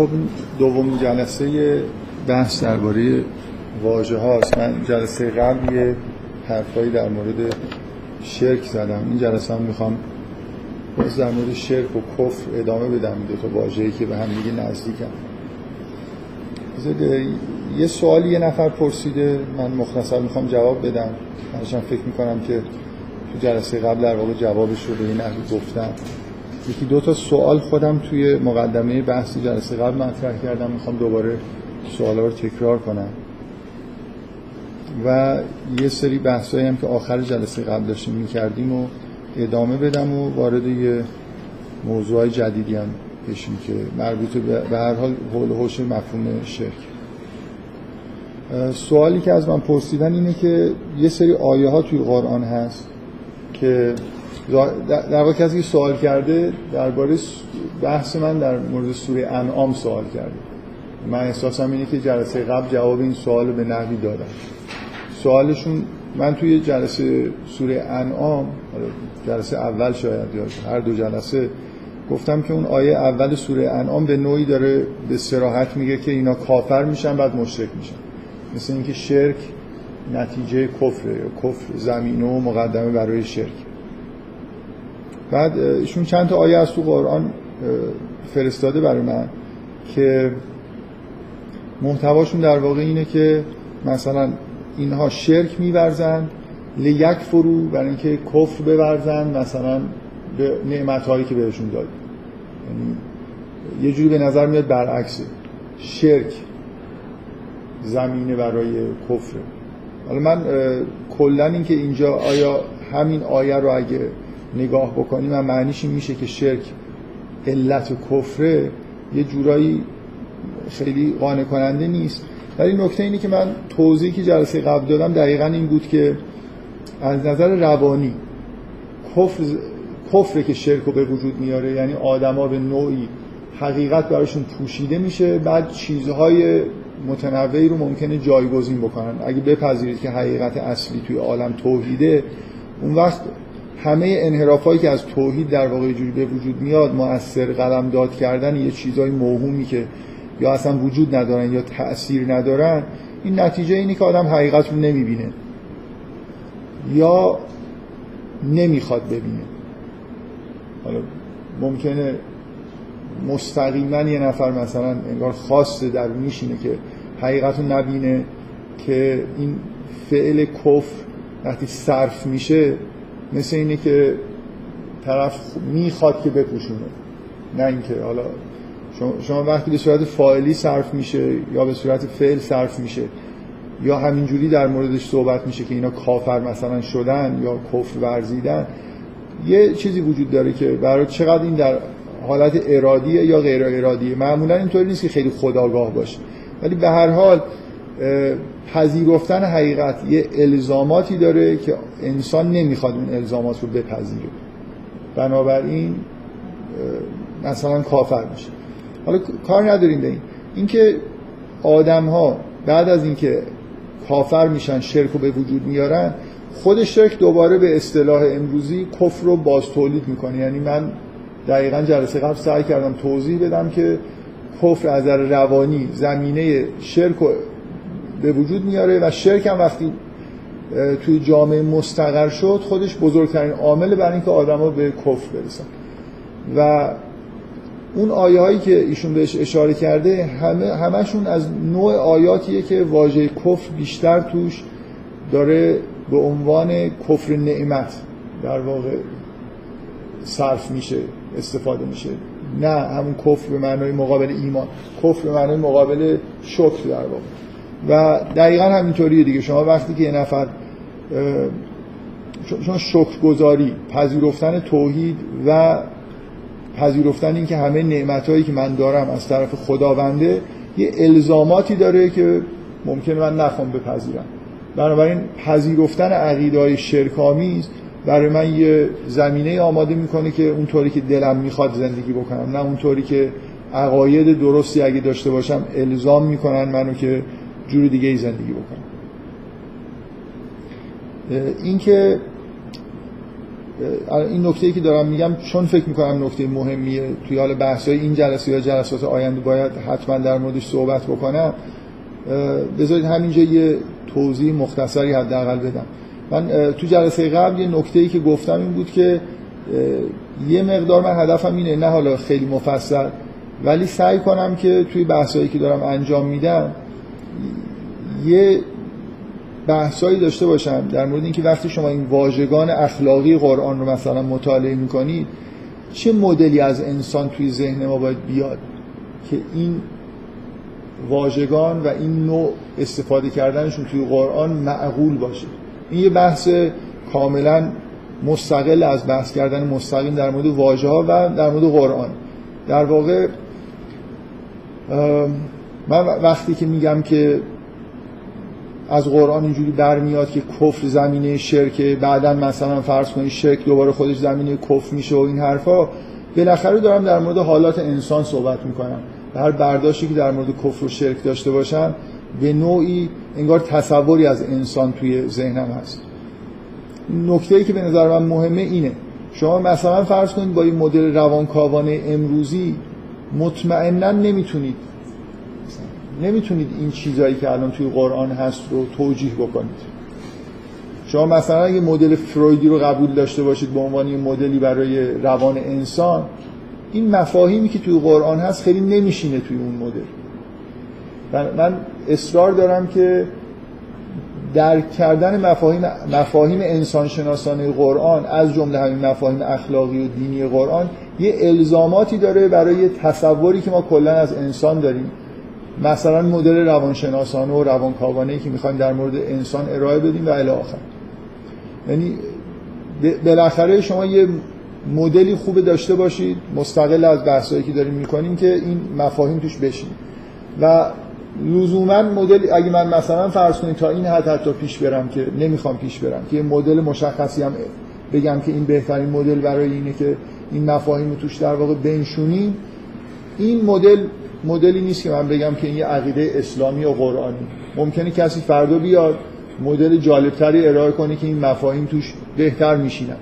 خب دومین جلسه بحث درباره واژه هاست. من جلسه قبل یه حرفایی در مورد شرک زدم. این جلسه هم می‌خوام باز در مورد شرک و کفر ادامه بدم. دو تا واژه‌ای که به هم دیگه نزدیکن. یه سوالی یه نفر پرسیده. من مختصر می‌خوام جواب بدم. منشان فکر می‌کنم که تو جلسه قبل در واقع جوابش رو به این گفتم یکی دو تا سوال خودم توی مقدمه بحثی جلسه قبل مطرح کردم. می‌خوام دوباره سوال رو تکرار کنم. و یه سری بحثایی هم که آخر جلسه قبل داشتیم می‌کردیم و ادامه بدم و وارد یه موضوع جدیدی هم بشیم که مربوط به هر حال حول حوش مفهوم شرک. سوالی که از من پرسیدن اینه که یه سری آیه ها توی قرآن هست که در واقع کسی سوال کرده درباره بحث من در مورد سوره انعام سوال کرده. من احساسم اینه که جلسه قبل جواب این سوال به نحوی دادم. سوالشون من توی جلسه سوره انعام جلسه اول شاید یا هر دو جلسه گفتم که اون آیه اول سوره انعام به نوعی داره به سراحت میگه که اینا کافر میشن بعد مشرک میشن. مثل اینکه شرک نتیجه کفره کفر زمینه و مقدمه برای شرک. بعد ایشون چند تا آیه از تو قرآن فرستاده برای من که محتواشون در واقع اینه که مثلا اینها شرک میورزن لیک فرو برای اینکه کفر بورزن مثلا به نعمت هایی که بهشون داد. یعنی یه جوری به نظر میاد برعکسه. شرک زمینه برای کفره حالا من کلا اینکه اینجا آیا همین آیه رو اگه نگاه بکنیم من معنیش این میشه که شرک علت کفره یه جورایی خیلی قانع کننده نیست. ولی نکته اینه که من توضیحی که جلسه قبل دادم دقیقا این بود که از نظر روانی کفر کفره که شرک رو به وجود میاره یعنی آدما به نوعی حقیقت براشون پوشیده میشه بعد چیزهای متنوعی رو ممکنه جایگزین بکنن. اگه بپذیرید که حقیقت اصلی توی عالم توحیده اون وقت همه انحرافایی که از توحید در واقع جوری به وجود میاد مؤثر قلم داد کردن یه چیزای موهومی که یا اصلا وجود ندارن یا تأثیر ندارن این نتیجه اینه که آدم حقیقت رو نمی‌بینه. یا نمی‌خواد ببینه. حالا ممکنه مستقیما یه نفر مثلا انگار خاص در میشینه که حقیقت رو نبینه که این فعل کفر وقتی صرف میشه مثل اینه که طرف می‌خواد که بپوشونه. نه اینکه حالا شما وقتی به صورت فاعلی صرف میشه یا به صورت فعل صرف میشه یا همینجوری در موردش صحبت میشه که اینا کافر مثلا شدن یا کفر ورزیدن یه چیزی وجود داره که برای چقدر این در حالت ارادیه یا غیر ارادیه معمولا اینطوری نیست که خیلی خداگاه باشه. ولی به هر حال پذیرفتن حقیقت یه الزاماتی داره که انسان نمی‌خواد اون الزامات رو بپذیره. بنابراین مثلا کافر میشه. حالا کار نداریم به این. اینکه آدم ها بعد از اینکه کافر میشن شرک رو به وجود میارن خود شرک دوباره به اصطلاح امروزی کفر رو باز تولید می‌کنه. یعنی من دقیقا جلسه قبل سعی کردم توضیح بدم که کفر از روانی زمینه شرک رو به وجود میاره و شرک هم وقتی توی جامعه مستقر شد خودش بزرگترین عامل برای اینکه آدما به کفر برسن. و اون آیه هایی که ایشون بهش اشاره کرده همه همشون از نوع آیاتیه که واژه کفر بیشتر توش داره به عنوان کفر نعمت در واقع صرف میشه استفاده میشه. نه همون کفر به معنای مقابل ایمان کفر به معنای مقابل شکر در واقع. و دقیقا همینطوریه دیگه. شما وقتی که یه نفر شما شکرگزاری پذیرفتن توحید و پذیرفتن این که همه نعمتهایی که من دارم از طرف خداونده یه الزاماتی داره که ممکنه من نخوام بپذیرم. بنابراین پذیرفتن عقیده شرکامیز برای من یه زمینه آماده می‌کنه که اونطوری که دلم می‌خواد زندگی بکنم نه اونطوری که عقاید درستی اگه داشته باشم الزام می‌کنن منو که جور دیگه ای زندگی بکنم. اینکه این نکته که دارم میگم چون فکر می‌کنم نکته مهمیه توی حال بحث های این جلسه یا جلسات آینده باید حتما در موردش صحبت بکنم بذارید همینجا یه توضیح مختصری حداقل بدم. من تو جلسه قبل یه نکته ای که گفتم این بود که یه مقدار من هدفم اینه نه حالا خیلی مفصل ولی سعی کنم که توی بحثایی که دارم انجام میدم یه بحثایی داشته باشم در مورد اینکه وقتی شما این واژگان اخلاقی قرآن رو مثلا مطالعه می‌کنید چه مدلی از انسان توی ذهن ما باید بیاد که این واژگان و این نوع استفاده کردنشون توی قرآن معقول باشه؟ این یه بحث کاملا مستقل از بحث کردن مستقیم در مورد واژه ها و در مورد قرآن. در واقع من وقتی که میگم که از قرآن اینجوری برمیاد که کفر زمینه شرکه بعدا مثلا فرض کنید شرک دوباره خودش زمینه کفر میشه و این حرفا بالاخره دارم در مورد حالات انسان صحبت می‌کنم. هر برداشتی که در مورد کفر و شرک داشته باشم به نوعی انگار تصوری از انسان توی ذهنم هست. نکته ای که به نظر من مهمه اینه. شما مثلا فرض کنید با این مدل روانکاوانه امروزی مطمئنا نمی‌تونید نمی‌تونید این چیزایی که الان توی قرآن هست رو توجیه بکنید. شما مثلا اگه مدل فرویدی رو قبول داشته باشید به عنوان یه مدلی برای روان انسان این مفاهیمی که توی قرآن هست خیلی نمیشینه توی اون مدل. من اصرار دارم که درک کردن مفاهیم مفاهیم انسان شناسانه قرآن از جمله همین مفاهیم اخلاقی و دینی قرآن یه الزاماتی داره برای تصوری که ما کلا از انسان داریم. مثلا مدل روانشناسانه و روانکاوانه که می‌خوایم در مورد انسان ارائه بدیم و الی آخر. یعنی بالاخره شما یه مدلی خوب داشته باشید مستقل از بحثایی که داریم می‌کنیم که این مفاهیم توش بشین و لزوما مدل اگه من مثلا فرض کنید تا این حد حتی پیش برم که نمی‌خوام پیش برم که یه مدل مشخصی هم بگم که این بهترین مدل برای اینه که این مفاهیم توش در واقع بنشونیم این مدل مدلی نیست که من بگم که این یه عقیده اسلامی و قرآنی. ممکنه کسی فردا بیاد مدل جالبتری ارائه کنه که این مفاهیم توش بهتر میشینن.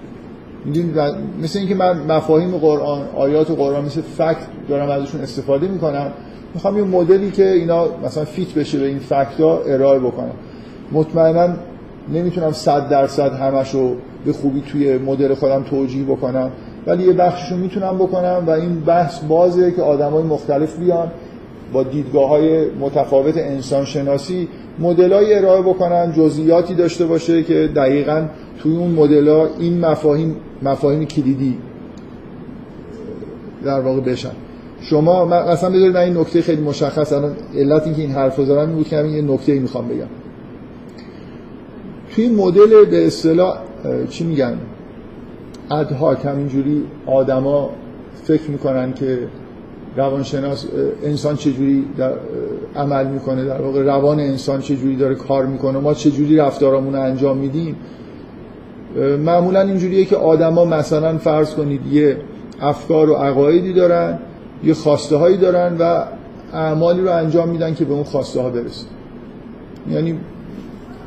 مثل اینکه من مفاهیم قرآن آیات قرآن مثل فکت دارم ازشون استفاده می‌کنم می‌خوام یه مدلی که اینا مثلا فیت بشه به این فکت ها ارائه بکنم. مطمئنا نمی‌تونم صد درصد همش رو به خوبی توی مدل خودم توجیه بکنم. ولی یه بخشش رو می‌تونم بکنم و این بحث بازه که آدم های مختلف بیان با دیدگاه های متفاوت انسان شناسی مدل ارائه بکنن جزئیاتی داشته باشه که دقیقا توی اون مدل ها این مفاهیم مفاهیم کلیدی در واقع بشن. شما مثلا بذارید من این نکته خیلی مشخص الان علت اینکه این حرف زدم این بود که یه نکته می‌خوام بگم. توی مدل به اصطلاح چی میگن؟ ادهاک همینجوری آدما فکر می‌کنن که روانشناس انسان چجوری در عمل می‌کنه در واقع روان انسان چجوری داره کار می‌کنه ما چجوری رفتارامون رو انجام میدیم. معمولا اینجوریه که آدما مثلا فرض کنید یه افکار و عقایدی دارن یه خواسته هایی دارن و اعمالی رو انجام میدن که به اون خواسته ها برسه. یعنی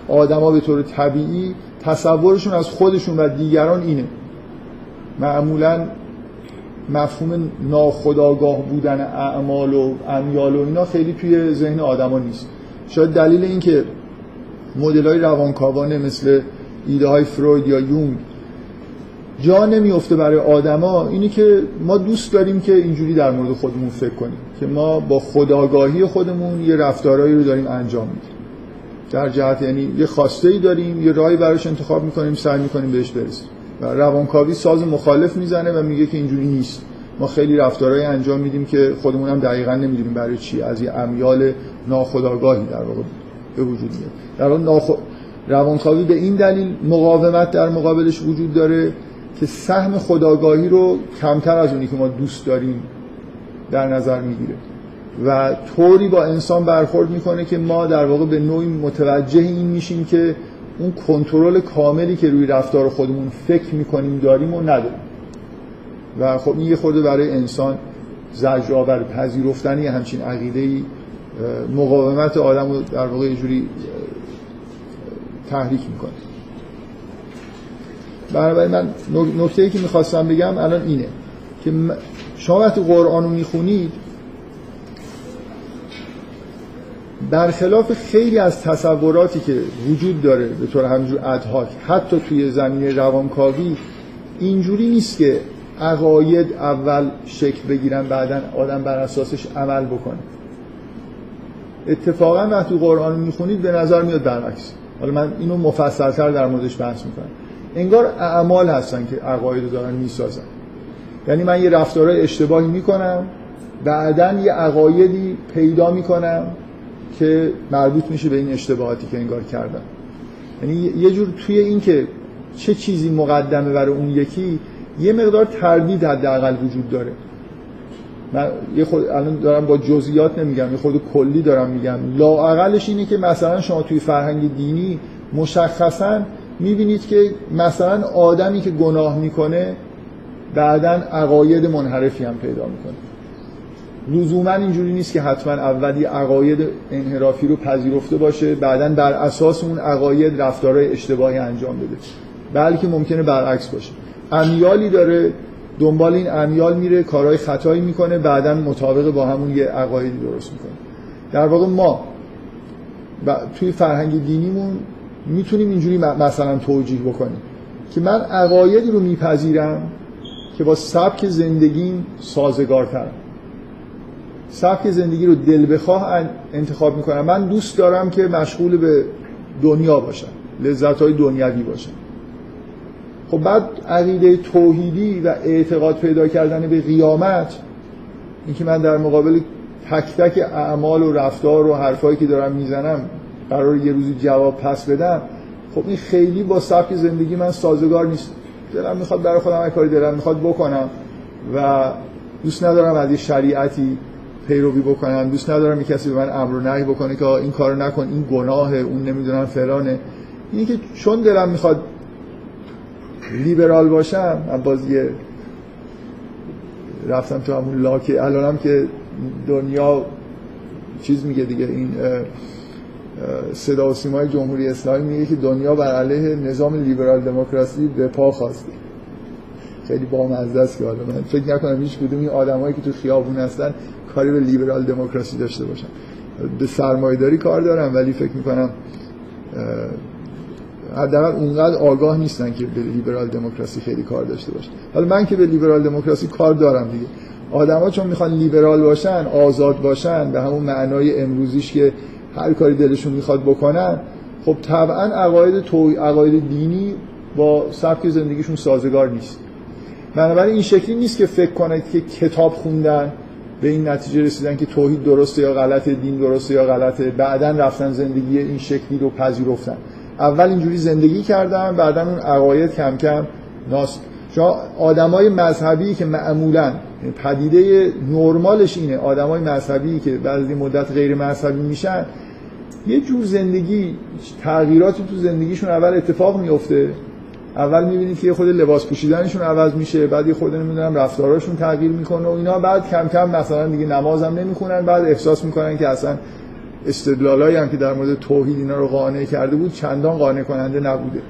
آدما به طور طبیعی تصورشون از خودشون و دیگران اینه. معمولا مفهوم ناخداگاه بودن اعمال و امیال و اینا خیلی توی ذهن آدما نیست. شاید دلیل این که مدل های روانکاوانه مثل ایده های فروید یا یونگ جا نمیفته برای آدما اینی که ما دوست داریم که اینجوری در مورد خودمون فکر کنیم که ما با خداگاهی خودمون یه رفتارهایی رو داریم انجام میدیم. در جهت یعنی یه خواسته ای داریم یه راهی براش انتخاب می‌کنیم سعی می‌کنیم بهش برسیم. و روانکاوی ساز مخالف می‌زنه و میگه که اینجوری نیست. ما خیلی رفتارهایی انجام میدیم که خودمون هم دقیقا نمی‌دونیم برای چی. از یه امیال ناخداگاهی در واقع به وجود میاد. در واقع ناخ... روانکاوی به این دلیل مقاومت در مقابلش وجود داره که سهم خداگاهی رو کمتر از اونی که ما دوست داریم در نظر می‌گیره. و طوری با انسان برخورد می‌کنه که ما در واقع به نوعی متوجه این میشیم که اون کنترل کاملی که روی رفتار خودمون فکر می‌کنیم داریم و نداریم. و خب این یه خورده برای انسان زجرآور پذیرفتنی همچین عقیده مقاومت آدم رو در واقع یه جوری تحریک می‌کنه. بنابراین من نکته ای که می‌خواستم بگم الان اینه که شما وقتی قرآن رو می‌خونید برخلاف خیلی از تصوراتی که وجود داره به طور همجور ادهاک حتی توی زمینه روانکاوی اینجوری نیست که عقاید اول شکل بگیرن بعدا آدم بر اساسش عمل بکنه. اتفاقا وقتی قرآن می‌خونید به نظر میاد برعکس. حالا من اینو مفصلتر در موردش بحث می‌کنم. انگار اعمال هستن که عقاید دارن می‌سازن. یعنی من یه رفتارهای اشتباهی می‌کنم بعدا یه عقایدی پیدا می‌کنم که مربوط میشه به این اشتباهاتی که انگار کردم یعنی یه جور توی این که چه چیزی مقدمه برای اون یکی یه مقدار تردید حداقل وجود داره. من یه خود الان دارم با جزئیات نمیگم یه خود کلی دارم میگم. لااقلش اینه که مثلا شما توی فرهنگ دینی مشخصا می‌بینید که مثلا آدمی که گناه می‌کنه بعدا عقاید منحرفی هم پیدا می‌کنه. لزوما اینجوری نیست که حتما اولی عقاید انحرافی رو پذیرفته باشه بعدا بر اساس اون عقاید رفتارهای اشتباهی انجام بده. بلکه ممکنه برعکس باشه. امیالی داره دنبال این امیال میره کارهای خطایی می‌کنه بعدا مطابق با همون یه عقایدی درست می‌کنه. در واقع ما توی فرهنگ دینیمون می‌تونیم اینجوری مثلا توجیه بکنیم که من عقایدی رو میپذیرم که با سبک زندگیم سازگارترم. سبک زندگی رو دل بخواه انتخاب می‌کنم. من دوست دارم که مشغول به دنیا باشم لذت های دنیوی باشم. خب بعد عقیده توحیدی و اعتقاد پیدا کردن به قیامت اینکه من در مقابل تک تک اعمال و رفتار و حرفایی که دارم می‌زنم قرار یه روزی جواب پس بدم خب این خیلی با سبک زندگی من سازگار نیست. دلم می‌خواد برای خودم کاری دلم می‌خواد بکنم و دوست ندارم از شریعتی پیروی بکنم دوست ندارم یه کسی به من امر و نهی بکنه که این کارو نکن این گناهه اون نمی‌دونم فلانه. اینی که چون دلم می‌خواد لیبرال باشم من بازی رفتم تو همون لاکه الانم که دنیا چیز میگه دیگه این صدا و سیمای جمهوری اسلامی میگه که دنیا بر علیه نظام لیبرال دموکراسی به پا خواسته. خیلی بامزه است که حالا من فکر نکنم هیچ کدوم این آدمایی که تو خیابون هستن کاری به لیبرال دموکراسی داشته باشن به سرمایه‌داری کار دارم ولی فکر می‌کنم حداقل اونقدر آگاه نیستن که به لیبرال دموکراسی خیلی کار داشته باشن. حالا من که به لیبرال دموکراسی کار دارم دیگه. آدما چون می‌خوان لیبرال باشن آزاد باشن به همون معنای امروزیش که هر کاری دلشون می‌خواد بکنن خب طبعا عقاید تو عقاید دینی با سبک زندگیشون سازگار نیست. بنابراین این شکلی نیست که فکر کنید که کتاب خوندن به این نتیجه رسیدن که توحید درسته یا غلطه دین درسته یا غلطه بعدا رفتن زندگی این شکلی رو پذیرفتن. اول اینجوری زندگی کردن بعدا اون عقاید کم کم ناس. شما آدمای مذهبی که معمولا پدیده نرمالش اینه آدمای مذهبی که بعد این مدت غیر مذهبی میشن یه جور زندگی تغییراتی تو زندگیشون اول اتفاق میفته. اول می‌بینید که خود لباس پوشیدنشون عوض میشه بعد یه خود نمی‌دونم رفتاراشون تغییر می‌کنه و اینا. بعد کم کم مثلا دیگه نمازم نمی‌خونن بعد احساس می‌کنن که اصلا استدلالایی هم که در مورد توحید اینا رو قانع کرده بود چندان قانع کننده نبوده.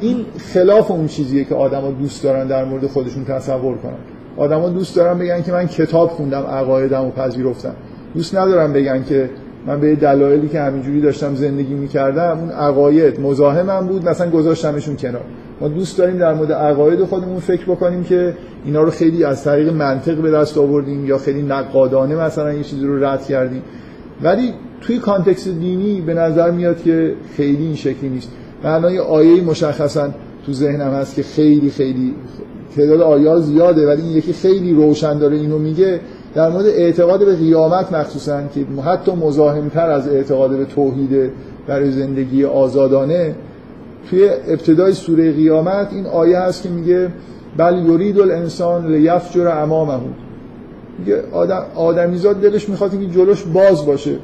این خلاف اون چیزیه که آدما دوست دارن در مورد خودشون تصور کنن. آدما دوست دارن بگن که من کتاب خوندم عقایدم پذیرفتم. دوست ندارم بگن که من به دلایلی که همینجوری داشتم زندگی می‌کردم اون عقاید مزاحمم بود مثلا گذاشتمشون کنار. ما دوست داریم در مورد عقاید خودمون فکر بکنیم که اینا رو خیلی از طریق منطق به دست آوردیم یا خیلی نقادانه مثلا یه چیزی رو رد کردیم. ولی توی کانتکست دینی به نظر میاد که خیلی این شکلی نیست. معنای آیه مشخصا تو ذهنم هست که خیلی خیلی تعداد آیات زیاده ولی این یکی خیلی روشن داره اینو میگه. در مورد اعتقاد به قیامت مخصوصا که حتی مزاحمتر از اعتقاد به توحید برای زندگی آزادانه توی ابتدای سوره قیامت این آیه هست که میگه بل یرید الانسان لیفجر امامه. میگه آدم آدمیزاد دلش می‌خواد که جلوش باز باشه.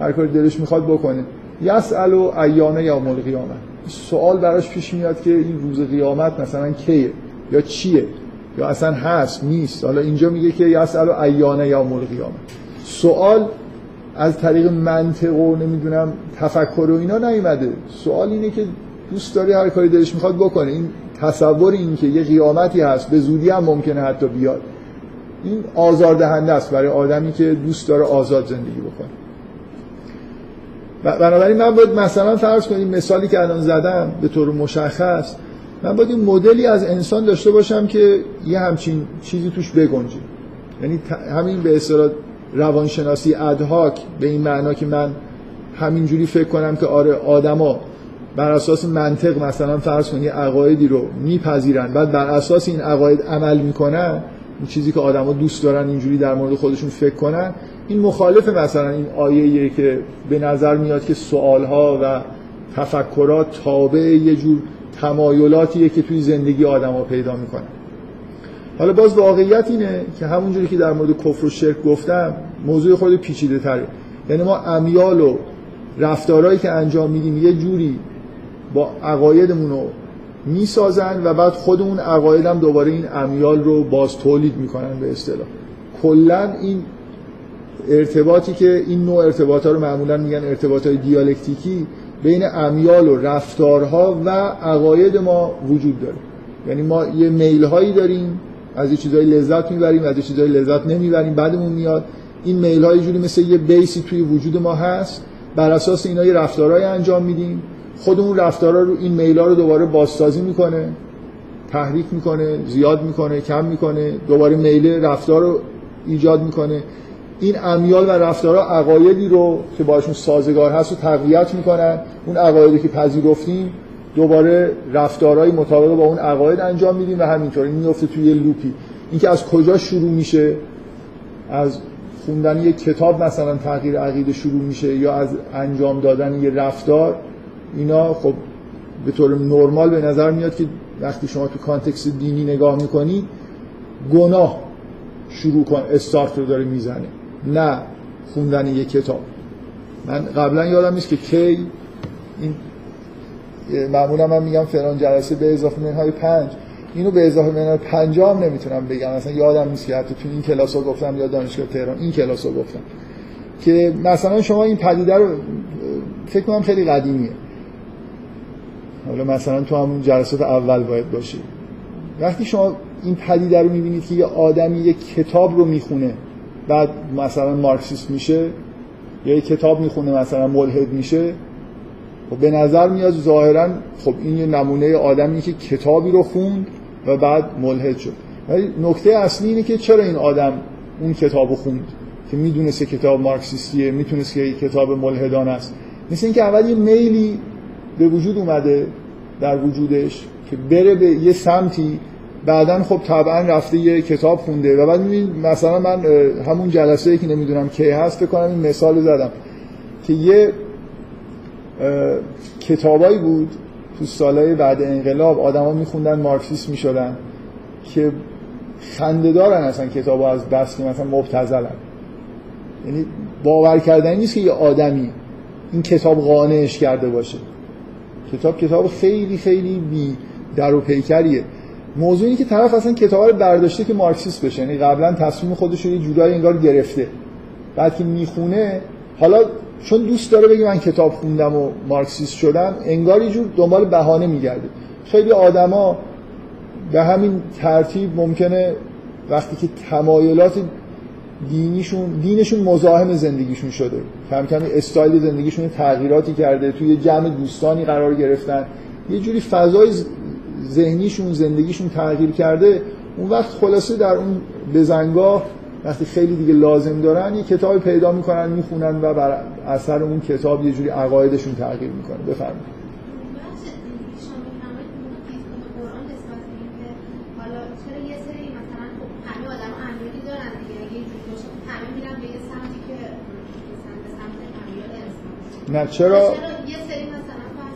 هر کاری دلش می‌خواد بکنه. یسأل و ایانه یا مول قیامت سوال براش پیش میاد که این روز قیامت مثلا کیه یا چیه؟ یا اصلا هست نیست. حالا اینجا میگه که یسأل ایانه یا مول سوال از طریق منطق و نمی‌دونم تفکر و اینا نیومده. سوال اینه که دوست داری هر کاری دلش می‌خواد بکنه. این تصور این که یه قیامتی هست به زودی هم ممکنه حتی بیاد. این آزاردهنده است برای آدمی که دوست داره آزاد زندگی بکنه. بنابراین من باید مثلا فرض کنیم مثالی که الان زدم به طور مشخص من باید این مدلی از انسان داشته باشم که یه همچین چیزی توش بگنجه. یعنی همین به اصطلاح روانشناسی ادهاک به این معنا که من همینجوری فکر کنم که آره آدما بر اساس منطق مثلا فرض کنید عقایدی رو میپذیرن بعد بر اساس این عقاید عمل می‌کنن این چیزی که آدما دوست دارن اینجوری در مورد خودشون فکر کنن این مخالف مثلا این آیه که به نظر میاد که سوالها و تفکرات تابع یه جور تمایلاتیه که توی زندگی آدما پیدا می‌کنن. حالا باز واقعیت اینه که همونجوری که در مورد کفر و شرک گفتم موضوع خود پیچیده تره یعنی ما امیال و رفتارهایی که انجام میدیم یه جوری با عقایدمون رو می‌سازن و بعد خودمون عقایدم دوباره این امیال رو باز تولید می‌کنن به اصطلاح. کلا این ارتباطی که این نوع ارتباط ها رو معمولا میگن ارتباط های دیالکتیکی بین امیال و رفتارها و عقاید ما وجود داره. یعنی ما یه میل هایی داریم از یه چیزایی لذت می‌بریم از یه چیزایی لذت نمی‌بریم بعدمون میاد. این میل های جوری مثل یه بیسی توی وجود ما هست بر اساس اینا یه رفتارهایی انجام میدیم. خودمون رفتارا رو این میل ها رو دوباره بازسازی می‌کنه تحریک می‌کنه زیاد می‌کنه کم می‌کنه دوباره میل رفتار رو ایجاد می‌کنه. این امیال و رفتارها عقایدی رو که باشون سازگار هست و تقویت می‌کنن. اون عقایدی که پذیرفتیم دوباره رفتارهای مطابق با اون عقاید انجام میدیم و همینطور. این میفته توی یه loop ی. اینکه از کجا شروع میشه؟ از خوندن یه کتاب مثلا تغییر عقیده شروع میشه یا از انجام دادن یه رفتار اینا خب به طور نرمال به نظر میاد که وقتی شما تو context دینی نگاه می‌کنید گناه شروع کن استارت رو داره می‌زنه. نه خوندن یه کتاب. من قبلا یادم نیست که کی این معمولا من میگم فلان جلسه به اضافه منهای پنج. اینو به اضافه منهای پنج هم نمی‌تونم بگم. مثلا یادم نیست که حتی تو این کلاس ها گفتم یا دانشگاه تهران این کلاس ها گفتم. که مثلا شما این پدیده رو فکر کنم خیلی قدیمیه. حالا مثلا تو همون جلسات اول باید باشه وقتی شما این پدیده رو می‌بینید که یه آدمی یه کتاب رو می‌خونه بعد مثلا مارکسیست میشه یا یه کتاب می‌خونه مثلا ملحد میشه و به نظر میاد ظاهرا خب این یه نمونه آدمی که کتابی رو خوند و بعد ملحد شد. ولی نکته اصلی اینه که چرا این آدم اون کتاب رو خوند؟ که می‌دونست کتاب مارکسیستیه می‌تونست که کتاب ملحدان است. مثل اینکه اول یه میلی به وجود اومده در وجودش که بره به یه سمتی بعدا خب طبعا رفته یه کتاب خونده و بعد مثلا من همون جلسه ای که نمی‌دونم کی هست کنم این مثال زدم که یه کتابایی بود تو سالهای بعد انقلاب آدما میخوندن مارکسیست می‌شدن که خنده دارن اصلا کتاب از بس که مثلا مبتزلن یعنی باور کردنی نیست که یه آدمی این کتاب قانعش کرده باشه. کتاب کتاب خیلی خیلی بی در و پیکریه. موضوعی که طرف اصلا کتاب رو برداشته که مارکسیست بشه. یعنی قبلا تصمیم خودش رو یه جورایی انگار گرفته. بعد که می‌خونه حالا چون دوست داره بگه من کتاب خوندم و مارکسیست شدم انگار یه جور دنبال بهانه میگرده. خیلی آدما به همین ترتیب ممکنه وقتی که تمایلات دینیشون دینشون مزاحم زندگیشون شده. کم کمی استایل زندگیشون تغییراتی کرده توی جمع دوستانی قرار گرفتن. یه جوری فضای ذهنیشون زندگیشون تغییر کرده اون وقت خلاصه در اون بزنگاه وقتی خیلی دیگه لازم دارن یه کتابی پیدا می‌کنن می‌خونن و بر اثر اون کتاب یه جوری عقایدشون تغییر می‌کنه. بفرمایید. نه چرا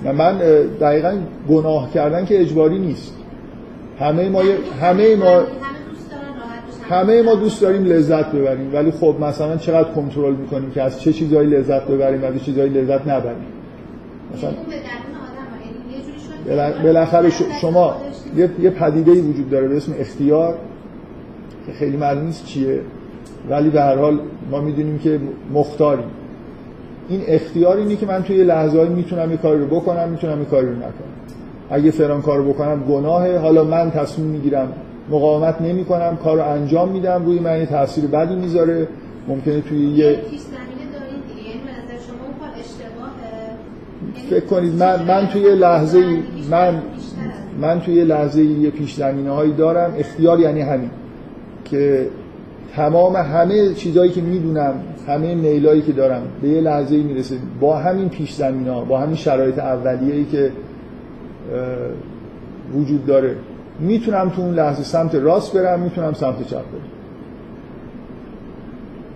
من دقیقا گناه کردن که اجباری نیست. همه ما همه ما همه ما دوست داریم لذت ببریم ولی خب مثلا چقدر کنترل می‌کنیم که از چه چیزایی لذت ببریم و از چه چیزایی لذت نبریم. مثلا بالاخره شما یه, یه پدیده وجود داره به اسم اختیار که خیلی معلوم نیست چیه ولی به هر حال ما می‌دونیم که مختاریم. این اختیار اینه که من توی لحظه‌ای می‌تونم یه کاری رو بکنم می‌تونم یه کاری رو نکنم. اگه فلان کارو بکنم گناهه. حالا من تصمیم می‌گیرم مقاومت نمی کنم کار رو انجام میدم روی من یه تاثیر بدی می‌ذاره. ممکنه توی یه فکر کنید من, من توی لحظه من من توی لحظه یه پیش زمینه هایی دارم. اختیار یعنی همین. که تمام همه چیزهایی که می‌دونم همه میلایی که دارم به یه لحظه می‌رسه. با همین پیش زمین ها با همین شرایط اولیه‌ای که وجود داره می‌تونم تو اون لحظه سمت راست برم می‌تونم سمت چپ برم.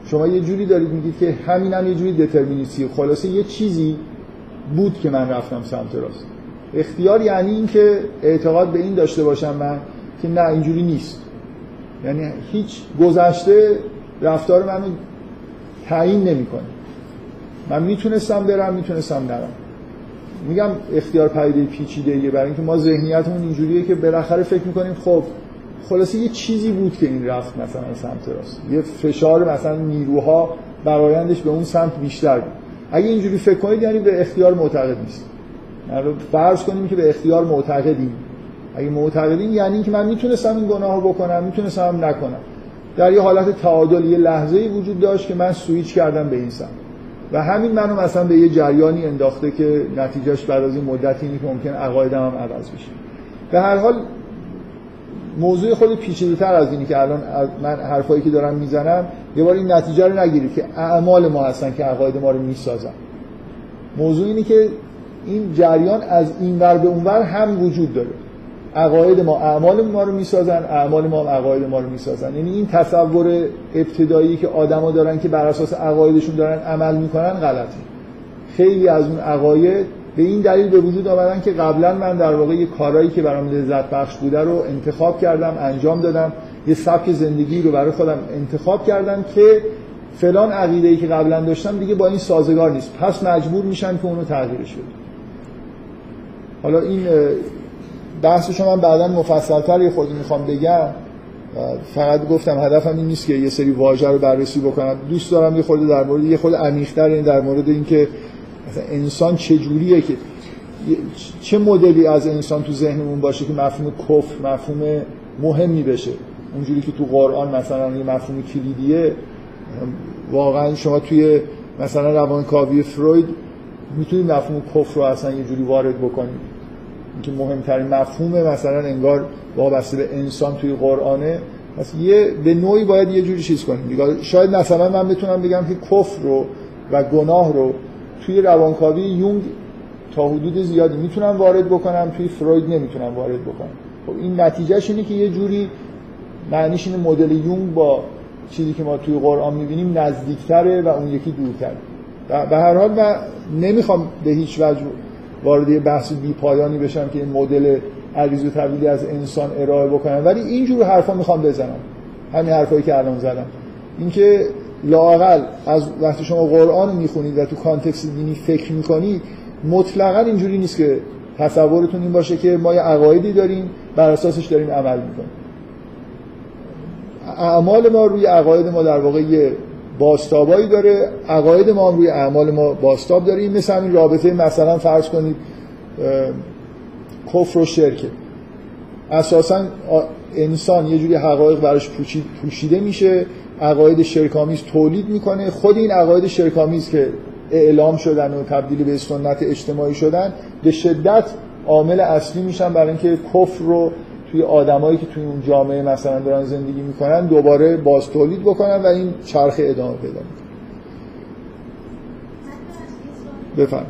شما یه جوری دارید میگید که همین هم یه جوری دترمینیستی خلاصه یه چیزی بود که من رفتم سمت راست. اختیار یعنی اینکه اعتقاد به این داشته باشم من که نه اینجوری نیست. یعنی هیچ گذشته رفتار منو تعیین نمی‌کنه. من می‌تونستم برم می‌تونستم نرم. میگم اختیار پدیده پیچیده ایه. برای اینکه ما ذهنیتمون اینجوریه که بالاخره فکر می‌کنیم خب خلاصه یه چیزی بود که این رفت مثلا سمت راست. یه فشار مثلا نیروها برایندش به اون سمت بیشتر بود. اگه اینجوری فکر کنید یعنی به اختیار معتقد نیست یعنی فرض کنیم که به اختیار معتقدیم. اگه معتقدیم یعنی اینکه من می‌تونستم این گناه رو بکنم می‌تونستم نکنم. در یه حالت تعادل یه لحظه ای وجود داشت که من سویچ کردم به این سمت. و همین منو مثلا به یه جریانی انداخته که نتیجهش بعد از این مدتی اینه که ممکن عقایدم هم عوض بشه. به هر حال موضوع خود پیچیده تر از اینی که الان من حرفایی که دارم می‌زنم یه بار این نتیجه رو نگیرید که اعمال ما هستن که عقاید ما رو می‌سازن. موضوع اینه که این جریان از این ور به اون ور هم وجود داره. عقاید ما اعمال ما رو می‌سازن اعمال ما هم عقاید ما رو می‌سازن. یعنی این تصور ابتدایی که آدما دارن که بر اساس عقایدشون دارن عمل می‌کنن غلطه. خیلی از اون عقاید به این دلیل به وجود آمدن که قبلا من در واقع یه کارهایی که برام لذت بخش بوده رو انتخاب کردم انجام دادم. یه سبک زندگی رو برای خودم انتخاب کردم که فلان عقیده ای که قبلا داشتم دیگه با این سازگار نیست. پس مجبور میشن که اونو تغییرش بدم حالا این بحثش من بعدا مفصلتر یه خودی می‌خوام بگم. فقط گفتم هدفم این نیست که یه سری واژه رو بررسی بکنم. دوست دارم یه خورده در مورد یه خود عمیق‌تر این در مورد اینکه مثلا انسان چه جوریه که چه مدلی از انسان تو ذهنمون باشه که مفهوم کفر مفهوم مهمی بشه؟ اونجوری که تو قرآن مثلا یه مفهوم کلیدیه واقعا شما توی مثلا روانکاوی فروید می‌تونید مفهوم کفر رو اصلا یه جوری وارد بکنید. که مهمترین مفهوم مثلا انگار وابسته به انسان توی قرآنه پس یه به نوعی باید یه جوری چیز کنیم. شاید مثلا من بتونم بگم که کفر رو و گناه رو توی روانکاوی یونگ تا حدود زیادی می‌تونم وارد بکنم توی فروید نمی‌تونم وارد بکنم. خب این نتیجهش اینه که یه جوری معنیش اینه مدل یونگ با چیزی که ما توی قرآن می‌بینیم نزدیکتره و اون یکی دورتره. به هر حال من نمی‌خوام به هیچ وجه وارد یه بحث بی پایانی بشم که این مدل عریض و تبدیلی از انسان ارائه بکنم ولی اینجور حرفا می‌خوام بزنم. همین حرفایی که الان زدم. اینکه لاقل از وقتی شما قرآن می‌خونید و تو کانتکست دینی فکر می‌کنید مطلقا اینجوری نیست که تصورتون این باشه که ما یه عقایدی داریم بر اساسش داریم عمل می‌کنیم. اعمال ما روی عقاید ما در واقع یه باستابایی داره عقاید ما روی اعمال ما باستاب داره. این مثل همین رابطه مثلا فرض کنید کفر و شرکه اساسا انسان یه جوری حقایق براش پوشیده میشه عقاید شرکامیز تولید می‌کنه. خود این عقاید شرکامیز که اعلام شدن و تبدیل به سنت اجتماعی شدن به شدت عامل اصلی میشن برای اینکه کفر رو توی آدمایی که توی اون جامعه مثلا دارن زندگی می‌کنن دوباره باز تولید بکنن و این چرخ ادامه پیدا می‌کنه بفرم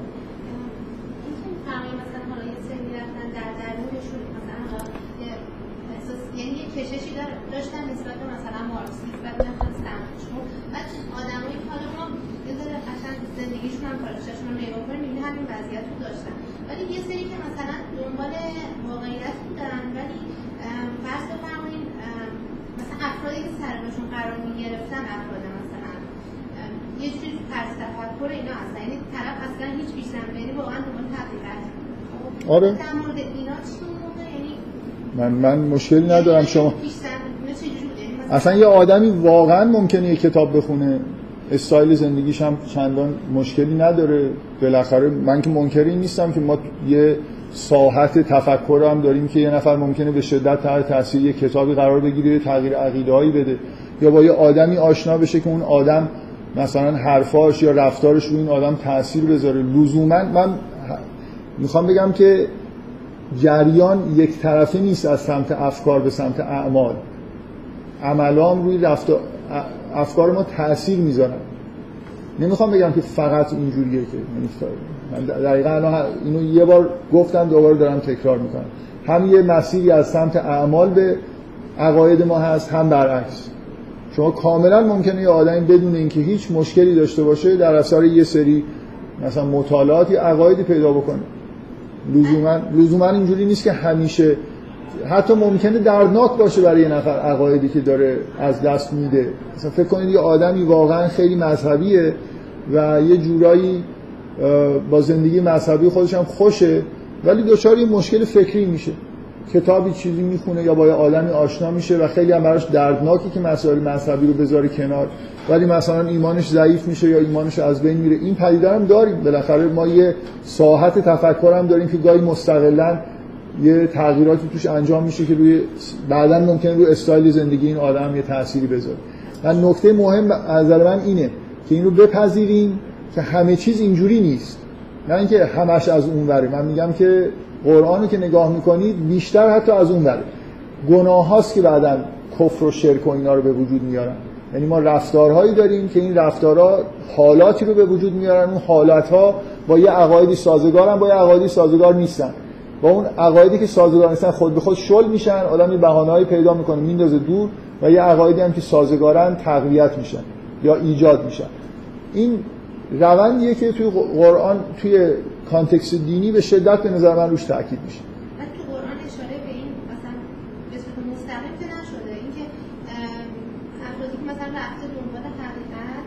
تفکر اینا هستن یعنی طرف اصلا هیچ پیش یعنی واقعا دنبال تحقیقات خب، آره. در مورد اینا چی من من مشکلی ندارم. شما یعنی اصلا یه آدمی واقعا ممکنه یه کتاب بخونه. استایل زندگیش هم چندان مشکلی نداره. بالاخره من که منکری نیستم که ما یه ساحت تفکر هم داریم که یه نفر ممکنه به شدت تحت تاثیر یه کتابی قرار بگیره تغییر عقیده هایی بده. یا با یه آدمی آشنا بشه که اون آدم مثلا حرفاش یا رفتارش رو این آدم تاثیر بذاره. لزوما من می‌خوام بگم که جریان یک طرفه نیست از سمت افکار به سمت اعمال. عملام روی رفتار افکار ما تاثیر می‌ذارن. نمی‌خوام بگم که فقط اینجوریه که من دقیقا الان اینو یه بار گفتم دوباره دارم تکرار می‌کنم. هم یه مسیری از سمت اعمال به عقاید ما هست هم برعکس. شما کاملا ممکنه یه آدمی بدون اینکه هیچ مشکلی داشته باشه در اثر یه سری مثلا مطالعاتی عقایدی پیدا بکنه. لزوما اینجوری نیست که همیشه حتی ممکنه دردناک باشه برای یه نفر عقایدی که داره از دست میده. مثلا فکر کنید یه آدمی واقعا خیلی مذهبیه و یه جورایی با زندگی مذهبی خودش هم خوشه ولی دچار یه مشکل فکری میشه. کتابی چیزی می‌خونه یا با یه آدمی آشنا میشه و خیلی هم براش دردناکی که مسائل مذهبی رو بذاره کنار. ولی مثلا ایمانش ضعیف میشه یا ایمانش از بین میره. این پدیده هم داریم. بالاخره ما یه ساحت تفکر هم داریم که گاهی مستقلا یه تغییراتی توش انجام میشه که روی بعدا ممکن روی استایل زندگی این آدم یه تأثیری بذاره. و نکته مهم از من اینه که این رو بپذیریم که همه چیز اینجوری نیست. نه اینکه همش از اون وره. من میگم که قرآن که نگاه می‌کنید بیشتر حتی از اون وره گناه هاست که بعدا کفر و شرک و اینا رو به وجود میارن. یعنی ما رفتارهایی داریم که این رفتارها حالاتی رو به وجود میارن. اون حالات ها با یه عقایدی سازگارن با یه عقایدی سازگار نیستن. با اون عقایدی که سازگار نیستن خود به خود شل میشن آدم یه بهانه‌ای پیدا می‌کنه میندازه دور و یه عقایدی هم که سازگارن تقویت میشن یا ایجاد میشن. این روندیه که توی قرآن توی کانتکست دینی به شدت به نظر من روش تاکید میشه. تو قرآن اشاره به این مثلا به صورت مستقیم که نشده اینکه افرادی که مثلا رفته دنبال حقیقت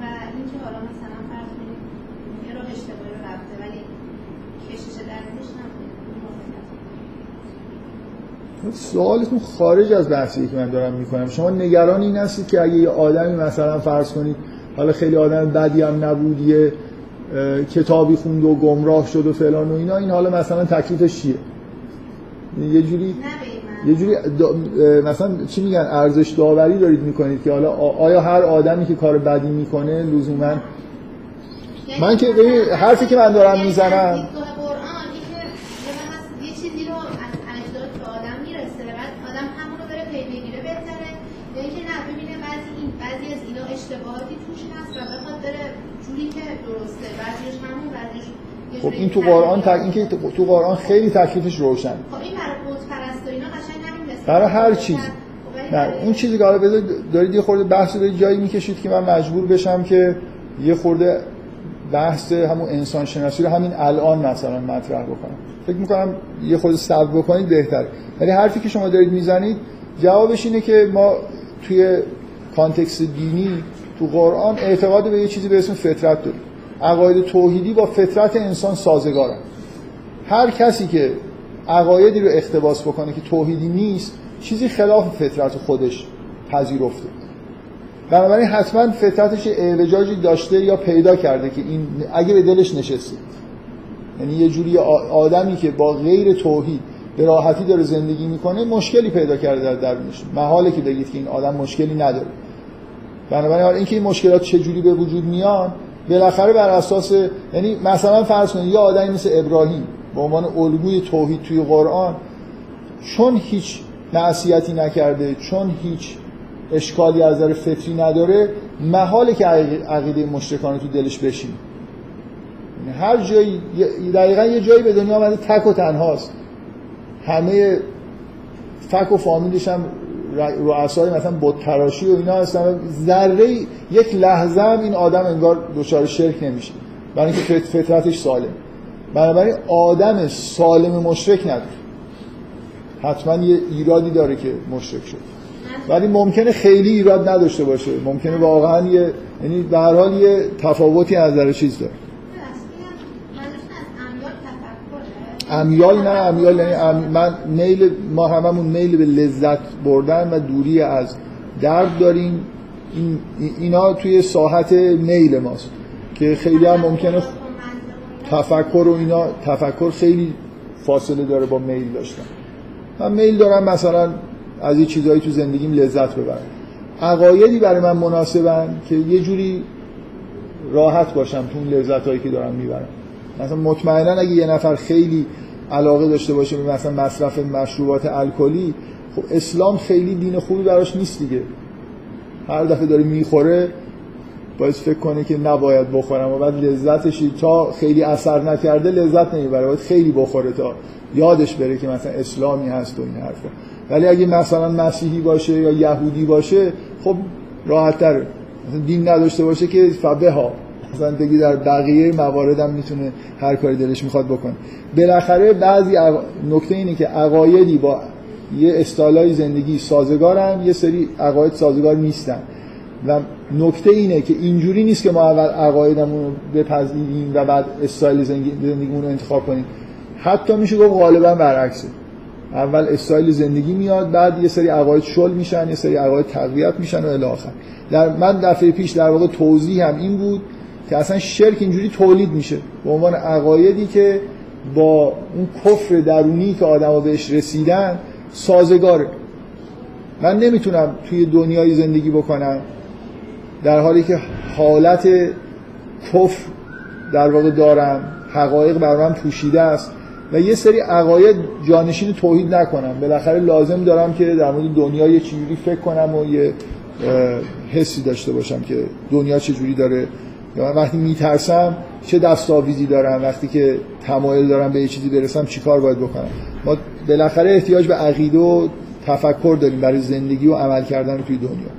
و اینکه حالا مثلا فرض کنید یه راه اشتباهی رو رفته ولی کشش درونش سوالتون خارج از بحثی که من دارم می‌کنم. شما نگران این هستید که اگه یه آدمی مثلا فرض کنید حالا خیلی آدم بدی هم نبود یه کتابی خوند و گمراه شد و فلان و اینا این حالا مثلا تکلیفش چیه؟ یه جوری یه جوری مثلا چی میگن؟ ارزش داوری دارید می‌کنید که حالا آیا هر آدمی که کار بدی می‌کنه لزوما یعنی من که حرفی که من دارم می‌زنم این تو قرآن تک... این که تو قرآن خیلی تکلیفش روشن. خب این برای اینا قشنگ برای هر چیز. خب نه اون چیزی که حالا دارید یه خورده بحث دارید جایی می‌کشید که من مجبور بشم که یه خورده بحث همون انسان شناسی رو همین الان مثلا مطرح بکنم. فکر می‌کنم یه خورده صبر بکنید بهتر ولی حرفی که شما دارید می‌زنید جوابش اینه که ما توی کانتکست دینی تو قرآن اعتقاد به یه چیزی به اسم فطرت داریم. عقاید توحیدی با فطرت انسان سازگارن هر کسی که عقایدی رو اختباس بکنه که توحیدی نیست چیزی خلاف فطرت خودش پذیرفته. بنابراین حتما فطرتش اعوجاجی داشته یا پیدا کرده که این اگه به دلش نشسته. یعنی یه جوری آدمی که با غیر توحید به راحتی داره زندگی می‌کنه مشکلی پیدا کرده در درونش. محاله که بگید که این آدم مشکلی نداره. بنابراین اینکه این مشکلات چجوری به وجود میان بالاخره بر اساس یعنی مثلا فرض کنید یه آدمی مثل ابراهیم به عنوان الگوی توحید توی قرآن چون هیچ معصیتی نکرده چون هیچ اشکالی از نظر فطری نداره محاله که عقیده مشرکانه تو دلش بشین یعنی هر جایی دقیقا یه جایی به دنیا آمده تک و تنهاست. همه فک و فامیلش هم رؤسای مثلا بت تراشی و اینا هستن. ذره یک لحظه هم این آدم انگار دچار شرک نمیشه. برای اینکه فطرتش سالم. بنابراین آدم سالم مشرک نداره. حتما یه ایرادی داره که مشرک شد ولی ممکنه خیلی ایراد نداشته باشه. ممکنه واقعا یه یعنی به هر حال یه تفاوتی از نظر چیز داره. امیال نه امیال یعنی من میل ما هممون میل به لذت بردن و دوری از درد داریم. این اینا توی ساحت میل ماست که خیلی هم ممکنه تفکر و اینا تفکر خیلی فاصله داره با میل داشتن. من میل دارم مثلا از یه چیزهایی تو زندگیم لذت ببرم. عقایدی برای من مناسبن که یه جوری راحت باشم تو اون لذت هایی که دارم می‌برم. مثلا مطمئنا اگه یه نفر خیلی علاقه داشته باشه به مثلا مصرف مشروبات الکلی خب اسلام خیلی دین خوبی براش نیست دیگه. هر دفعه داره می‌خوره باید فکر کنه که نباید بخورم و بعد لذتش تا خیلی اثر نکرده لذت نمی‌بره باید خیلی بخوره تا یادش بره که مثلا اسلامی هست و این حرفا. ولی اگه مثلا مسیحی باشه یا یهودی باشه خب راحت دین نداشته باشه که فبه ها دیگه در بقیه مواردم می‌تونه هر کاری دلش می‌خواد بکنه. بالاخره بعضی نکته اینه که عقایدی با یه استایلای زندگی سازگارن یه سری عقاید سازگار نیستن. و نکته اینه که اینجوری نیست که ما اول عقایدمون رو بپذیریم و بعد استایل زندگیمون رو انتخاب کنیم. حتی میشه گفت غالبا برعکسه. اول استایل زندگی میاد بعد یه سری عقاید شل میشن یه سری عقاید تقویت میشن و الی آخر. در من دفعه پیش در واقع توضیح هم این بود که اصلا شرک اینجوری تولید میشه. به عنوان عقایدی که با اون کفر درونی که آدم‌ها بهش رسیدن سازگاره من نمی‌تونم توی دنیای زندگی بکنم در حالی که حالت کفر در واقع دارم حقایق بر من پوشیده است و یه سری عقاید جانشین توحید نکنم. بالاخره لازم دارم که در مورد دنیا یه چجوری فکر کنم و یه حسی داشته باشم که دنیا چجوری داره یا من وقتی میترسم چه دستاویزی دارم وقتی که تمایل دارم به یه چیزی برسم چیکار باید بکنم؟ ما بالاخره احتیاج به عقیده و تفکر داریم برای زندگی و عمل کردن توی دنیا.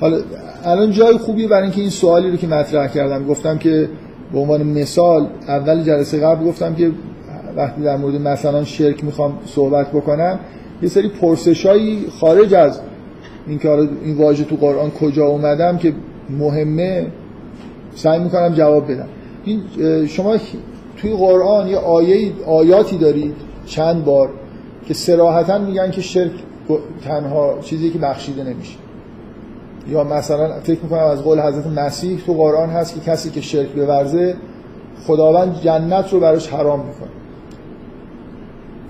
حالا الان جای خوبی برای اینکه این سوالی رو که مطرح کردم گفتم که به عنوان مثال اول جلسه قبل گفتم که وقتی در مورد مثلا شرک می‌خوام صحبت بکنم یه سری پرسشایی خارج از اینکه این واژه تو قرآن کجا اومدم که مهمه سعی می‌کنم جواب بدم. این شما توی قرآن یه آیه آیاتی دارید چند بار که سراحتا میگن که شرک تنها چیزی که بخشیده نمیشه. یا مثلا فکر می‌کنم از قول حضرت مسیح تو قرآن هست که کسی که شرک بورزه خداوند جنت رو براش حرام می‌کنه.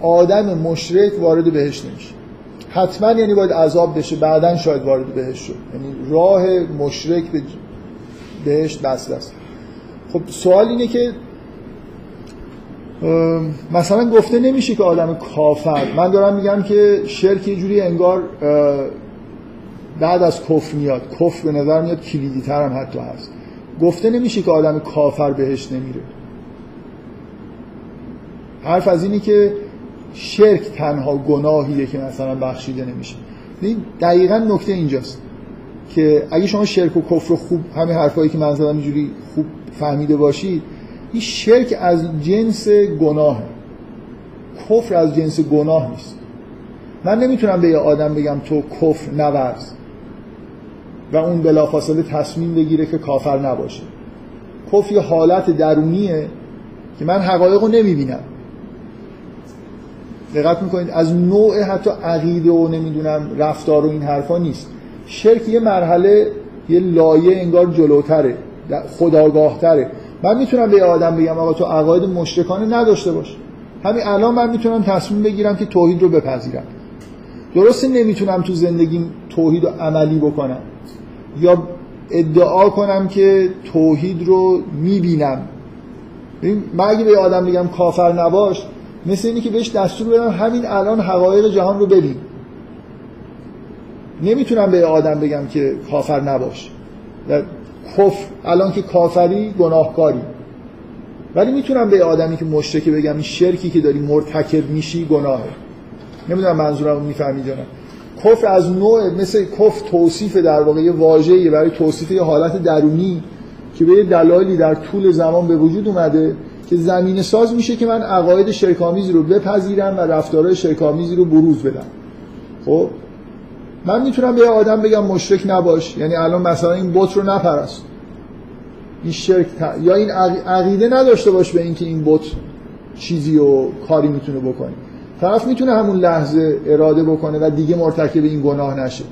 آدم مشرک وارد بهش نمیشه. حتما یعنی باید عذاب بشه بعدا شاید وارد بهش شد. یعنی راه مشرک به بهشت بسته است. خب سوال اینه که مثلا گفته نمیشه که آدم کافر. من دارم میگم که شرک یه جوری انگار بعد از کفر میاد. کفر به نظر میاد کلیدی تر هم حتی هست. گفته نمیشه که آدم کافر بهش نمیره. حرف از اینی که شرک تنها گناهیه که مثلا بخشیده نمیشه. دقیقا نکته اینجاست که اگه شما شرک و کفر خوب همین حرفایی که من زدم اینجوری خوب فهمیده باشید این شرک از جنس گناه. کفر از جنس گناه نیست. من نمی‌تونم به یه آدم بگم تو کفر نورز و اون بلافاصله تصمیم بگیره که کافر نباشه. کفر یه حالت درونیه که من حقایق رو نمی‌بینم. دقت می‌کنید از نوع حتی عقیده و نمی‌دونم رفتار و این حرفا نیست. شرک یه مرحله یه لایه انگار جلوتره خداگاهتره من می‌تونم به آدم بگم آقا تو عقاید مشرکانه نداشته باش. همین الان من می‌تونم تصمیم بگیرم که توحید رو بپذیرم. درسته نمی‌تونم تو زندگیم توحید رو عملی بکنم. یا ادعا کنم که توحید رو می‌بینم. من اگه به آدم بگم کافر نباش مثل اینی که بهش دستور بدم همین الان حقایق جهان رو ببین. نمی‌تونم به آدم بگم که کافر نباش. کفر الان که کافری گناهکاری. ولی می‌تونم به آدمی که مشرکه بگم این شرکی که داری مرتکب میشی گناهه. نمی‌دونم منظورم می‌فهمید نه. کفر از نوع مثل کفر توصیف در واقع یه واژه‌ای برای توصیف یه حالت درونی که به یه دلایلی در طول زمان به وجود اومده که زمین ساز میشه که من عقاید شرکامیزی رو بپذیرم و رفتارهای شرکامیزی رو بروز بدم. خب؟ من می‌تونم به آدم بگم مشرک نباش. یعنی الان مثلا این بت رو نپرست. این شرک یا این عقیده نداشته باش به اینکه این بت چیزی و کاری می‌تونه بکنه. طرف می‌تونه همون لحظه اراده بکنه و دیگه مرتکب این گناه نشه.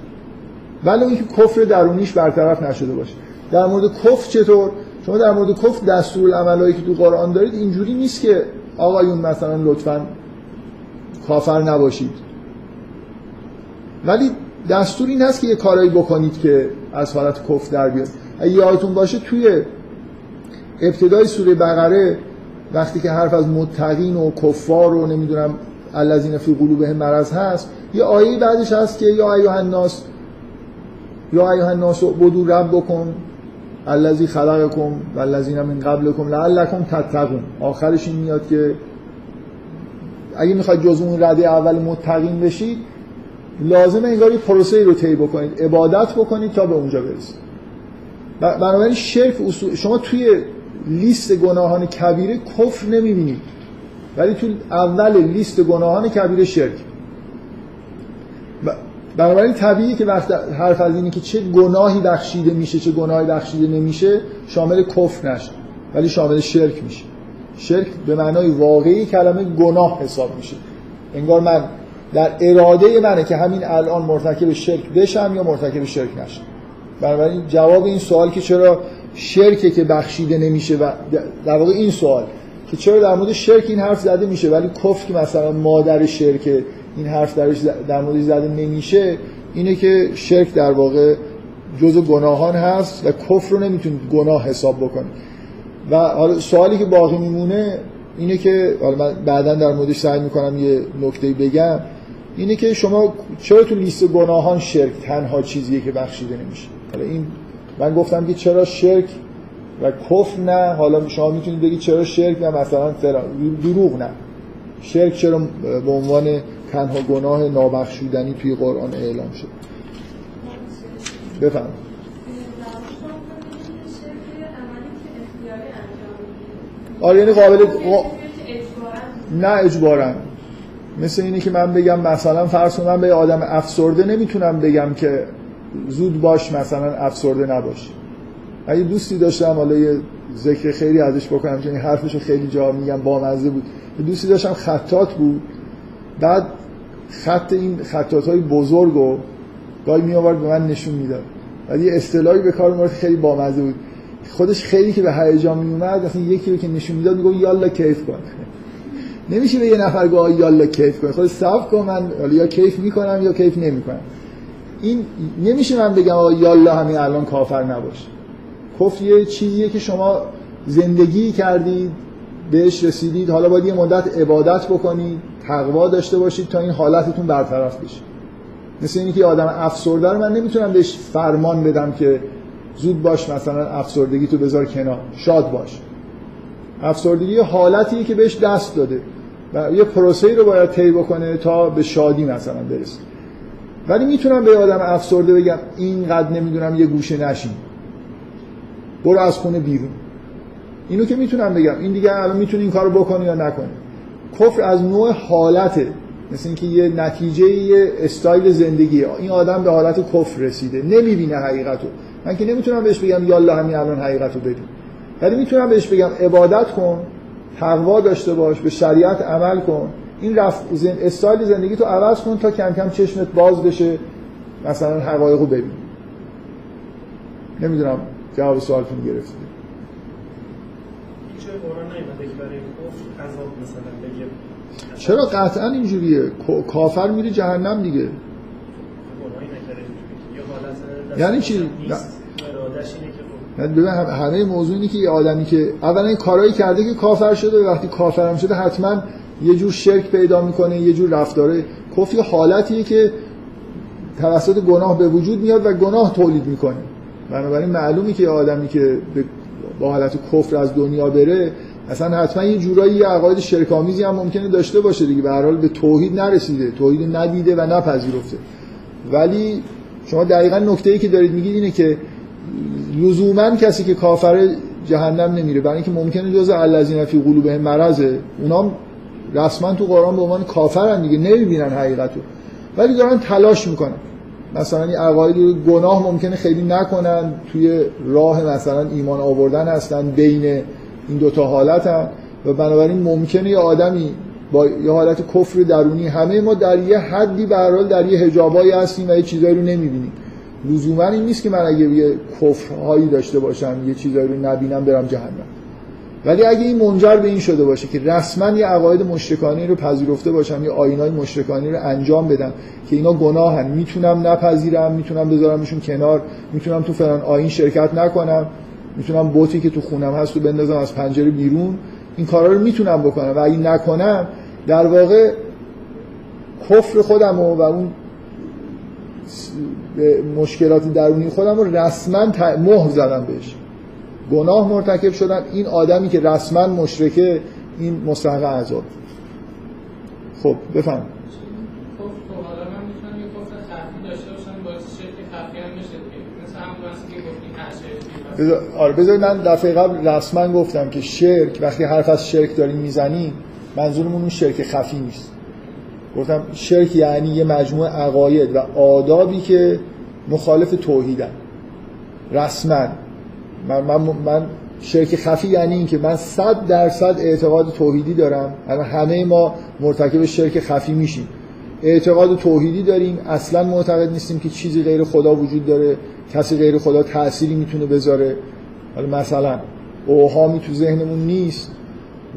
ولی اینکه کفر درونیش برطرف نشده باشه. در مورد کفر چطور؟ شما در مورد کفر دستورالعملایی که تو قرآن دارید اینجوری نیست که آقایون مثلا لطفا کافر نباشید. ولی دستور این هست که یه کارایی بکنید که از حالت کفر در بیاد. اگه یادتون باشه توی ابتدای سوره بقره وقتی که حرف از متقین و کفار و نمی‌دونم الذین فی قلوبهم مرض هست یه آیه بعدش هست که یا ایها الناس یا ایها الناس بدو ربکم الذی خلقکم و الذین من قبلکم لعلکم تتقون. آخرش این میاد که اگه می‌خواید جز اون رده اول متقین بشید لازم انگار یه پروسه رو طی بکنید عبادت بکنید تا به اونجا برسید. بنابراین شرک اصول شما توی لیست گناهان کبیره کفر نمی‌بینید. ولی تو اول لیست گناهان کبیره شرک. بنابراین طبیعیه که وقت حرف از اینه که چه گناهی بخشیده میشه چه گناهی بخشیده نمیشه شامل کفر نشه ولی شامل شرک میشه. شرک به معنای واقعی کلمه گناه حساب میشه. انگار من در اراده منه که همین الان مرتکب شرک بشم یا مرتکب شرک نشم. بنابراین جواب این سوال که چرا شرکه که بخشیده نمیشه و در واقع این سوال که چرا در مورد شرک این حرف زده میشه ولی کفر که مثلا مادر شرک این حرف درش در موردش زده نمیشه اینه که شرک در واقع جزء گناهان هست و کفر رو نمی‌تونید گناه حساب بکنید. و حالا سوالی که باقی میمونه اینه که حالا من بعدا در موردش سعی می‌کنم یه نکته بگم اینه که شما چرا تو لیست گناهان شرک تنها چیزیه که بخشیده نمیشه؟ حالا این من گفتم که چرا شرک و کفر نه؟ حالا شما می‌تونید بگید چرا شرک نه؟ مثلا دروغ نه. شرک چرا به عنوان تنها گناه نابخشودنی توی قرآن اعلام شد. بفهم آره یعنی قابل نه اجبارن مثل اینه که من بگم مثلا فرض من به آدم افسرده نمی‌تونم بگم که زود باش مثلا افسرده نباش اگه دوستی داشتم حالا یه ذکر خیلی ازش بکنم چون حرفش خیلی جا میگم بامزه بود. دوستی داشتم خطات بود. بعد خط این خطات های بزرگ و گاهی می آورد به من نشون می‌داد. بعد یه اصطلاحی به کار مورد خیلی بامزه بود. خودش خیلی که به هیجان می اومد مثلا یکی رو که نشون می‌داد میگه یالا کیف کن. نمیشه به یه نفر گفت یالا کیف کن. خود صاف کن من یا کیف می‌کنم یا کیف نمی‌کنم. این نمیشه من بگم آقا یالا همین الان کافر نباش کفر یه چیزیه که شما زندگی کردید بهش رسیدید حالا باید یه مدت عبادت بکنید. تقوا داشته باشید تا این حالتتون برطرف بشه. مثل اینکه که آدم افسرده رو من نمی‌تونم بهش فرمان بدم که زود باش مثلا افسردگی تو بذار کنار. شاد باش. افسردگی یه حالتیه که بهش دست داده و یه پروسه رو باید طی بکنه تا به شادی مثلا برسه. ولی می‌تونم به آدم افسرده بگم اینقدر نمی‌دونم یه گوشه نشین. برو از خونه بیرون. اینو که می‌تونم بگم. این دیگه الان می‌تونی این کارو بکنی یا نکنی. کفر از نوع حالته. مثل اینکه یه نتیجه یه استایل زندگی. این آدم به حالت کفر رسیده. نمی‌بینه حقیقتو. من که نمی‌تونم بهش بگم یالا همین الان حقیقتو ببین ولی می‌تونم بهش بگم عبادت کن تقوا داشته باش به شریعت عمل کن. این رفت. استایل زندگی تو عوض کن تا کم کم چشمت باز بشه. مثلا حقایق رو ببین. نمی‌دونم جواب سوالتون گرفتید. چرا قطعا اینجوریه؟ کافر میره جهنم دیگه. یعنی چی؟ یعنی ببین همه موضوع اینه که یه آدمی که اولا این کارهایی کرده که کافر شده و وقتی کافرم شده حتما یه جور شرک پیدا می‌کنه یه جور رفتاره. کفر حالتیه که توسط گناه به وجود میاد و گناه تولید می‌کنه. بنابراین معلومی که آدمی که با حالت کفر از دنیا بره اصلا حتما یه جورایی یه عقاید شرکامیزی هم ممکنه داشته باشه دیگه. به هر حال به توحید نرسیده. توحید ندیده و نپذیرفته. ولی شما دقیقا نکته ای که دارید میگید اینه که لزوما کسی که کافر جهنم نمیره. برای اینکه ممکنه جز الذین فی قلوبهم مرضه. اونام رسما تو قرآن به عنوان کافرن دیگه. نمی‌بینن حقیقتو. ولی دارن تلاش می‌کنن. مثلا این عقاید گناه ممکنه خیلی نکنن. توی راه مثلا ایمان آوردن هستن. بین این دوتا حالت هم و بنابراین ممکنه یه آدمی با یه حالت کفر درونی همه ما در یه حدی به در یه حجابایی هستیم و یه چیزایی رو نمی‌بینیم. لزوما این نیست که من اگه یه کفرهایی داشته باشم یه چیزایی رو نبینم برم جهنم. ولی اگه این منجر به این شده باشه که رسما یه عقاید مشرکانه رو پذیرفته باشم یه آینای مشرکانه رو انجام بدم که اینا گناهن می‌تونم نپذیرم می‌تونم بذارمشون کنار می‌تونم تو فلان آین شرکت نکنم. می‌تونم بوتی که تو خونم هست رو بندازم از پنجره بیرون. این کارا رو می‌تونم بکنم. و اگه نکنم در واقع کفر خودم و, و اون مشکلات درونی خودم رو رسما مهر زدم بهش. گناه مرتکب شدم این آدمی که رسما مشرکه این مستحق عذاب. خب بفهم. آره بذارید من دفعه قبل رسما گفتم که شرک وقتی حرف از شرک داریم می‌زنیم منظورمون اون شرک خفی نیست. گفتم شرک یعنی یه مجموعه عقاید و آدابی که مخالف توحیدن. رسما من, من, من شرک خفی یعنی این که من صد درصد اعتقاد توحیدی دارم. الان همه ما مرتکب شرک خفی میشیم. اعتقاد توحیدی داریم. اصلا معتقد نیستیم که چیزی غیر خدا وجود داره. کسی غیر خدا تأثیری می‌تونه بذاره. حالا مثلا اوهامی تو ذهنمون نیست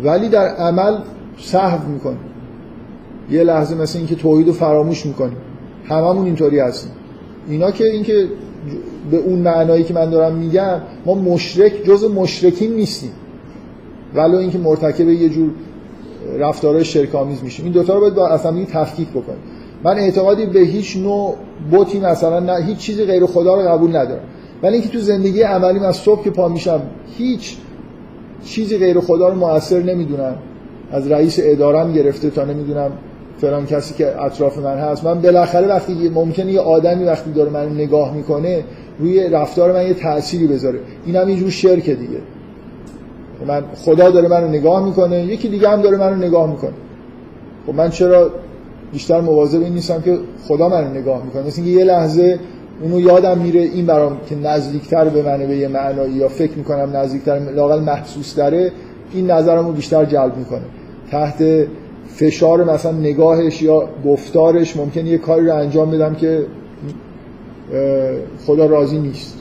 ولی در عمل صحو می‌کنیم. یه لحظه مثل اینکه توحید رو فراموش می‌کنیم. هممون اینطوری هستیم. اینا که اینکه به اون معنایی که من دارم میگم ما مشرک جز مشرکین نیستیم. ولو اینکه مرتکب یه جور رفتارهای شرکامیز میشیم. این دوتا رو باید با اصلا تفکیک بکنیم. من اعتقادی به هیچ نوع بوتی مثلا نه هیچ چیزی غیر خدا رو قبول ندارم ولی اینکه تو زندگی عملیم از صبح که پا میشم هیچ چیزی غیر خدا رو موثر نمی‌دونم. از رئیس ادارم گرفته تا نمی‌دونم فلان کسی که اطراف من هست. من بالاخره وقتی ممکنه یه آدمی وقتی داره من نگاه می‌کنه روی رفتار من یه تأثیری بذاره. این هم شرکه دیگه. من خدا داره منو نگاه می‌کنه یکی دیگه هم داره منو نگاه می‌کنه. خب من چرا بیشتر مواظب این نیستم که خدا منو نگاه می‌کنه. مثل یه لحظه اونو یادم میره این برام که نزدیکتر به منه به یه معنایی یا فکر می‌کنم نزدیکتر لاقل محسوس داره این نظرمو بیشتر جلب می‌کنه. تحت فشار مثلا نگاهش یا گفتارش ممکنه یه کاری رو انجام بدم که خدا راضی نیست.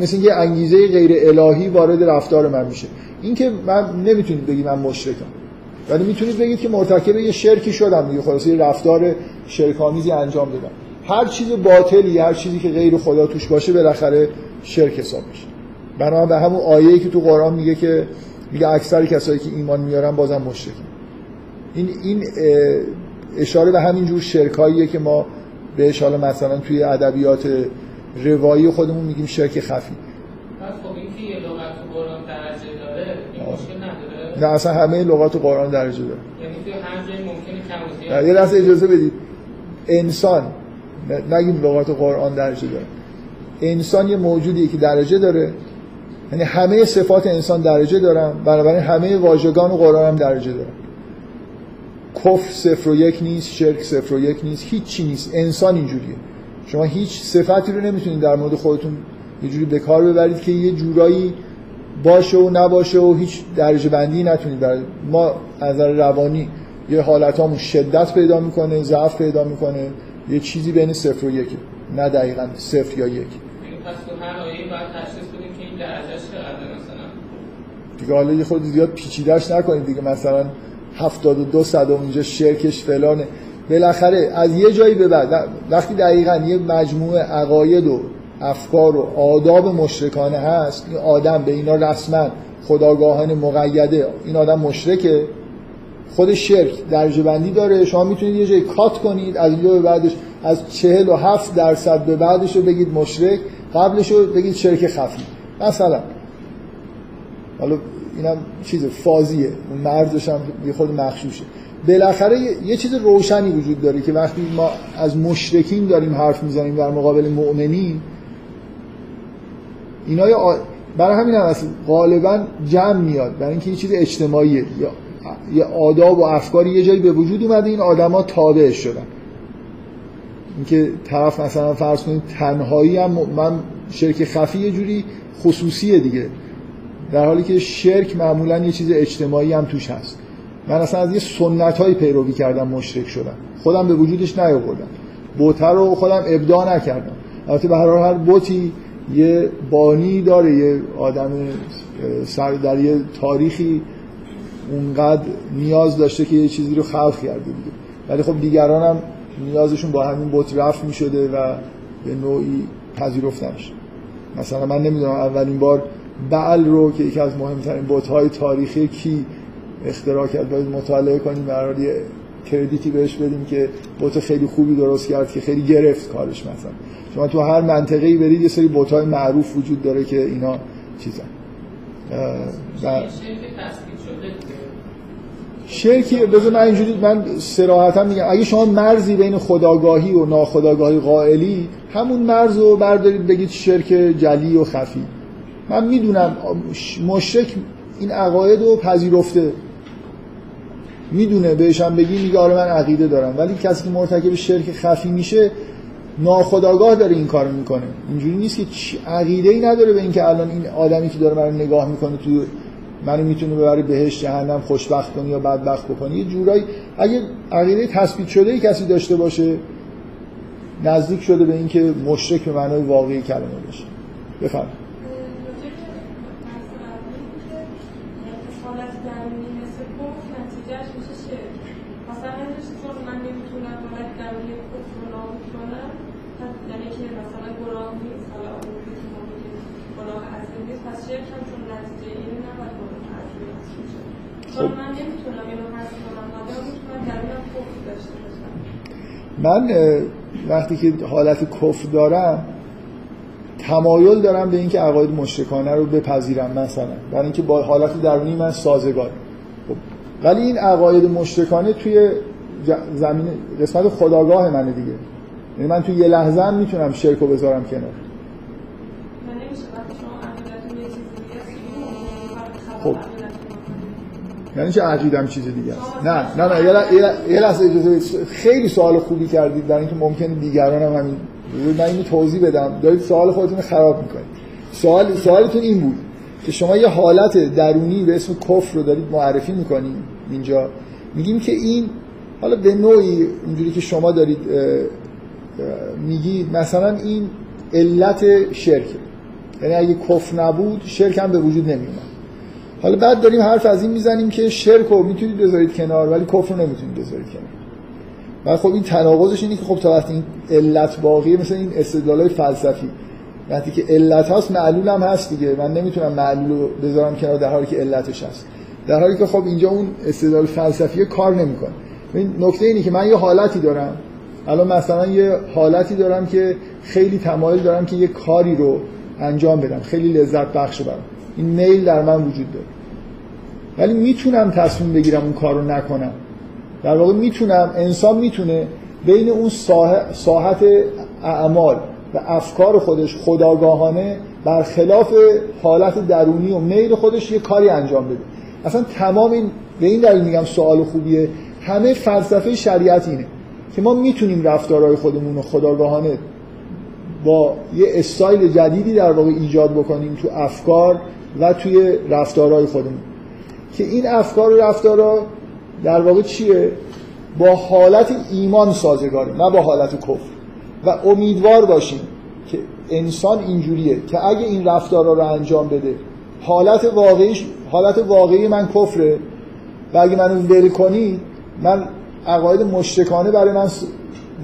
مثل یه انگیزه غیر الهی وارد رفتار من میشه. این که من نمی‌تونید بگید من مشرکم. ولی می‌تونید بگید که مرتکب یه شرکی شدم دیگه. خلاص یه رفتار شرکامیزی انجام دادم. هر چیز باطلی هر چیزی که غیر خدا توش باشه بالاخره شرک حساب میشه. بنابراین به همون آیه‌ای که تو قرآن میگه که میگه اکثر کسایی که ایمان میارن بازم مشرکن. این این اشاره به همین جور شرکاییه که ما بهش حالا مثلا توی ادبیات روایی خودمون میگیم شرک خفی خب این که یه لغت قرآن درجه داره این مشکل نداره نه اصلا همه لغات قرآن درجه داره. یعنی توی هر جایی ممکنه کم و یه لحظه اجازه بدید. انسان نگیم لغات قرآن درجه داره. انسان یه موجودیه که درجه داره. یعنی همه صفات انسان درجه دارن. بنابراین همه واژگان قرآن هم درجه دارن. کفر صفر و یک نیست شرک صفر و یک نیست هیچی نیست. انسان اینجوریه. شما هیچ صفتی رو نمی‌تونید در مورد خودتون یه جوری به کار ببرید که یه جورایی باشه و نباشه و هیچ درجه بندی نتونید برای ما از نظر روانی یه حالت شدت پیدا می‌کنه ضعف پیدا می‌کنه. یه چیزی بین صفر و یکه نه دقیقا صفر یا یک. پس تو هر آیه باید تشخیص بدیم که این درجهش چقدر مثلا؟ دیگه حالا یه خود زیاد پیچیده‌اش نکنید دیگه. مثلا 72 صدم اینجا شرکش فلانه. بالاخره از یه جایی به بعد وقتی دقیقا یه مجموعه عقاید و افکار و آداب مشرکانه هست این آدم به اینا رسما خداگاهان مقیده این آدم مشرکه خود شرک درجه بندی داره شما می‌تونید یه جایی کات کنید از اینجا به بعدش از چهل و هفت درصد به بعدش رو بگید مشرک قبلش رو بگید شرک خفی. مثلا حالا اینم چیز فازیه مرزش هم یه خود مخشوشه. بالاخره یه چیز روشنی وجود داره که وقتی ما از مشرکین داریم حرف می‌زنیم در مقابل مؤمنین اینا یا برای همین هم غالبا جمع میاد. برای اینکه یه چیز اجتماعیه. یا یه آداب و افکاری یه جایی به وجود اومده این آدما تابع شدن. اینکه طرف مثلا فرض کنید تنهایی هم من شرک خفی یه جوری خصوصیه دیگه. در حالی که شرک معمولا یه چیز اجتماعی هم توش هست. من اصلا از یه سنت هایی پیروی کردم مشرک شدم. خودم به وجودش نیاوردم. بوتر رو خودم ابداع نکردم. البته به هر حال هر بوتی یه بانی داره یه آدم سر در یه تاریخی اونقدر نیاز داشته که یه چیزی رو خلق کرده دیگه. ولی خب دیگران هم نیازشون با همین بوت رفت می شده و به نوعی پذیرفته نمیشه مثلا من نمی‌دونم اولین بار بعل رو که یکی از مهمترین بوت های تاریخی کی اختراع کرد باید مطالعه کنیم برای کردیتی بهش بدیم که بوت خیلی خوبی درست کرد که خیلی گرفت کارش مثلا. شما تو هر منطقه‌ای برید یه سری بوت های معروف وجود داره که اینا چیزن. و شرکی بذار من اینجوری من صراحتا میگم اگه شما مرزی بین خداگاهی و ناخداگاهی قائلی همون مرز رو بردارید بگید شرک جلی و خفی. من می‌دونم مشرک این عقاید رو پذیرفته. می‌دونه بهش هم بگی میگه آره من عقیده دارم. ولی کسی که مرتکب شرک خفی میشه ناخداگاه داره این کارو می‌کنه. اینجوری نیست که عقیده ای نداره به اینکه الان این آدمی که داره منو نگاه می‌کنه تو منو می‌تونه ببره بهش جهنم خوشبخت کنی یا بدبخت بکنی. یه جورایی اگه عقیده تثبیت شده ای کسی داشته باشه نزدیک شده به اینکه مشرک به معنای واقعی کلمه باشه. بفرمایید حالت درونی مثل کفر نتیجهش میشه شرک مثلا نمیشه چون من نمی‌تونم حالت درونی کفر رو نابود کنم پس یعنی که مثلا گناه نیست حالا اون که ما میگیم گناه اصلی نیست پس شرک هم چون نتیجه اینه نباید گناه اصلی هست میشه چون من نمی‌تونم اینو حذف کنم حالا می‌تونم درونم کفر داشته باشم وقتی که حالت کفر دارم تمایل دارم به اینکه عقاید مشرکانه رو بپذیرم مثلا. برای اینکه با حالت درونی من سازگار. خب، ولی این عقاید مشرکانه توی زمین قسمت خداگاه منه دیگه. یعنی من توی یه لحظه هم می‌تونم شرک رو بذارم کنار. یعنی چه عقیدم چیز دیگه است. نه نه نه یه لح- یه لح- یه لحظه اجازه. خیلی سوال خوبی کردید در اینکه ممکن دیگران هم همین من اینو توضیح بدم. دارید سوال خودتون خراب می‌کنید. سوال سوالتون این بود که شما یه حالت درونی به اسم کفر رو دارید معرفی می‌کنید اینجا. میگیم که این حالا به نوعی اینجوری که شما دارید میگید مثلا این علت شرک یعنی اگه کفر نبود شرک هم به وجود نمیومد حالا بعد داریم حرف از این می‌زنیم که شرک رو می‌تونید بذارید کنار ولی کفر رو نمی‌تونید بذارید کنار. و خب این تناقضش اینه که خب تا وقتی این علت باقیه مثل این استدلالای فلسفی. وقتی که علت هست معلول هم هست دیگه. من نمی‌تونم معلول رو بذارم کنار در حالی که علتش هست. در حالی که خب اینجا اون استدلال فلسفی کار نمی‌کنه. این نکته اینه که من یه حالتی دارم. الان مثلا یه حالتی دارم که خیلی تمایل دارم که یه کاری رو انجام بدم. خیلی لذت بخش برام. این میل در من وجود داره. ولی می‌تونم تصمیم بگیرم اون کار رو نکنم. در واقع می‌تونم انسان می‌تونه بین اون ساح- ساحت اعمال و افکار خودش خداگاهانه برخلاف حالت درونی و میل خودش یه کاری انجام بده. اصلا تمام این به این دلیل میگم سوال خوبیه همه فلسفه شریعت اینه که ما می‌تونیم رفتارهای خودمون رو خداگاهانه با یه استایل جدیدی در واقع ایجاد بکنیم تو افکار و توی رفتارهای خودمون. که این افکار و رفتارها در واقع چیه؟ با حالت ایمان سازگاره نه با حالت کفر. و امیدوار باشیم که انسان اینجوریه که اگه این رفتارها رو انجام بده حالت واقعیش حالت واقعی من کفره. و اگه منو ول کنی من عقاید مشرکانه برای من س-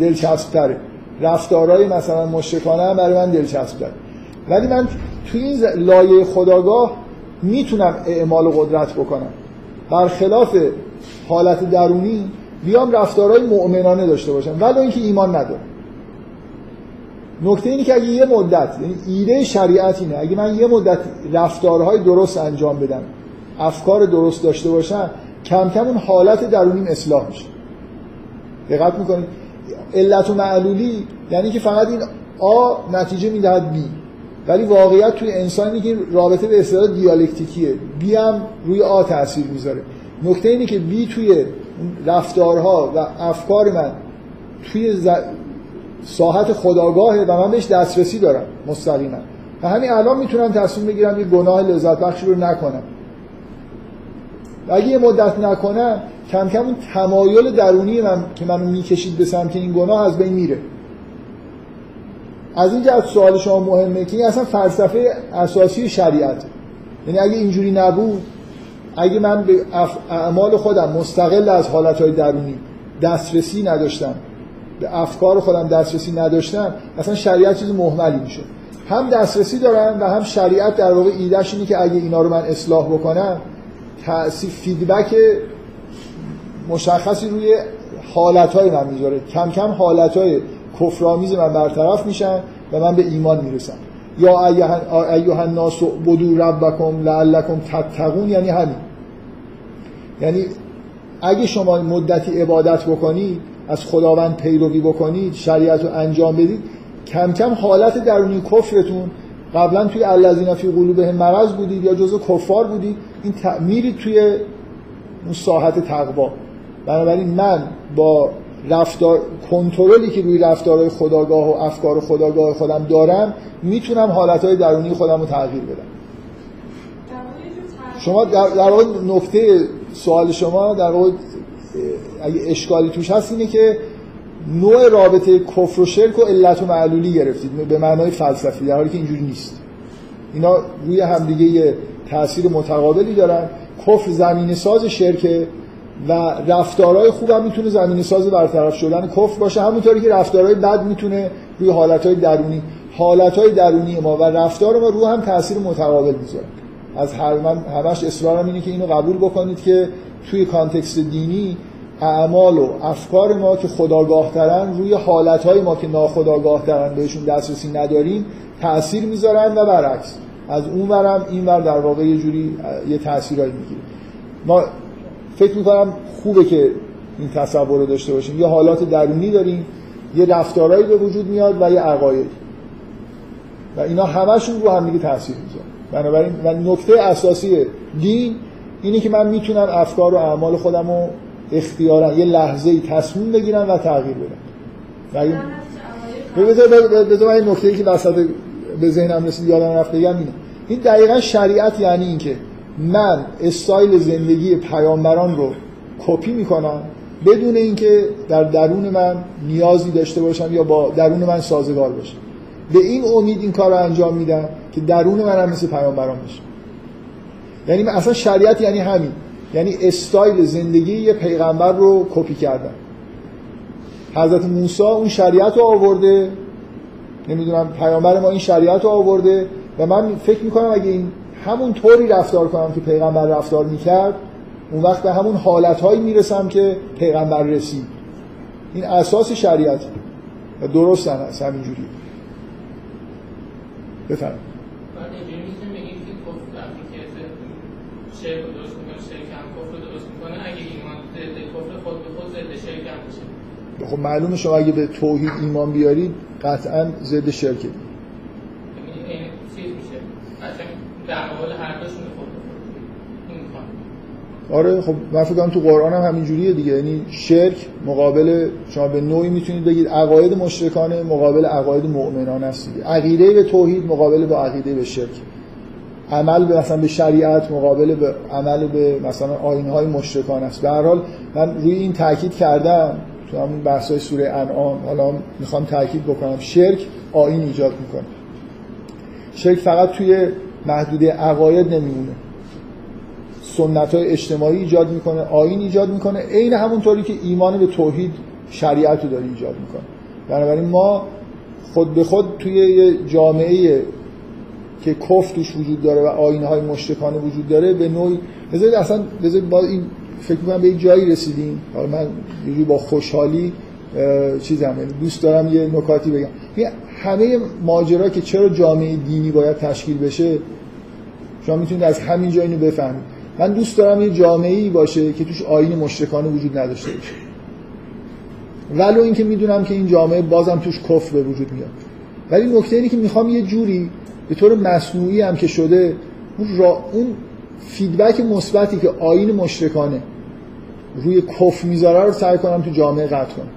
دلچسبتره. رفتارهای مثلا مشرکانه هم برای من دلچسبتره. ولی من توی این لایه خداگاه می‌تونم اعمال قدرت بکنم برخلاف حالت درونی بیام رفتارهای مؤمنانه داشته باشم. ولو اینکه ایمان ندارم نکته اینه که اگه یه مدت یعنی ایده شریعت اینه. اگه من یه مدت رفتارهای درست انجام بدم افکار درست داشته باشم کم کم اون حالت درونیم اصلاح میشه. دقت می‌کنید. علت و معلولی یعنی که فقط این آ نتیجه می‌دهد بی. ولی واقعیت توی انسانی که رابطه به اصطلاح دیالکتیکیه. بی هم روی آ تاثیر می‌ذاره. نکته اینه که بی توی رفتارها و افکار من توی ز... ساحت خداگاهه و من بهش دسترسی دارم مستقیما. و همین الان می‌تونم تصمیم بگیرم یه گناه لذت بخشی رو نکنم. و اگه یه مدت نکنم کم کم اون تمایل درونی من که منو می‌کشید به سمت این گناه از بین میره. از این جهت سوال شما مهمه که این اصلا فلسفه اساسی شریعت. یعنی اگه اینجوری نبود اگه من به اعمال خودم مستقل از حالتهای درونی دسترسی نداشتم به افکار خودم دسترسی نداشتم اصلا شریعت چیز مهملی میشه هم دسترسی دارن و هم شریعت در واقع ایدهش اینه که اگه اینا رو من اصلاح بکنم تأثیر فیدبک مشخصی روی حالتهای من می‌ذاره. کم کم حالتهای کفرآمیز من برطرف میشن و من به ایمان می‌رسم. یا ایها الناس بدو ربکم لعلکم تتقون یعنی همین. یعنی اگه شما مدتی عبادت بکنید از خداوند پیروی بکنید شریعت رو انجام بدید کم کم حالت درونی کفرتون قبلا توی الذین فی قلوبهم مرض بودید یا جزو کفار بودید این میرید توی اون ساحت تقوا. بنابراین من با رفتار کنترلی که روی رفتارهای خداگاه و افکار خداگاه خودم دارم می‌تونم حالتهای درونی خودم رو تغییر بدم. شما در, در واقع نکته سوال شما در واقع اگه اشکالی توش هست اینه که نوع رابطه کفر و شرک و علت و معلولی گرفتید به معنای فلسفی در حالی که اینجوری نیست. اینا روی همدیگه یه تاثیر متقابلی دارن. کفر زمین ساز شرکه. و رفتارهای خوب هم می‌تونه زمین ساز برطرف شدن کفر باشه. همونطوری که رفتارهای بد می‌تونه روی حالتهای درونی حالتهای درونی ما و رفتار ما رو هم تاثیر متقابل می‌ذاره. از هر من همش اصرارم اینه که اینو قبول بکنید که توی کانتکست دینی اعمال و افکار ما که خداگاه ترن روی حالتهای ما که ناخداگاه ترن بهشون دسترسی نداریم تاثیر می‌ذارن و برعکس. از اون ورم این ور در واقع یه جوری یه تاثیرایی می‌گیره. ما فکر می‌کنم خوبه که این تصور رو داشته باشیم. یه حالات درونی داریم یه رفتارهایی به وجود میاد و یه عقاید. و اینا همشون رو هم دیگه تاثیر می‌ذارن بنابراین و نکته اساسی دین اینه که من می‌تونم افکار و اعمال خودم رو اختیارا یه لحظه ای تصمیم بگیرم و تغییر بدم. بذار این نکته ای که وسط به ذهنم رسید یادم رفت بگم اینه. این دقیقا شریعت یعنی این که من استایل زندگی پیامبران رو کپی می‌کنم بدون اینکه در درون من نیازی داشته باشم یا با درون من سازگار باشم. به این امید این کار رو انجام میدم که درون من هم مثل پیامبران بشه. یعنی اصلا شریعت یعنی همین. یعنی استایل زندگی یه پیغمبر رو کپی کردن حضرت موسی اون شریعت رو آورده. نمی‌دونم پیامبر ما این شریعت رو آورده و من فکر می‌کنم اگه این همون طوری رفتار کنم که پیغمبر رفتار می‌کرد اون وقت به همون حالتهایی می‌رسم که پیغمبر رسید. این اساس شریعت و درست هم هست همینجوری بفرم خب معلومه شما اگه به توحید ایمان بیارید قطعا ضد شرکه یعنی این چیز میشه قطعا آره خب من فکر تو قرآن هم همینجوریه دیگه. یعنی شرک مقابل شما به نوعی می‌تونید بگید عقاید مشرکانه مقابل عقاید مؤمنان است عقیده به توحید مقابل با عقیده به شرک. عمل به مثلا به شریعت مقابل به عمل به مثلا های مشرکان است. به هر حال من روی این تاکید کردم تو همون های سوره انعام. حالا می‌خوام تاکید بکنم. شرک آین ایجاد می‌کنه. شرک فقط توی محدوده عقاید نمیمونه. سنت های اجتماعی ایجاد می‌کنه آین ایجاد می‌کنه عین همونطوری که ایمان به توحید شریعت رو داره ایجاد می‌کنه. بنابراین ما خود به خود توی یه جامعه که کف توش وجود داره و آینه های مشرکانه وجود داره به نوعی بذارید اصلا بذارید با این فکر کنم به این جایی رسیدیم. حالا من یه با خوشحالی چیزم یعنی دوست دارم یه نکاتی بگم. همه ماجرا که چرا جامعه دینی باید تشکیل بشه شما می‌تونید از همین جایی اینو بفهمید. من دوست دارم یه جامعه ای باشه که توش آین مشرکانه وجود نداشته باشه. ولو اینکه می‌دونم که این جامعه بازم توش کفر به وجود میاد. ولی نکته اینه که می‌خوام یه جوری به طور مصنوعی هم که شده اون, را اون فیدبک مثبتی که آین مشرکانه روی کف می‌ذاره رو سعی کنم تو جامعه قطع کنم.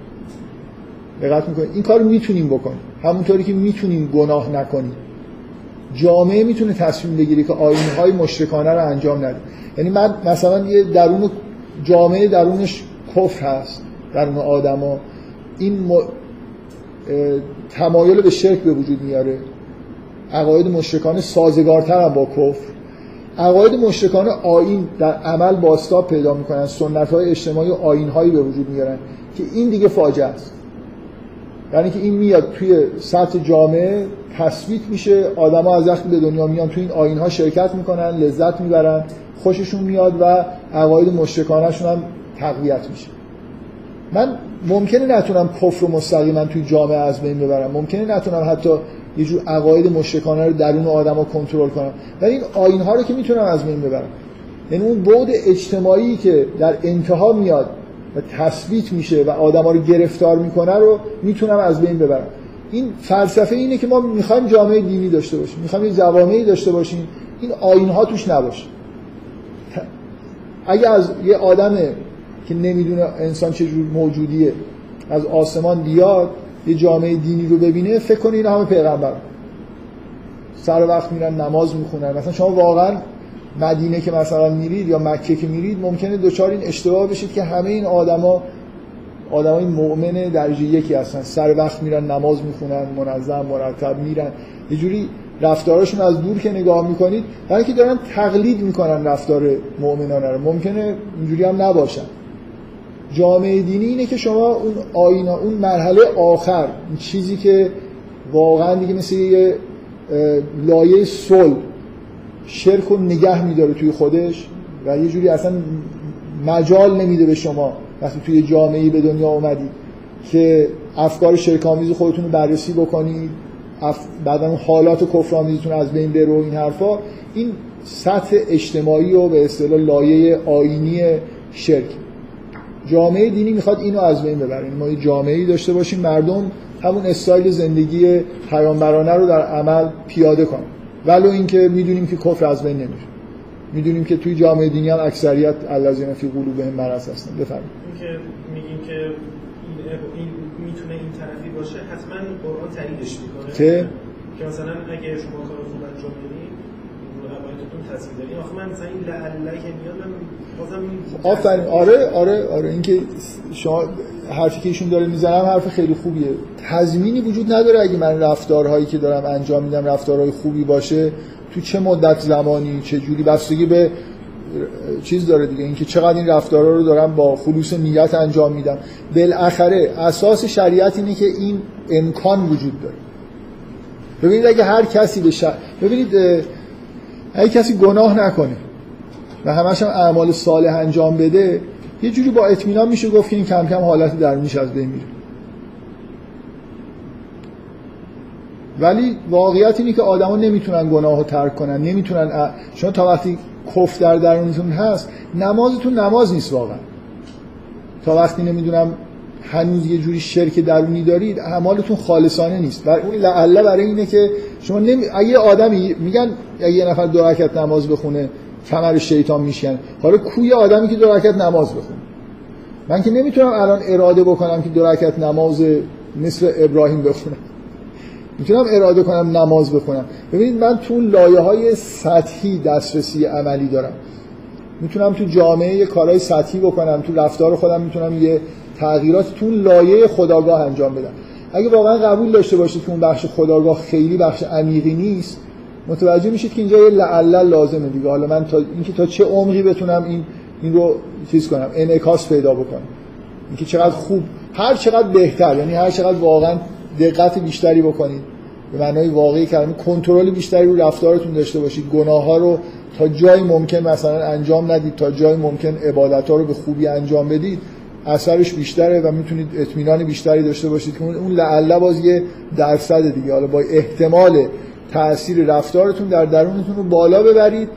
دقت می‌کنیم این کار می‌تونیم بکنیم. همونطوری که می‌تونیم گناه نکنیم. جامعه می‌تونه تصمیم بگیره که آین های مشرکانه رو انجام نده. یعنی من مثلا یه درون جامعه درونش کفر هست. درون آدما. این تمایل به شرک به وجود میاره. عقاید مشرکانه سازگارتر با کفر. عقاید مشرکانه آین در عمل باستاب پیدا می‌کنن. سنت های اجتماعی و آین هایی به وجود میارن که این دیگه فاجعه است. یعنی که این میاد توی سطح جامعه تثبیت میشه آدما از وقتی به دنیا میان توی این آین ها شرکت می‌کنن لذت می‌برن خوششون میاد و عقاید مشرکانهشون هم تقویت میشه. من ممکنه نتونم کفر و مستقیما توی جامعه از بین ببرم. ممکنه نتونم حتی یه جور عقاید مشرکانه رو درون آدما کنترل کنم. ولی این آین ها رو که می‌تونم از بین ببرم. یعنی اون بعد اجتماعی که در انتها میاد و تثبیت میشه و آدما رو گرفتار می‌کنه رو می‌تونم از بین ببرم. این فلسفه اینه که ما می‌خوایم جامعه دینی داشته باشیم می‌خوایم یه جوامعی داشته باشیم این آین ها توش نباشه. اگه از یه آدم که نمی‌دونه انسان چجور موجودیه از آسمان بیاد یه جامعه دینی رو ببینه فکر کنه این همه پیغمبر سر وقت میرن نماز می‌خونن. مثلا شما واقعا مدینه که مثلا میرید یا مکه که میرید ممکنه دوچار این اشتباه بشید که همه این آدما آدمای مؤمن درجه یکی هستن. سر وقت میرن نماز می‌خونن منظم مرتب میرن. یه جوری رفتارشون از دور که نگاه می‌کنید برای که دارن تقلید می‌کنن رفتار مؤمنانه رو. ممکنه اینجوری هم نباشن. جامعه دینی اینه که شما اون آینا اون مرحله آخر چیزی که واقعا دیگه مثل یه لایه صلح شرک رو نگه میداره توی خودش و یه جوری اصلا مجال نمیده به شما وقتی توی جامعه به دنیا اومدید که افکار شرکامیز خودتون رو بررسی بکنید اف... بعدا حالات کفرآمیزتون از بین بره و این حرفا. این سطح اجتماعی و به اصطلاح لایه آینی شرک. جامعه دینی می‌خواد اینو از بین ببره. ما یه جامعه داشته باشیم مردم همون استایل زندگی پیامبرانه رو در عمل پیاده کنن. ولو اینکه می‌دونیم که کفر از بین نمیره. می‌دونیم که توی جامعه دینی هم اکثریت الذین فی قلوبهم مرض هستن. بفرمایید. که میگیم که این می‌تونه این طرفی باشه حتما قرآن تاییدش می‌کنه. که؟ که مثلا اگه شما کار خوب انجام بدید عبادتتون تاثیر داره آخه من مثلا این لعله که میاد من بازم آفرین. آره آره آره. اینکه شما حرفی که ایشون داره می‌زنم حرف خیلی خوبیه. تضمینی وجود نداره اگه من رفتارهایی که دارم انجام میدم رفتارهای خوبی باشه تو چه مدت زمانی چه جوری؟ بستگی به چیز داره دیگه. اینکه چقدر این رفتارها رو دارم با خلوص نیت انجام میدم. بالاخره اساس شریعت اینه که این امکان وجود داره. ببینید اگه هر کسی به شر... ببینید اگه کسی گناه نکنه. و همش هم اعمال صالح انجام بده یه جوری با اطمینان میشه گفت که این کم کم حالت درونیش از بین میره. ولی واقعیت اینه که آدما نمی‌تونن گناه رو ترک کنن نمی‌تونن ا... شما تا وقتی کف در درونتون هست نمازتون نماز نیست واقعا. تا وقتی نمی‌دونم هنوز یه جوری شرک درونی دارید اعمالتون خالصانه نیست. و اون لعله برای اینه که شما نمی... اگه آدمی میگن اگه یه نفر دو رکعت نماز بخونه کمر شیطان میشن حالا کوی آدمی که دو رکعت نماز بخونه. من که نمی‌تونم الان اراده بکنم که دو رکعت نماز مثل ابراهیم بخونم. می‌تونم اراده کنم نماز بخونم. ببینید من تو لایه های سطحی دسترسی عملی دارم. می‌تونم تو جامعه یه کارهای سطحی بکنم تو رفتار خودم می‌تونم یه تغییرات تو لایه خداگاه انجام بدم اگه واقعا قبول داشته باشید که اون بخش خداگاه خیلی بخش عمیقی نیست متوجه میشید که اینجا یه لعل لازمه دیگه. حالا من تا اینکه تا چه عمقی بتونم این این رو چیز کنم انعکاس پیدا بکنم. اینکه چقدر خوب هر چقدر بهتر یعنی هر چقدر واقعا دقت بیشتری بکنید. به معنای واقعی کلمه کنترل بیشتری رو رفتارتون داشته باشید. گناه ها رو تا جای ممکن مثلا انجام ندید تا جای ممکن عبادت ها رو به خوبی انجام بدید. اثرش بیشتره و می‌تونید اطمینان بیشتری داشته باشید که اون لعله باز یه درصد دیگه. حالا با احتمال تاثیر رفتارتون در درونتون رو بالا ببرید.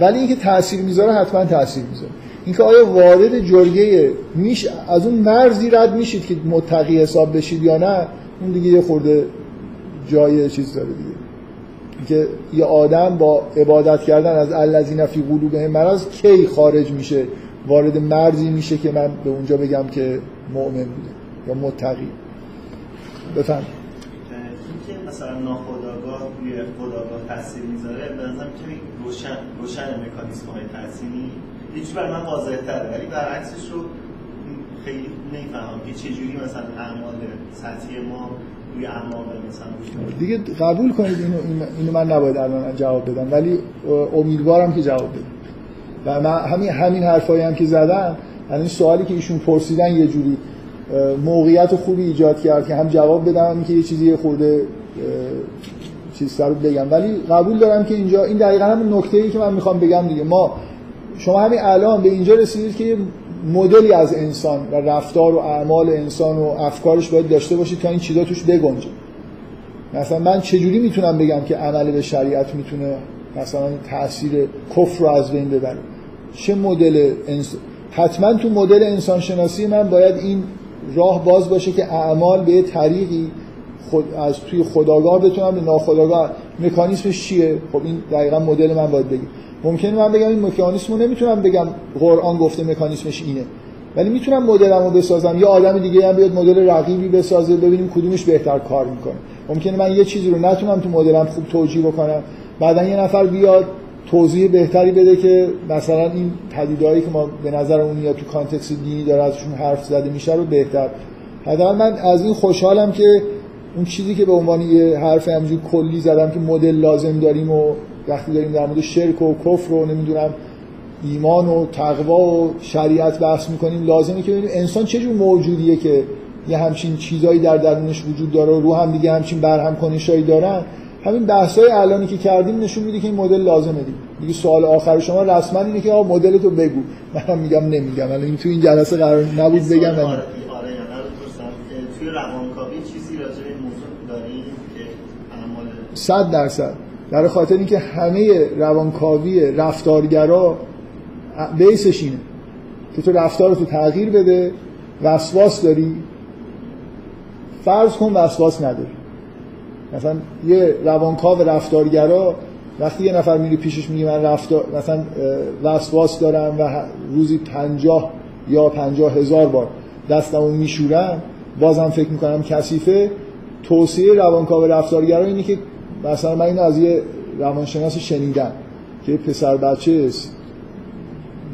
ولی اینکه تاثیر می‌ذاره حتما تاثیر می‌ذاره. اینکه آیا وارد جرگه میش از اون مرزی رد میشید که متقی حساب بشید یا نه اون دیگه یه خورده جای چیز داره دیگه. که یه آدم با عبادت کردن از الذین فی قلوبهم مرض کی خارج میشه؟ وارد مرزی میشه که من به اونجا بگم که مؤمن بوده یا متقی. بفهم اینکه مثلا ناخودآگاه روی خداگاه تاثیر می‌ذاره به نظرم که روشن روشن مکانیسم های تاثیری هیچ برای من واضح تره ولی برعکسش رو خیلی نمی‌فهمم که چجوری مثلا اعمال سطحی ما روی اعماق مثلا دیگه قبول کنید اینو, اینو من نباید الان جواب بدم ولی امیدوارم که جواب بدم. و من همین همین حرفایی هم که زدم یعنی سوالی که ایشون پرسیدن یه جوری موقعیت خوبی ایجاد کرد که هم جواب بدم که یه چیزی خورده چیز رو بگم. ولی قبول دارم که اینجا این دقیقا هم نکته ای که من می‌خوام بگم دیگه. ما شما همین الان به اینجا رسیدید که مدلی از انسان و رفتار و اعمال انسان و افکارش باید داشته باشید تا این چیزا توش بگنجه. مثلا من چجوری می‌تونم بگم که عمل به شریعت می‌تونه مثلا تاثیر کفر رو از بین ببره؟ چه مدل انسان حتما تو مدل انسان شناسی من باید این راه باز باشه که اعمال به طریقی خود از توی خداگاه بتونم به ناخداگاه. مکانیسمش چیه؟ خب این دقیقا مدل من باید بگم. ممکنه من بگم این مکانیسم رو نمی‌تونم بگم قرآن گفته مکانیسمش اینه. ولی می‌تونم مدلم رو بسازم. یا آدم دیگه هم بیاد مدل رقیبی بسازه ببینیم کدومش بهتر کار می‌کنه. ممکنه من یه چیزی رو نتونم تو مدلم خوب توجیه بکنم. بعدا یه نفر بیاد توضیح بهتری بده که مثلا این پدیدهایی که ما به نظر میاد تو کانتکست دینی داره ازشون حرف زده میشه رو بهتر. حداقل من از این خوشحالم که اون چیزی که به عنوان یه حرف همجور کلی زدم که مدل لازم داریم و وقتی داریم در مورد شرک و کفر و نمی‌دونم ایمان و تقوا و شریعت بحث می‌کنیم لازمه که ببینیم انسان چه جور موجودیه که یه همچین چیزایی در درونش وجود داره و رو هم دیگه همچین برهم کنشایی دارن. همین بحثای الانی که کردیم نشون میده که این مدل لازمه دیگه. دیگه سوال آخر شما رسما اینه که آقا مدل تو بگو. منم میگم نمیگم. الان این تو این جلسه قرار نبود بگم. آره آره توی روانکاوی چیزی راجع به موضوع داریم که الان صد درصد. در خاطر اینکه همه روانکاوی رفتارگرا بیسش اینه. که تو رفتار تو تغییر بده وسواس داری. فرض کن وسواس نداری. مثلا یه روانکاو رفتارگرا وقتی یه نفر میری پیشش میگه من رفتار مثلا وسواس دارم و روزی پنجاه یا پنجاه هزار بار دستمو میشورم بازم فکر می‌کنم کثیفه. توصیه روانکاو رفتارگرا اینه که مثلا من اینو از یه روانشناس شنیدم که پسر بچه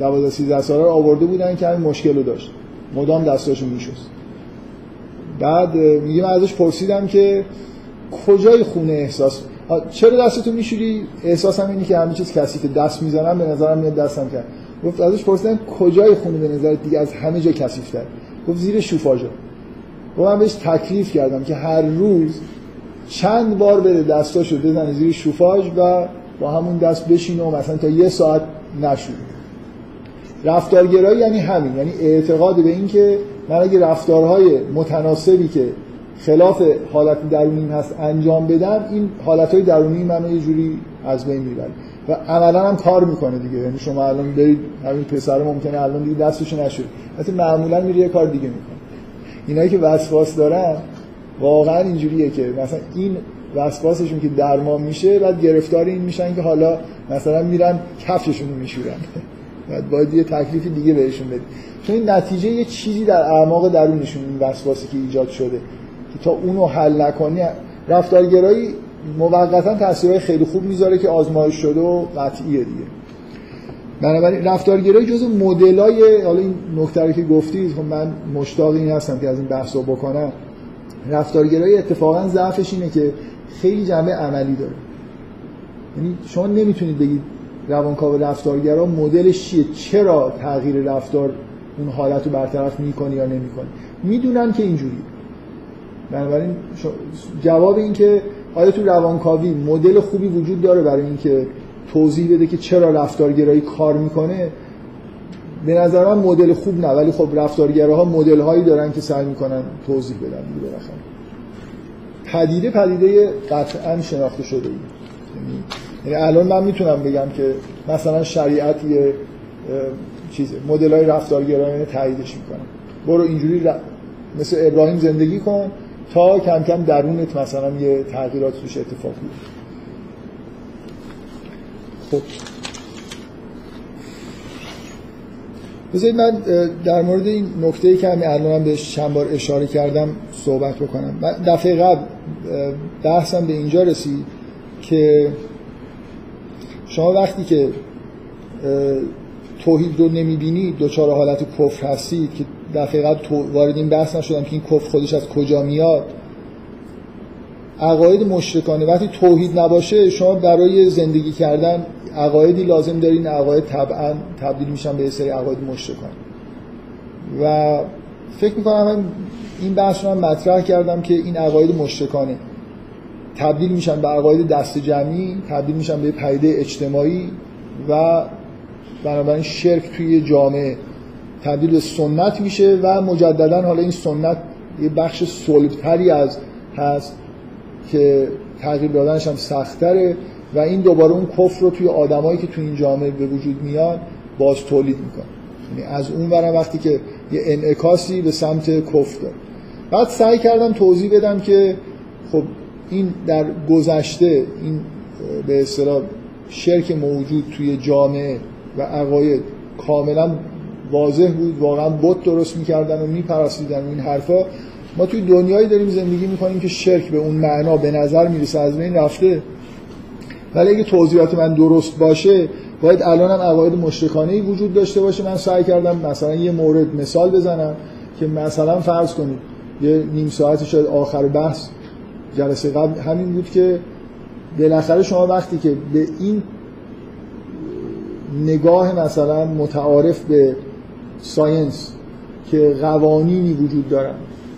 12 13 ساله رو آورده بودن که همین مشکل رو داشت. مدام دستاشو میشست. بعد میگه من ازش پرسیدم که کجای خونه احساس؟ چرا دستتو میشوری؟ احساسم اینه که همه چیز کثیفه. دست می‌زنم به نظرم میاد دستم کرد گفت ازش پرسیدم کجای خونه به نظر دیگه؟ از همه جا کثیف‌تر. گفت زیر شوفاژا و من بهش تکلیف کردم که هر روز چند بار بره دستاشو بزنه زیر شوفاژ و با همون دست بشینه و مثلا تا یه ساعت نشود رفتارگرایی یعنی همین. یعنی اعتقاد به این که من اگه رفتارهای متناسبی که خلاف حالت درونیم هست انجام بدم این حالتهای درونی منو یه جوری از بین می‌بره. و عملا هم کار می‌کنه دیگه. یعنی شما الان برید همین پسر ممکنه الان دیگه دستشو نشد مثلا معمولا میره یه کار دیگه می‌کنه. اینایی که وسواس دارن واقعا اینجوریه که مثلا این وسواسشون که درمان میشه بعد گرفتار این میشن که حالا مثلا میرن کفششون رو میشورن. بعد باید یه تکلیفی دیگه بهشون بدی چون این نتیجه یه چیزی در اعماق درونشون این وسواسی که ایجاد شده. تا اونو حل نکنی رفتارگرایی موقتا تاثیرهای خیلی خوب می‌ذاره که آزمایش شده و قطعیه دیگه. بنابراین رفتارگرایی جز مدلای حالا این نکته که گفتید خب من مشتاق این هستم که از این بحثو بکنم. رفتارگرایی اتفاقا ضعفش اینه که خیلی جنبه عملی داره. یعنی شما نمی‌تونید بگید روانکاو رفتارگرا مدلش چیه چرا تغییر رفتار اون حالت رو برطرف می‌کنه یا نمی‌کنه. می‌دونن که اینجوری بنابراین جواب این که آیا تو روانکاوی مدل خوبی وجود داره برای اینکه توضیح بده که چرا رفتارگرایی کار می‌کنه؟ به نظر من مدل خوب نه ولی خب رفتارگراها مدل هایی دارن که سعی می‌کنن توضیح بدن دیگه پدیده پدیده قطعا شناخته شده ای. یعنی الان من می‌تونم بگم که مثلا شریعت یه چیزه. مدل های رفتارگرایانه تاییدش می‌کنم برو اینجوری مثل ابراهیم زندگی کن تا کم کم درونت مثلا یه تغییرات توش اتفاق بیفته خب. بذارید من در مورد این نکته که همین الان بهش چند بار اشاره کردم صحبت بکنم. من دفعه قبل بحثم به اینجا رسید که شما وقتی که توحید رو نمی‌بینید دوچار حالت کفر هستید که دفعه قبل وارد این بحث نشدم که این کفر خودش از کجا میاد. عقاید مشرکانه وقتی توحید نباشه شما برای زندگی کردن عقایدی لازم دارین عقاید طبعا تبدیل میشن به سری عقاید مشرکانه. و فکر می‌کنم این بحث رو من مطرح کردم که این عقاید مشرکانه تبدیل میشن به عقاید دست جمعی تبدیل میشن به پدیده اجتماعی و بنابراین شرک توی جامعه. تبدیل سنت میشه و مجددا حالا این سنت یه بخش صلبتری از هست که تغییر دادنش هم سختره و این دوباره اون کفر رو توی آدمایی که توی این جامعه به وجود میان باز تولید می‌کنه. یعنی از اون برم وقتی که یه انعکاسی به سمت کفر داره. بعد سعی کردم توضیح بدم که خب این در گذشته این به اصطلاح شرک موجود توی جامعه و عقاید کاملا واضح بود واقعا بت درست می‌کردن و میپرستیدن این حرفا. ما توی دنیایی داریم زندگی می‌کنیم که شرک به اون معنا به نظر می‌رسه از بین رفته. ولی اگه توضیحات من درست باشه باید الان هم عقاید مشرکانه وجود داشته باشه. من سعی کردم مثلا یه مورد مثال بزنم که مثلا فرض کنید یه نیم ساعت شاید آخر بحث جلسه قبل همین بود که بالاخره شما وقتی که به این نگاه مثلا متعارف به ساینس که قوانینی وجود دارن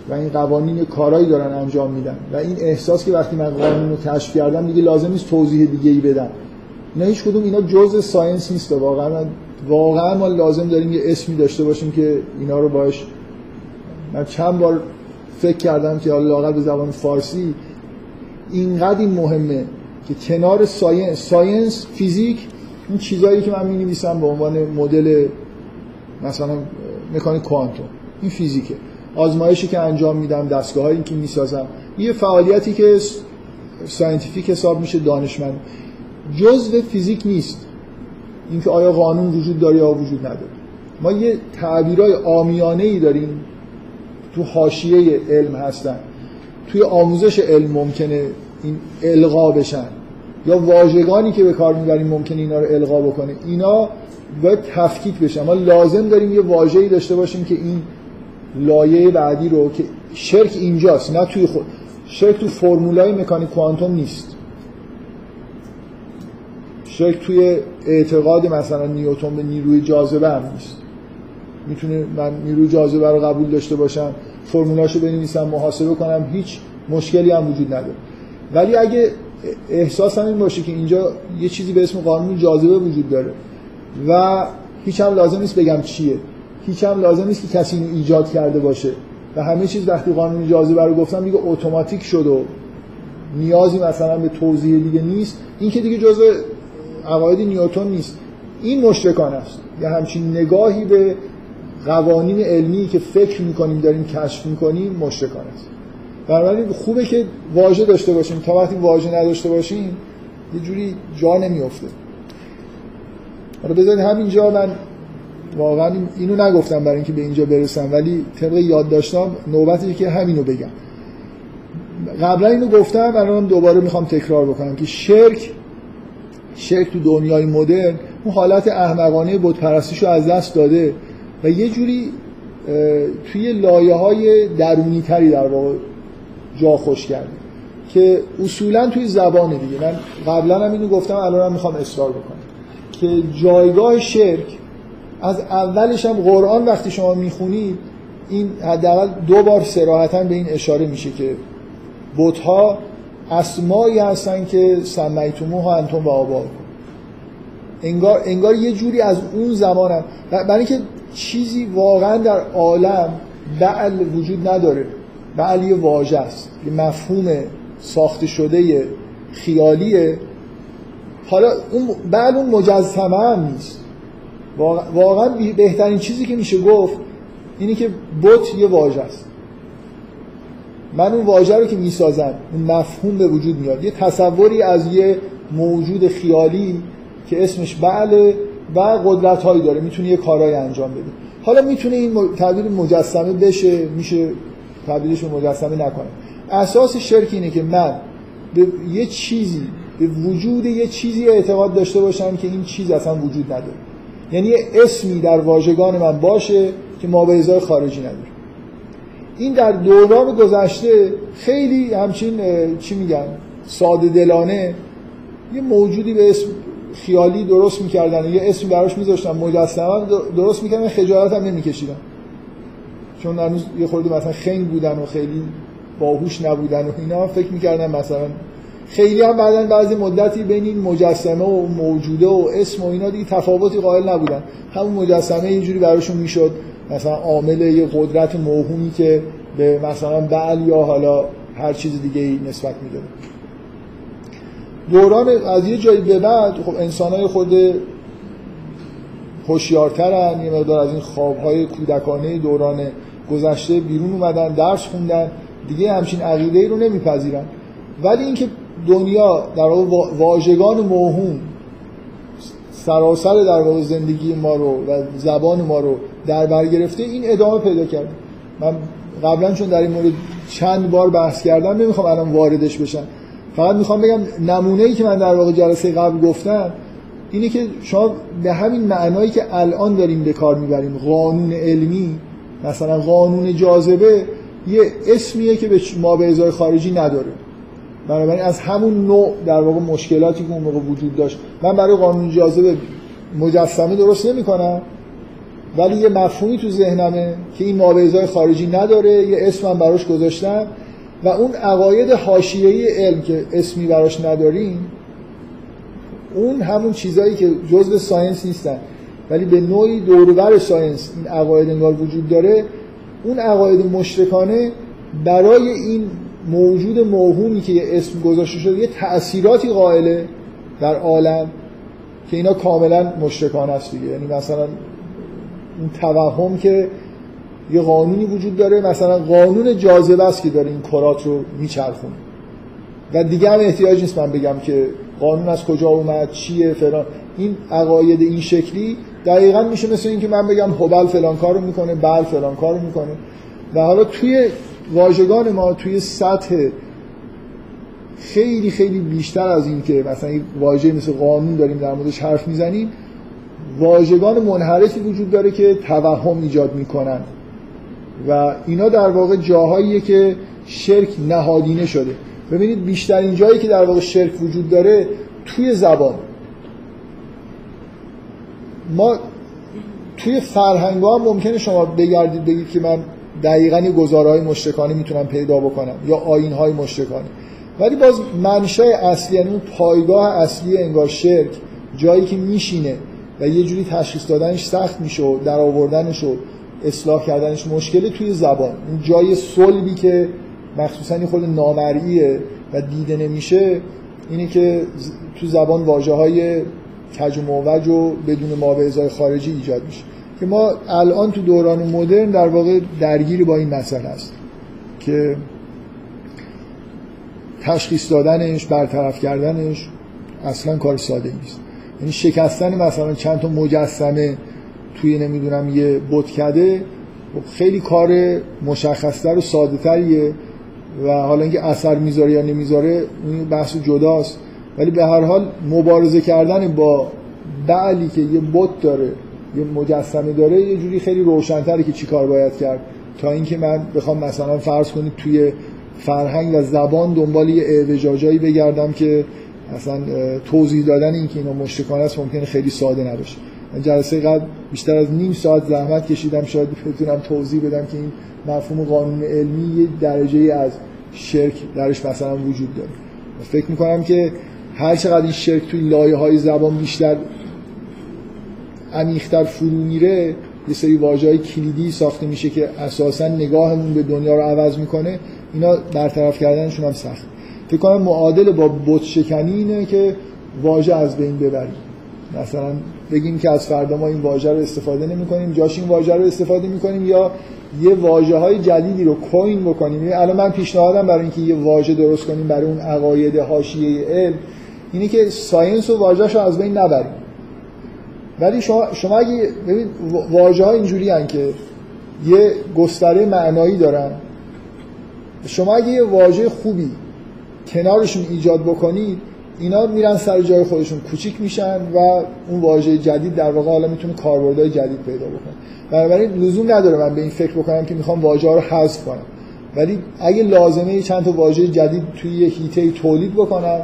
و این قوانین کارایی دارن انجام میدن و این احساس که وقتی من قانون رو کشف کردم دیگه لازم نیست توضیح دیگه ای بدم. نه هیچ کدوم اینا جزء science نیست. واقعا واقعا ما لازم داریم یه اسمی داشته باشیم که اینا رو باش من چند بار فکر کردم که حالا به زبان فارسی اینقدر این مهمه که کنار science science فیزیک این چیزایی که من می نویسم به عنوان مدل مثلا مکانیک کوانتوم این فیزیکه. آزمایشی که انجام میدم دستگاه هایی که می‌سازم یه فعالیتی که scientific حساب میشه دانشمند. جزء فیزیک نیست. اینکه آیا قانون وجود داره یا وجود نداره. ما یه تعبیرهای عامیانه ای داریم. تو حاشیه علم هستن. توی آموزش علم ممکنه این القا بشن. یا واژگانی که به کار می‌بریم ممکنه اینا رو القا بکنه. اینا باید تفکیک بشن ما لازم داریم یه واژه‌ای داشته باشیم که این لایه بعدی رو که شرک اینجاست نه توی خود. شرک تو فرمولای مکانیک کوانتوم نیست. شرک توی اعتقاد مثلا نیوتن به نیروی جاذبه هم نیست. می‌تونه من نیروی جاذبه رو قبول داشته باشم فرمولاشو بنویسم محاسبه کنم هیچ مشکلی هم وجود نداره. ولی اگه احساس هم این باشه که اینجا یه چیزی به اسم قانون جاذبه وجود داره و هیچ هم لازم نیست بگم چیه. هیچ هم لازم نیست که کسی اینو ایجاد کرده باشه. و همه چیز وقتی قانون جاذبه رو گفتم دیگه اتوماتیک شد و نیازی مثلا به توضیح دیگه نیست. این که دیگه جزء عقاید نیوتن نیست. این مشرکانه است. یا همچین نگاهی به قوانین علمی که فکر می‌کنیم داریم کشف می‌کنیم مشرکانه است. بنابراین خوبه که واژه داشته باشیم. تا وقتی واژه نداشته باشیم یه جوری جا نمیفته حالا بذارید همینجا من واقعا اینو نگفتم برای اینکه به اینجا برسم ولی طبق یاد داشتم نوبتی که همینو بگم. قبلا اینو گفتم الان دوباره می‌خوام تکرار بکنم که شرک شرک تو دنیای مدرن اون حالت احمقانه بت رو از دست داده و یه جوری توی لایه های درونی تری در واقع جا خوش کرده که اصولا توی زبان دیگه. من قبلا هم اینو گفتم الان هم می‌خوام اصرار بکنم. که جایگاه شرک از اولش هم قرآن وقتی شما می‌خونید این حداقل دو بار سراحتا به این اشاره میشه که بتها اسمایی هستن که ها انتون و آبا انگار, انگار یه جوری از اون زمان هم برای اینکه چیزی واقعا در عالم بعل وجود نداره بعل یه واژه است یه مفهوم ساخته شده خیالیه. حالا اون بعل اون مجزمه هم نیست واقعا بهترین چیزی که میشه گفت اینی که بت یه واژه است. من اون واژه رو که می‌سازم اون مفهوم به وجود میاد. یه تصوری از یه موجود خیالی که اسمش بعله و قدرت هایی داره می‌تونه یه کارهای انجام بده. حالا می‌تونه این تبدیل مجسمه بشه میشه تبدیلش به مجسمه نکنه. اساس شرک اینه که من به یه چیزی به وجود یه چیزی اعتقاد داشته باشم که این چیز اصلا وجود نداره. یعنی یه اسمی در واژگان من باشه که ما به ازای خارجی نداره این در دوران گذشته خیلی همچین چی میگن ساده دلانه یه موجودی به اسم خیالی درست می‌کردن. یه اسم براش میذاشتن مجسمه درست می‌کردن خجالت هم نمیکشیدن. چون هنوز یه خورده مثلا خنگ بودن و خیلی باهوش نبودن و اینا فکر می‌کردن مثلا خیلی هم بعدا بعضی مدتی بین این مجسمه و موجوده و اسم و اینا دیگه تفاوتی قائل نبودن. همون مجسمه اینجوری براشون می‌شد. مثلا عامل یه قدرت موهومی که به مثلا بعل یا حالا هر چیز دیگه نسبت میده دوران از یه جایی به بعد خب انسان های خود هوشیارترن یه مقدار از این خوابهای کودکانه دوران گذشته بیرون اومدن درس خوندن دیگه همچین عقیده ای رو نمیپذیرن. ولی اینکه دنیا در واقع واژگان موهوم سراسر در واقع زندگی ما رو و زبان ما رو در بر گرفته این ادامه پیدا کرده من قبلا چون در این مورد چند بار بحث کردم نمی‌خوام الان واردش بشم. فقط می‌خوام بگم نمونه ای که من در واقع جلسه قبل گفتم اینه که شما به همین معنایی که الان داریم به کار می‌بریم قانون علمی مثلا قانون جاذبه یه اسمیه که به ما به ازای خارجی نداره. بنابراین از همون نوع در واقع مشکلاتی که اون موقع وجود داشت. من برای قانون جاذبه مجسمه درست نمی کنم ولی یه مفهومی تو ذهنمه که این مابازای خارجی نداره یه اسم من براش گذاشتم و اون عقاید حاشیه‌ای علم که اسمی براش نداریم اون همون چیزایی که جزء science نیستن. ولی به نوعی دوروبر science این عقاید انگار وجود داره. اون عقاید مشرکانه برای این موجود موهومی که یه اسم گذاشته شده یه تأثیراتی قائله در عالم که اینا کاملا مشرکانه است دیگه. یعنی مثلا اون توهم که یه قانونی وجود داره مثلا قانون جاذبه است که داره این کرات رو میچرخونه. و دیگه هم احتیاج نیست من بگم که قانون از کجا اومد چیه فلان. این عقاید این شکلی دقیقا میشه مثل اینکه من بگم هبل فلان کارو می‌کنه بل فلان کارو می‌کنه. و حالا توی واژگان ما توی سطح خیلی خیلی بیشتر از این که مثلا این واژه مثل قانون داریم در موردش حرف می‌زنیم واژگان منحرفی وجود داره که توهم ایجاد می‌کنن. و اینا در واقع جاهاییه که شرک نهادینه شده. ببینید بیشترین جایی که در واقع شرک وجود داره توی زبان. ما توی فرهنگ ها ممکنه شما بگردید بگید که من دقیقا یه گزاره های می‌تونم پیدا بکنم یا آین های مشتکانه ولی باز منشأ اصلی یعنی اون پایگاه اصلی انگار شرک جایی که میشینه و یه جوری تشخیص دادنش سخت میشه و در آوردنش و اصلاح کردنش مشکله توی زبان. اون جای صلبی که مخصوصا خود نامرئیه و دیده نمیشه اینه که تو زبان واجه های کج و موج و بدون ما خارجی ایجاد میشه. که ما الان تو دوران مدرن در واقع درگیری با این مسئله است که تشخیص دادنش برطرف کردنش اصلا کار ساده نیست. یعنی شکستن مثلا چند تا مجسمه توی نمی‌دونم یه بتکده خب خیلی کار مشخصتر و ساده تریه و حالا اینکه اثر می‌ذاره یا نمی‌ذاره این بحث جداست. ولی به هر حال مبارزه کردن با بعلی که یه بت داره یه مجسمه داره یه جوری خیلی روشنتره که چیکار باید کرد. تا اینکه من بخوام مثلا فرض کنید توی فرهنگ و زبان دنبال یه اعوجاجایی بگردم که اصلا توضیح دادن این که اینا مشتکانه است ممکنه خیلی ساده نباشه. من جلسه قبل بیشتر از نیم ساعت زحمت کشیدم شاید بتونم توضیح بدم که این مفهوم قانون علمی یه درجه از شرک درش مثلا وجود داره. فکر می‌کنم که هر چقدر این شرک توی لایه های زبان بیشتر عمیق‌تر فرو میره یه سری واژه‌های کلیدی ساخته میشه که اساسا نگاهمون به دنیا رو عوض می‌کنه. اینا برطرف کردنشون هم سخت. فکر کنم معادل با بت شکنی اینه که واژه از بین ببریم. مثلا بگیم که از فردا ما این واژه رو استفاده نمی کنیم جاش این واژه رو استفاده می کنیم یا یه واژه های جدیدی رو کوین بکنیم. یعنی الان من پیشنهادم برای اینکه یه واژه درست کنیم برای اون عقاید حاشیه علم اینه که ساینس و واژه‌ش از بین نبریم. ولی شما شما اگه ببین واژه ها اینجوری هن که یه گستره معنایی دارن. شما اگه یه واژه خوبی کنارشون ایجاد بکنید اینا میرن سر جای خودشون کوچیک میشن و اون واژه جدید در واقع حالا می‌تونه کاربردهای جدید پیدا بکنه. بنابراین لزوم نداره من به این فکر بکنم که می‌خوام واژه ها رو حذف کنم. ولی اگه لازمه چند تا واژه جدید توی یه هیته تولید بکنم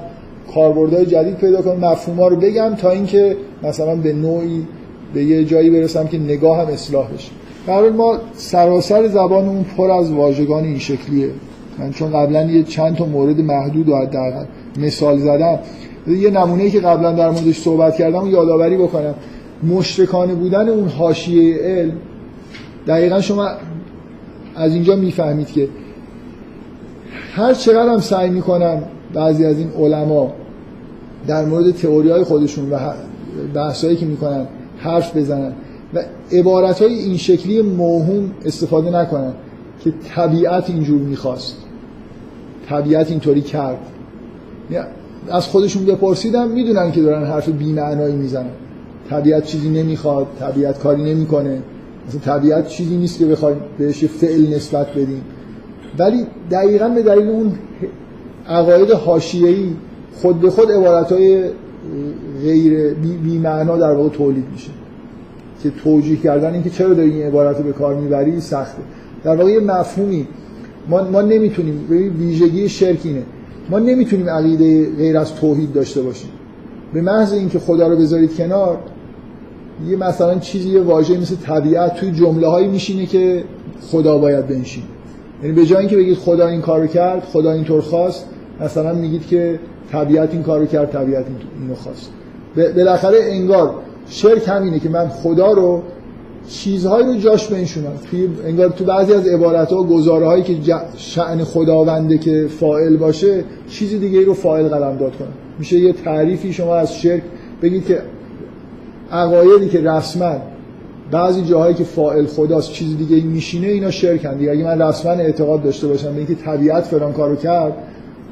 کاربردهای جدید پیدا کنم مفهوما رو بگم تا اینکه مثلا به نوعی به یه جایی برسم که نگاه هم اصلاح بشه. در ما سراسر زبانمون پر از واژگان این شکلیه. من چون قبلا یه چند تا مورد محدود و حداقل مثال زدم یه نمونه‌ای که قبلا در موردش صحبت کردم یادآوری بکنم. مشرکانه بودن اون حاشیه علم دقیقا شما از اینجا می‌فهمید که هر چقدر هم سعی می‌کنن بعضی از این علما در مورد تئوری های خودشون و بحثایی که می‌کنن حرف بزنن و عبارت های این شکلی موهوم استفاده نکنن که طبیعت اینجور می‌خواست. طبیعت اینطوری کرد. از خودشون بپرسیدم می‌دونن که دارن حرف بی‌معنایی می‌زنن. طبیعت چیزی نمی‌خواد طبیعت کاری نمی‌کنه. مثلا طبیعت چیزی نیست که بخوایم بهش فعل نسبت بدیم. ولی دقیقا به دلیل اون عقاید حاشیه‌ای خود به خود عبارتهای غیر بی, معنا در واقع تولید میشه. که توجیه کردن اینکه چرا داری این عبارت رو به کار می‌بری سخته. در واقع یه مفهومی ما, ما نمی‌تونیم ویژگی شرک اینه. ما نمی‌تونیم عقیده غیر از توحید داشته باشیم. به محض اینکه خدا رو بذارید کنار یه مثلا چیزی یه واژه مثل طبیعت توی جمله هایی میشینه که خدا باید بنشین یعنی به جای اینکه بگید خدا این کارو کرد خدا اینطور خواست مثلا میگید که طبیعت این کارو کرد طبیعت اینو خواست. بالاخره انگار شرک همینه که من خدا رو چیزهایی رو جاش بنشونم. توی انگار تو بعضی از عبارت ها گزاره هایی که شعن خداونده که فائل باشه چیزی دیگه رو فائل قلم داد کنم. میشه یه تعریفی شما از شرک بگید که عقایدی که رسما بعضی جاهایی که فائل خداست چیز دیگه میشینه اینا شرکن. دیگه اگه من رسما اعتقاد داشته باشم به اینکه طبیعت فلان کارو کرد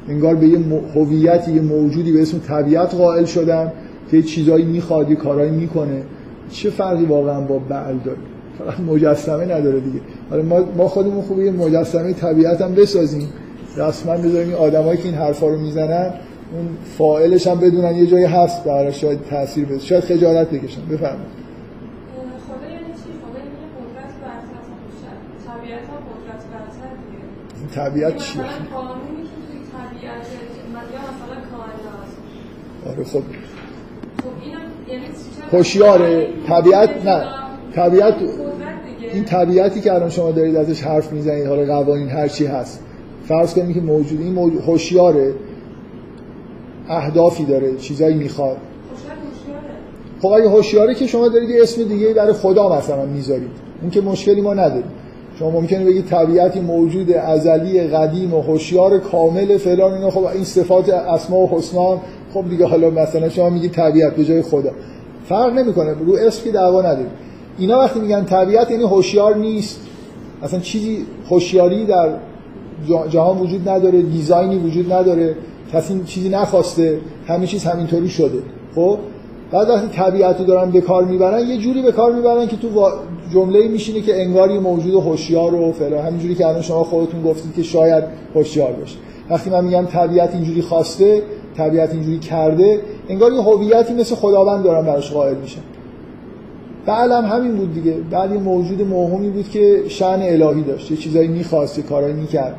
انگار به یه هویتی یه موجودی به اسم طبیعت قائل شدم که یه چیزایی می‌خواد یه کارایی می‌کنه. چه فرقی واقعا با بعل داره؟ فقط مجسمه نداره دیگه. حالا ما ما خودمون خوبه یه مجسمه طبیعت هم بسازیم. رسما بذاریم این آدمایی که این حرفا رو می‌زنن اون فاعلش هم بدونن یه جایی هست برای شاید تاثیر بده شاید خجالت بکشن. بفرمایید. یعنی یعنی طبیعت طبیعت چیه؟ مثلا قانونی که توی طبیعت یا مثلا کائنات آره خب. خب یعنی هوشیاره. طبیعت نه. طبیعت. این طبیعتی که الان شما دارید ازش حرف می‌زنید حالا قوانین هر چی هست. فرض کنید که موجود این هوشیاره. اهدافی داره چیزایی می‌خواد. خب اگه هوشیاره که شما دارید یه اسم دیگه برای خدا مثلا می‌ذارید. اون که مشکلی ما نداریم. شما ممکنه بگید طبیعتی موجود ازلی قدیم و هوشیار کامل فلان اینا. خب این صفات اسما و حسنا خب دیگه حالا مثلا شما میگید طبیعت به جای خدا. فرق نمی‌کنه رو اسم که دعوا نداریم. اینا وقتی میگن طبیعت یعنی هوشیار نیست. اصلا چیزی هوشیاری در جهان وجود نداره دیزاینی وجود نداره. کسی چیزی نخواسته همه چیز همینطوری شده. خب؟ بعد وقتی طبیعت دارن به کار می‌برن یه جوری به کار می‌برن که تو جمله میشینه که انگار یه موجود هوشیار و فلان. همینجوری که الان شما خودتون گفتید که شاید هوشیار باشه. وقتی من میگم طبیعت اینجوری خواسته طبیعت اینجوری کرده انگار یه هویتی مثل خداوند دارن براش قائل میشن. بعد هم همین بود دیگه. بعد یه موجود موهومی بود که شأن الهی داشت. یه چیزایی می‌خواست یه کارایی می‌کرد.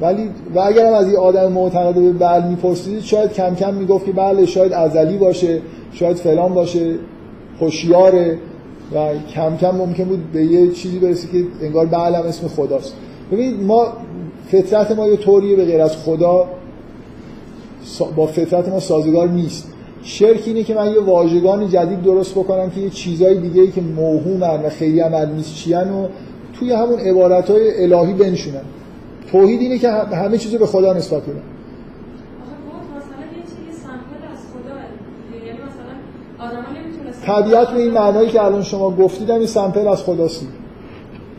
ولی و اگر هم از یه آدم معتقد به بل میپرسیدید شاید کم کم می‌گفت که بله شاید ازلی باشه شاید فلان باشه هوشیاره و کم کم ممکن بود به یه چیزی برسه که انگار هم اسم خداست. ببینید ما فطرت ما یه طوریه به غیر از خدا. با فطرت ما سازگار نیست. شرک اینه که من یه واژگان جدید درست بکنم که یه چیزای دیگه ای که موهومن و خیلی هم نیست چیان و توی همون عبارتهای الهی بنشونن توحید اینه که همه چیزو به خدا نسبت از خدا یعنی طبیعت به این معنایی که الان شما گفتید این سمپل از خداست.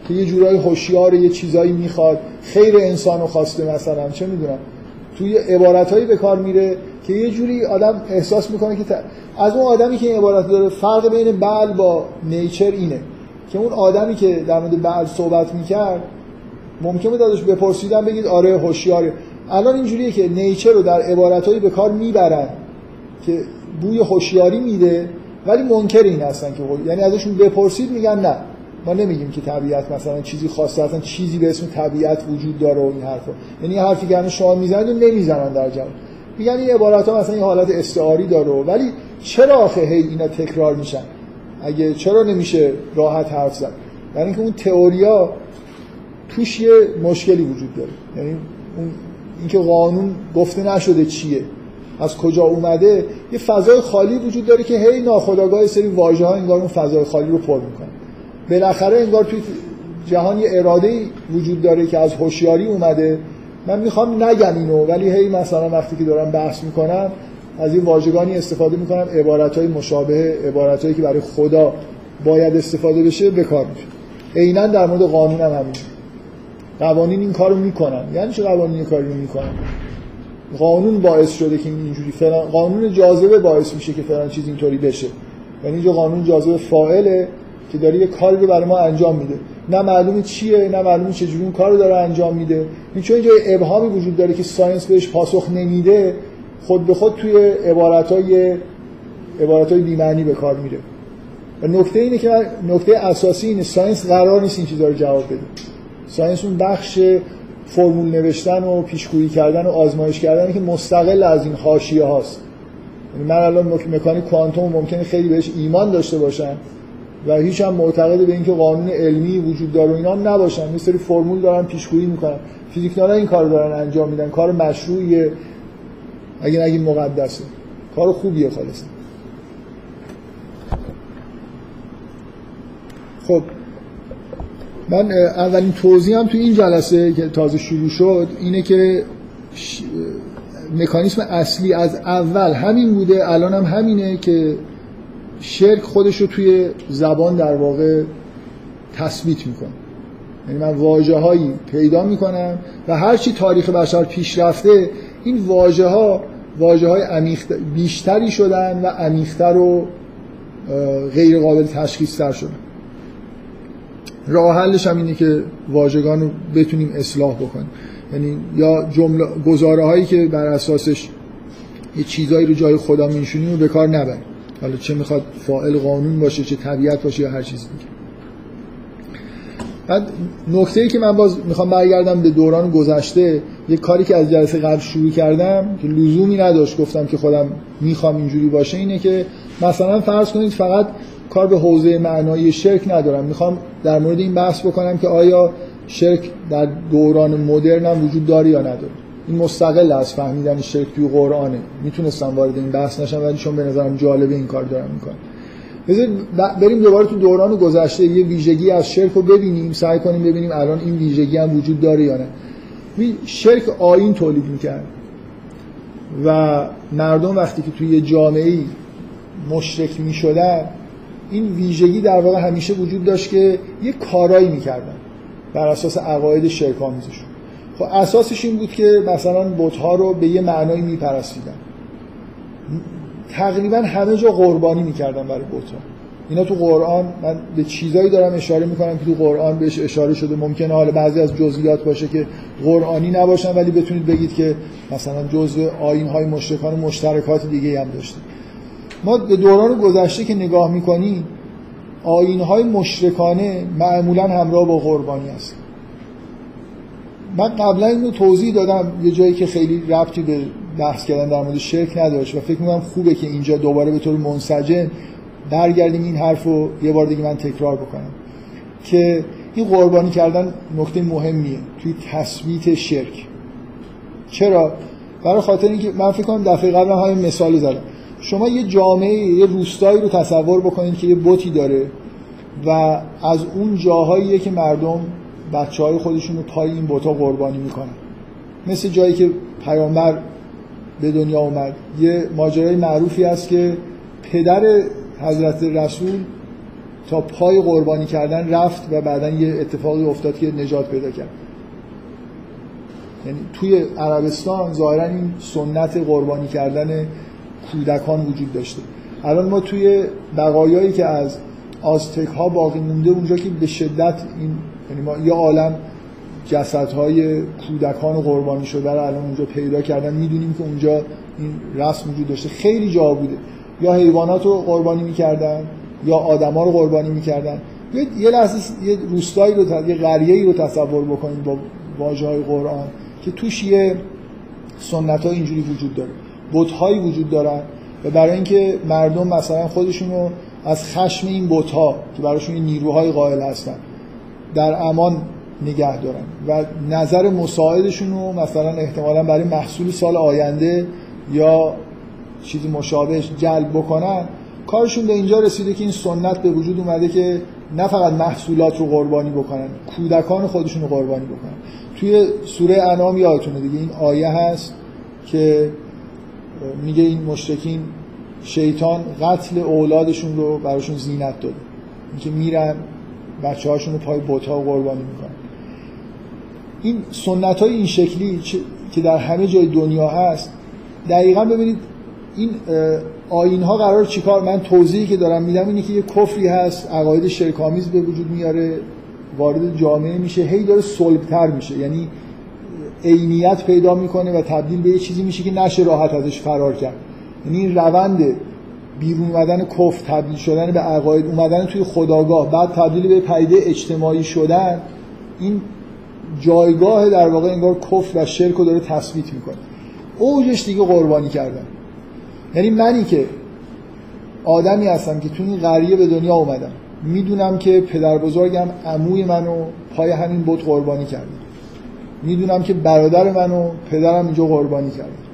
که یه جورایی هوشیار یه چیزایی می‌خواد. خیر انسان رو خواسته مثلا. چه می‌دونم. توی عبارتهایی به کار میره که یه جوری آدم احساس می‌کنه که از اون آدمی که این عبارت داره فرق بین بل با نیچر اینه که اون آدمی که در مورد بل صحبت می‌کرد ممکن بود ازش بپرسیدن بگید آره هوشیاره. الان اینجوریه که نیچر رو در عبارتهایی به کار می‌برن که بوی هوشیاری میده ولی منکر این هستن که یعنی ازشون بپرسید میگن نه. ما نمیگیم که طبیعت مثلا چیزی خاصه اصلا چیزی به اسم طبیعت وجود داره و این حرفا. یعنی حرفی که شما می‌زنید نمی‌زنن در جواب میگن این عبارت ها مثلا یه حالت استعاری داره ولی چرا آخه هی اینا تکرار میشن؟ اگه چرا نمیشه راحت حرف زد؟ برای اینکه اون تئوریا توش یه مشکلی وجود داره. یعنی اون اینکه قانون گفته نشده چیه از کجا اومده یه فضای خالی وجود داره که هی ناخودآگاه یه سری واژه ها انگار اون فضای خالی رو پر می‌کنه. بالاخره انگار توی جهان یه اراده وجود داره که از هوشیاری اومده. من می‌خوام نگم اینو ولی هی مثلا وقتی که دارم بحث می‌کنم از این واژگانی استفاده می‌کنم عبارت های مشابه عبارت هایی که برای خدا باید استفاده بشه به کار میشه عینا در مورد قانون هم همین قوانین این کارو می‌کنن. یعنی چه قوانین این کاری رو می‌کنن؟ قانون باعث شده که این اینجوری فلان قانون جاذبه باعث میشه که فلان چیز اینطوری بشه. یعنی اینجا قانون جاذبه فاعله. که داره یه کاری رو برای ما انجام میده. نه معلومه چیه نه معلومه چجوری اون کار رو داره انجام میده. این چون اینجا ابهامی وجود داره که science بهش پاسخ نمیده خود به خود توی عبارتهای عبارتهای بی‌معنی به کار میره. و نکته اینه که نکته اساسی اینه science قرار نیست این چیزا رو جواب بده. ساینس اون بخش فرمول نوشتن و پیشگویی کردن و آزمایش کردن که مستقل از این حاشیه هاست. یعنی من الان مک- مکانیک کوانتوم ممکنه خیلی بهش ایمان داشته باشم و هیچ هم معتقد به اینکه قانون علمی وجود داره و اینا نباشن. یه سری فرمول دارن پیشگویی می‌کنن. فیزیکدانا این کار دارن انجام میدن. کار مشروعیه. اگه نگیم مقدسه. کار خوبیه خالصا خب. من اولین توضیح هم تو این جلسه که تازه شروع شد اینه که ش... مکانیسم اصلی از اول همین بوده الان هم همینه که شرک خودش رو توی زبان در واقع تثبیت می‌کنه. یعنی من واجه هایی پیدا می‌کنم و هرچی تاریخ بشر پیش رفته این واژه ها واژه های بیشتری شدن و عمیقتر و غیر قابل تشخیص تر شدن. راه حلش هم اینه که واژگان رو بتونیم اصلاح بکنیم. یعنی یا جمله گزاره هایی که بر اساسش یه چیزایی رو جای خدا میشونیم و به کار نبریم. حالا چه می‌خواد فاعل قانون باشه چه طبیعت باشه یا هر چیز دیگه بعد نکته ای که من باز می‌خوام برگردم به دوران گذشته یه کاری که از جلسه قبل شروع کردم که لزومی نداشت گفتم که خودم می‌خوام اینجوری باشه اینه که مثلا فرض کنید فقط کار به حوزه معنایی شرک ندارم. می‌خوام در مورد این بحث بکنم که آیا شرک در دوران مدرن هم وجود داره یا نداره. این مستقل از فهمیدن شرک توی قرآنه. می‌تونستم وارد این بحث نشم ولی چون به نظرم جالبه این کار دارم می‌کنم. بریم دوباره تو دوران گذشته یه ویژگی از شرک رو ببینیم سعی کنیم ببینیم الان این ویژگی هم وجود داره یا نه. شرک آین تولید می‌کرد. و مردم وقتی که توی یه جامعه مشرک می‌شدن این ویژگی در واقع همیشه وجود داشت که یه کارایی می‌کردن بر اساس عقاید شرک آمیزشون. خب اساسش این بود که مثلا بت‌ها رو به یه معنایی میپرستیدن. تقریبا همه جا قربانی می‌کردن برای بت‌ها. اینا تو قرآن من به چیزایی دارم اشاره می‌کنم که تو قرآن بهش اشاره شده. ممکنه حالا بعضی از جزئیات باشه که قرآنی نباشن ولی بتونید بگید که مثلا جزء آیین های مشرکان مشترکات دیگه هم داشته. ما به دوران گذشته که نگاه می‌کنیم آیین های مشرکانه معمولا همراه با قربانی است من قبلا اینو توضیح دادم یه جایی که خیلی ربطی به بحث کردن در مورد شرک نداشت و فکر می‌کنم خوبه که اینجا دوباره به طور منسجم برگردیم این حرف رو یه بار دیگه من تکرار بکنم که این قربانی کردن نکته مهمیه توی تثبیت شرک. چرا؟ برای خاطر اینکه من فکر کنم دفعه قبل هم همین مثال زدم. شما یه جامعه یه روستایی رو تصور بکنید که یه بوتی داره و از اون جاهاییه که مردم بچه های خودشون رو پای این بوتا قربانی می‌کنن. مثل جایی که پیامبر به دنیا اومد. یه ماجرای معروفی هست که پدر حضرت رسول تا پای قربانی کردن رفت و بعدا یه اتفاقی افتاد که نجات پیدا کرد. یعنی توی عربستان ظاهرا این سنت قربانی کردن کودکان وجود داشته. الان ما توی بقایایی که از آزتک ها باقی مونده اونجا که به شدت این یعنی ما یه عالم جسدهای کودکان قربانی شده رو الان اونجا پیدا کردن می‌دونیم که اونجا این رسم وجود داشته. خیلی جا بوده. یا حیوانات رو قربانی می‌کردن یا آدما رو قربانی می‌کردن. یه لحظه یه روستایی رو ت- یه قریه‌ای رو تصور بکنید با واژه های قرآن که توش یه سنت اینجوری وجود داره. بت‌هایی وجود دارن و برای اینکه مردم مثلا خودشونو از خشم این بت‌ها که براشون نیروهای قائل هستن در امان نگه دارن و نظر مساعدشون رو مثلا احتمالا برای محصول سال آینده یا چیزی مشابه جلب بکنن کارشون به اینجا رسیده که این سنت به وجود اومده که نه فقط محصولات رو قربانی بکنن کودکان خودشون رو قربانی بکنن. توی سوره انعام یادتونه دیگه این آیه هست که میگه این مشرکین شیطان قتل اولادشون رو براشون زینت داده. اینکه میرن بچه هاشون رو پای بوتا قربانی می‌کنن. این سنت های این شکلی که در همه جای دنیا هست دقیقا ببینید این آین ها قرار چیکار من توضیحی که دارم میدم اینه که یه کفری هست عقاید شرکامیز به وجود میاره وارد جامعه میشه هی داره صلبتر میشه. یعنی عینیت پیدا می‌کنه و تبدیل به یه چیزی میشه که نشه راحت ازش فرار کرد. یعنی این روند بیرون اومدن کفر تبدیل شدن به عقاید اومدن توی خداگاه بعد تبدیل به پدیده اجتماعی شدن این جایگاه در واقع انگار کفر و شرک رو داره تثبیت می‌کنه. اوجش دیگه قربانی کردن. یعنی منی که آدمی هستم که تو این قریه به دنیا اومدم می‌دونم که پدر بزرگم عموی منو پای همین بت قربانی کرده. می‌دونم که برادر منو پدرم اینجا قربانی کرده.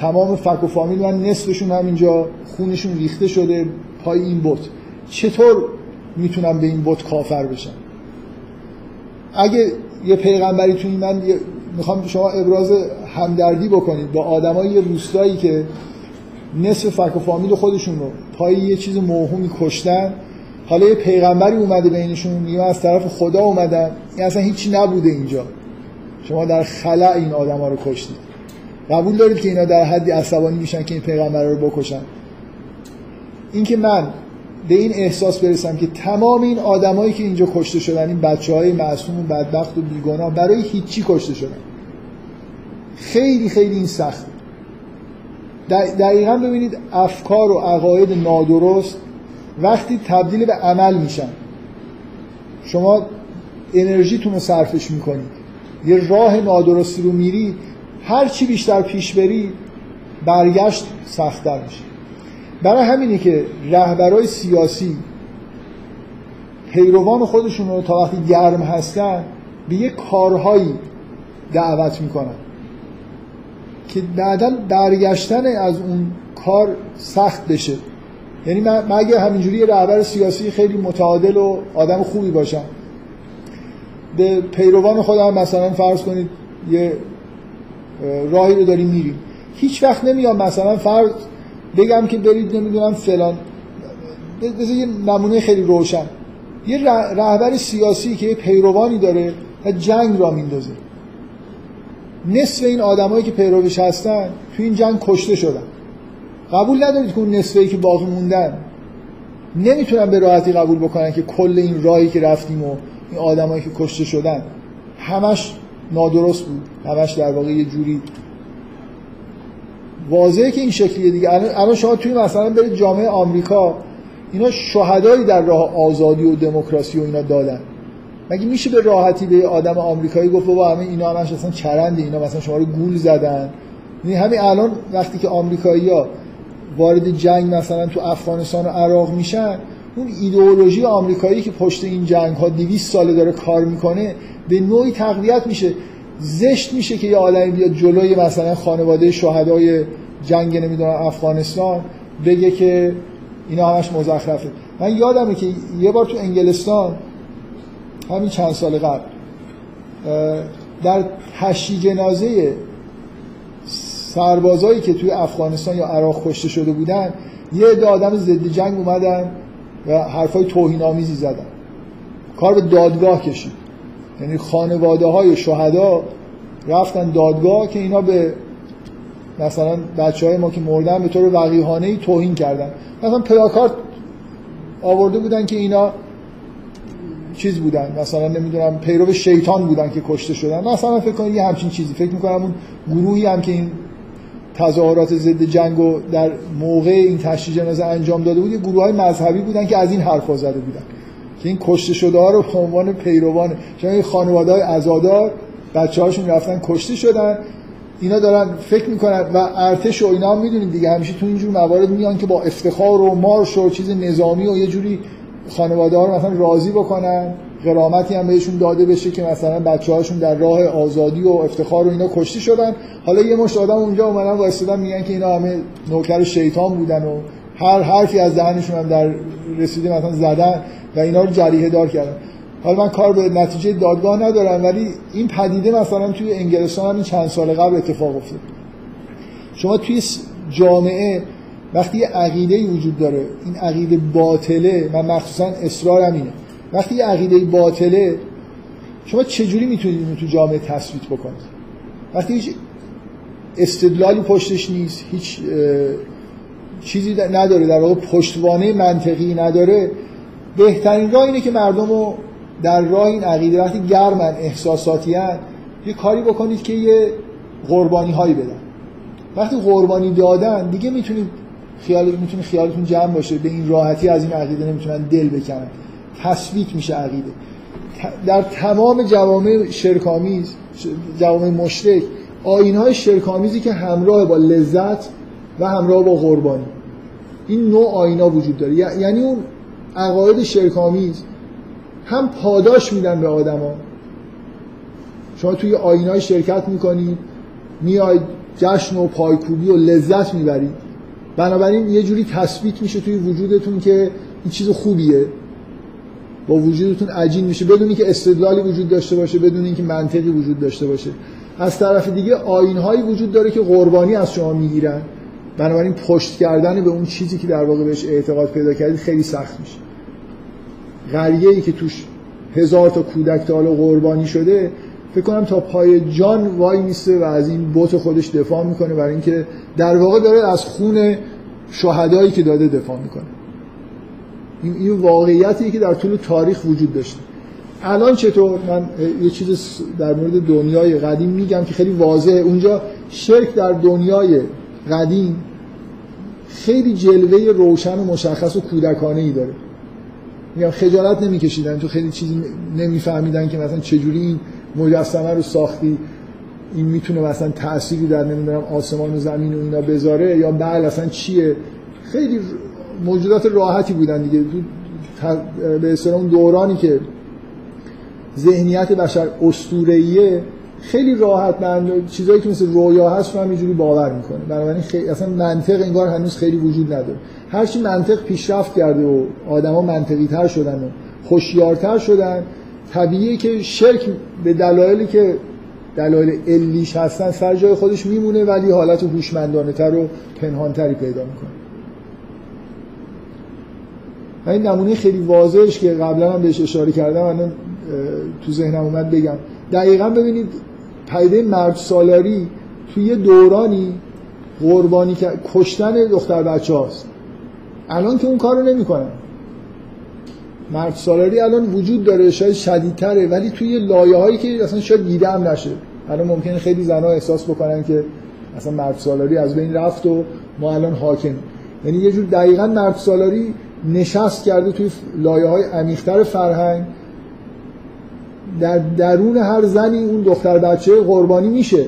تمام فک و فامیل من نصفشون همینجا خونشون ریخته شده پای این بت. چطور می‌تونم به این بت کافر بشم اگه یه پیغمبری توی من می‌خوام شما ابراز همدردی بکنید با آدمای روستایی که نصف فک و فامیل خودشون رو پای یه چیز موهومی کشتن حالا یه پیغمبری اومده بینشون من از طرف خدا اومدم این اصلا هیچی نبوده اینجا. شما در خلع این آدما رو کشتید. قبول دارید که اینا در حدی عصبانی میشن که این پیغمبر رو بکشن؟ اینکه من به این احساس برسم که تمام این آدمایی که اینجا کشته شدن این بچه های معصوم و بدبخت و بیگناه برای هیچی کشته شدن. خیلی خیلی این سخت. دقیقا ببینید افکار و عقاید نادرست وقتی تبدیل به عمل میشن. شما انرژیتون رو صرفش می‌کنید. یه راه نادرستی رو میری هر چی بیشتر پیش بری برگشت سختتر میشه برای همینه که رهبرای سیاسی پیروان خودشون رو تا وقتی گرم هستن به یه کارهایی دعوت می‌کنن که بعدا برگشتن از اون کار سخت بشه. یعنی من اگه همینجوری یه رهبر سیاسی خیلی متعادل و آدم خوبی باشم به پیروان خودم مثلا فرض کنید یه راهی رو داریم میریم هیچ وقت نمیام مثلا فرض بگم که برید نمی‌دونم فلان بذار یه نمونه خیلی روشن. یه ره- رهبر سیاسی که یه پیروانی داره و جنگ را میندازه. نصف این آدمایی که پیروش هستن تو این جنگ کشته شدن. قبول ندارید که اون نصفی که باقی موندن نمی‌تونن به راحتی قبول بکنن که کل این راهی که رفتیم و این آدمایی که کشته شدن همش نادرست بود. همش در واقع یه جوری واضحه که این شکلیه دیگه. الان شما توی مثلا برید جامعه آمریکا اینا شهدایی در راه آزادی و دموکراسی و اینا دادن. مگه میشه به راحتی به آدم آمریکایی گفت بابا همه اینا همش اصلا چرند اینا مثلا شما رو گول زدن؟ یعنی همین الان وقتی که آمریکایی‌ها وارد جنگ مثلا تو افغانستان و عراق میشن اون ایدئولوژی آمریکایی که پشت این جنگ ها 200 ساله داره کار می‌کنه به نوعی تقویت میشه. زشت میشه که یه آدمی بیاد جلوی مثلا خانواده شهدای جنگ نمی‌دونم افغانستان بگه که اینا همش مزخرفه. من یادمه که یه بار تو انگلستان همین چند سال قبل در تشییع جنازه سربازایی که توی افغانستان یا عراق کشته شده بودن یه عده آدم ضد جنگ اومدن و حرفای توهین آمیزی زدن کار به دادگاه کشید. یعنی خانواده های شهدا رفتن دادگاه که اینا به مثلا بچه های ما که مردن به طور وقیحانه ای توهین کردن. مثلا پلاکارد آورده بودن که اینا چیز بودن. مثلا نمی‌دونم پیرو شیطان بودن که کشته شدن. مثلا فکر کنید یه همچین چیزی. فکر می‌کنم اون گروهی هم که این تظاهرات ضد جنگ و در موقع این تشییع جنازه انجام داده بود یه گروه های مذهبی بودن که از این حرفا زده بودن. که این کشته شده ها رو به عنوان پیروان چون این خانواده های عزادار بچه هاشون رفتن کشته شدن. اینا دارن فکر می‌کنن و ارتش و اینا هم دیگه. همیشه تو اینجور موارد میان که با افتخار و مارش و چیز نظامی و یه جوری خانواده ها رو مثلا راضی بکنن. قرامتی هم بهشون داده بشه که مثلا بچه هاشون در راه آزادی و افتخار و اینا کشته شدن. حالا یه مشت آدم اونجا اومدن وایستادن میگن که اینا همه نوکر شیطان بودن و هر حرفی از دهنشون هم در رسیده مثلا زدن و اینا رو جریحه دار کردن. حالا من کار به نتیجه دادگاه ندارم ولی این پدیده مثلا توی انگلستان هم چند سال قبل اتفاق افتاد. شما توی جامعه وقتی یه عقیده وجود داره این عقیده باطله من مخصوصا اصرارم اینه. وقتی یه عقیده باطله شما چجوری می‌تونید اینو تو جامعه تثبیت بکنید؟ وقتی هیچ استدلالی پشتش نیست هیچ چیزی نداره در واقع پشتوانه منطقی نداره بهترین راه اینه که مردم رو در راه این عقیده وقتی گرمن احساساتی هن یه کاری بکنید که یه قربانی هایی بدن. وقتی قربانی دادن دیگه می‌تونید خیال می‌تونه خیالتون جمع باشه به این راحتی از این عقیده نمی‌تونن دل بکنن تثبیت میشه عقیده. در تمام جوامع شرکامیز جوامع مشرک آین های شرکامیزی که همراه با لذت و همراه با قربانی. این نوع آینا وجود داره. یعنی اون عقاید شرکامیز هم پاداش میدن به آدما. شما توی آینای شرکت می‌کنید میاید جشن و پایکوبی و لذت می‌برید بنابراین یه جوری تثبیت میشه توی وجودتون که این چیز خوبیه. با وجودتون عجین میشه. بدون اینکه استدلالی وجود داشته باشه بدون اینکه منطقی وجود داشته باشه. از طرف دیگه آینهایی وجود داره که قربانی از شما می‌گیرن. بنابراین پشت کردن به اون چیزی که در واقع بهش اعتقاد پیدا کردید خیلی سخت میشه. قریه ای که توش هزار تا کودک تا حالا قربانی شده فکر کنم تا پای جان وای میسته و از این بوت خودش دفاع می‌کنه برای اینکه در واقع داره از خون شهدایی که داده دفاع می‌کنه. این این واقعیتی که در طول تاریخ وجود داشته. الان چطور؟ من یه چیز در مورد دنیای قدیم میگم که خیلی واضحه. اونجا شرک در دنیای قدیم خیلی جلوه روشن و مشخص و کودکانه ای داره. میگم خجالت نمیکشیدن تو خیلی چیزی نمیفهمیدن که مثلا چجوری این مجسمه رو ساختی. این می‌تونه مثلا تأثیری در نمی‌دونم آسمان و زمین و اینا بذاره یا بله اصلا چیه؟ خیلی موجودات راحتی بودن دیگه. به اصطلاح اون دورانی که ذهنیت بشر اسطوره‌ایه خیلی راحت من چیزایی که مثل رویا هست رو همینجوری باور می‌کنه. بنابراین خیلی اصلا منطق انگار هنوز خیلی وجود نداره. هرچی منطق پیشرفت کرده و آدما منطقی تر شدن و خوشیارتر شدن طبیعیه که شرک به دلایلی که دلایل علیش هستن سر جای خودش میمونه ولی حالت هوشمندانه تر و پنهانتری پیدا می‌کنه. و این نمونه خیلی واضحش که قبلا هم بهش اشاره کردم الان تو ذهنم اومد بگم. دقیقا ببینید پیده مرد سالاری توی یه دورانی قربانی کشتن دختر بچه هاست. الان که اون کارو نمی‌کنن. مرد سالاری الان وجود داره شاید شدیدتره ولی توی لایه هایی که اصلا شاید دیده هم نشه. الان ممکنه خیلی زنها احساس بکنن که اصلا مرد سالاری از بین رفت و ما الان حاکم یعنی یه جور دقیقا مرد سالاری نشست کرده توی لایه های عمیقتر فرهنگ. در درون هر زنی اون دختر بچه قربانی میشه.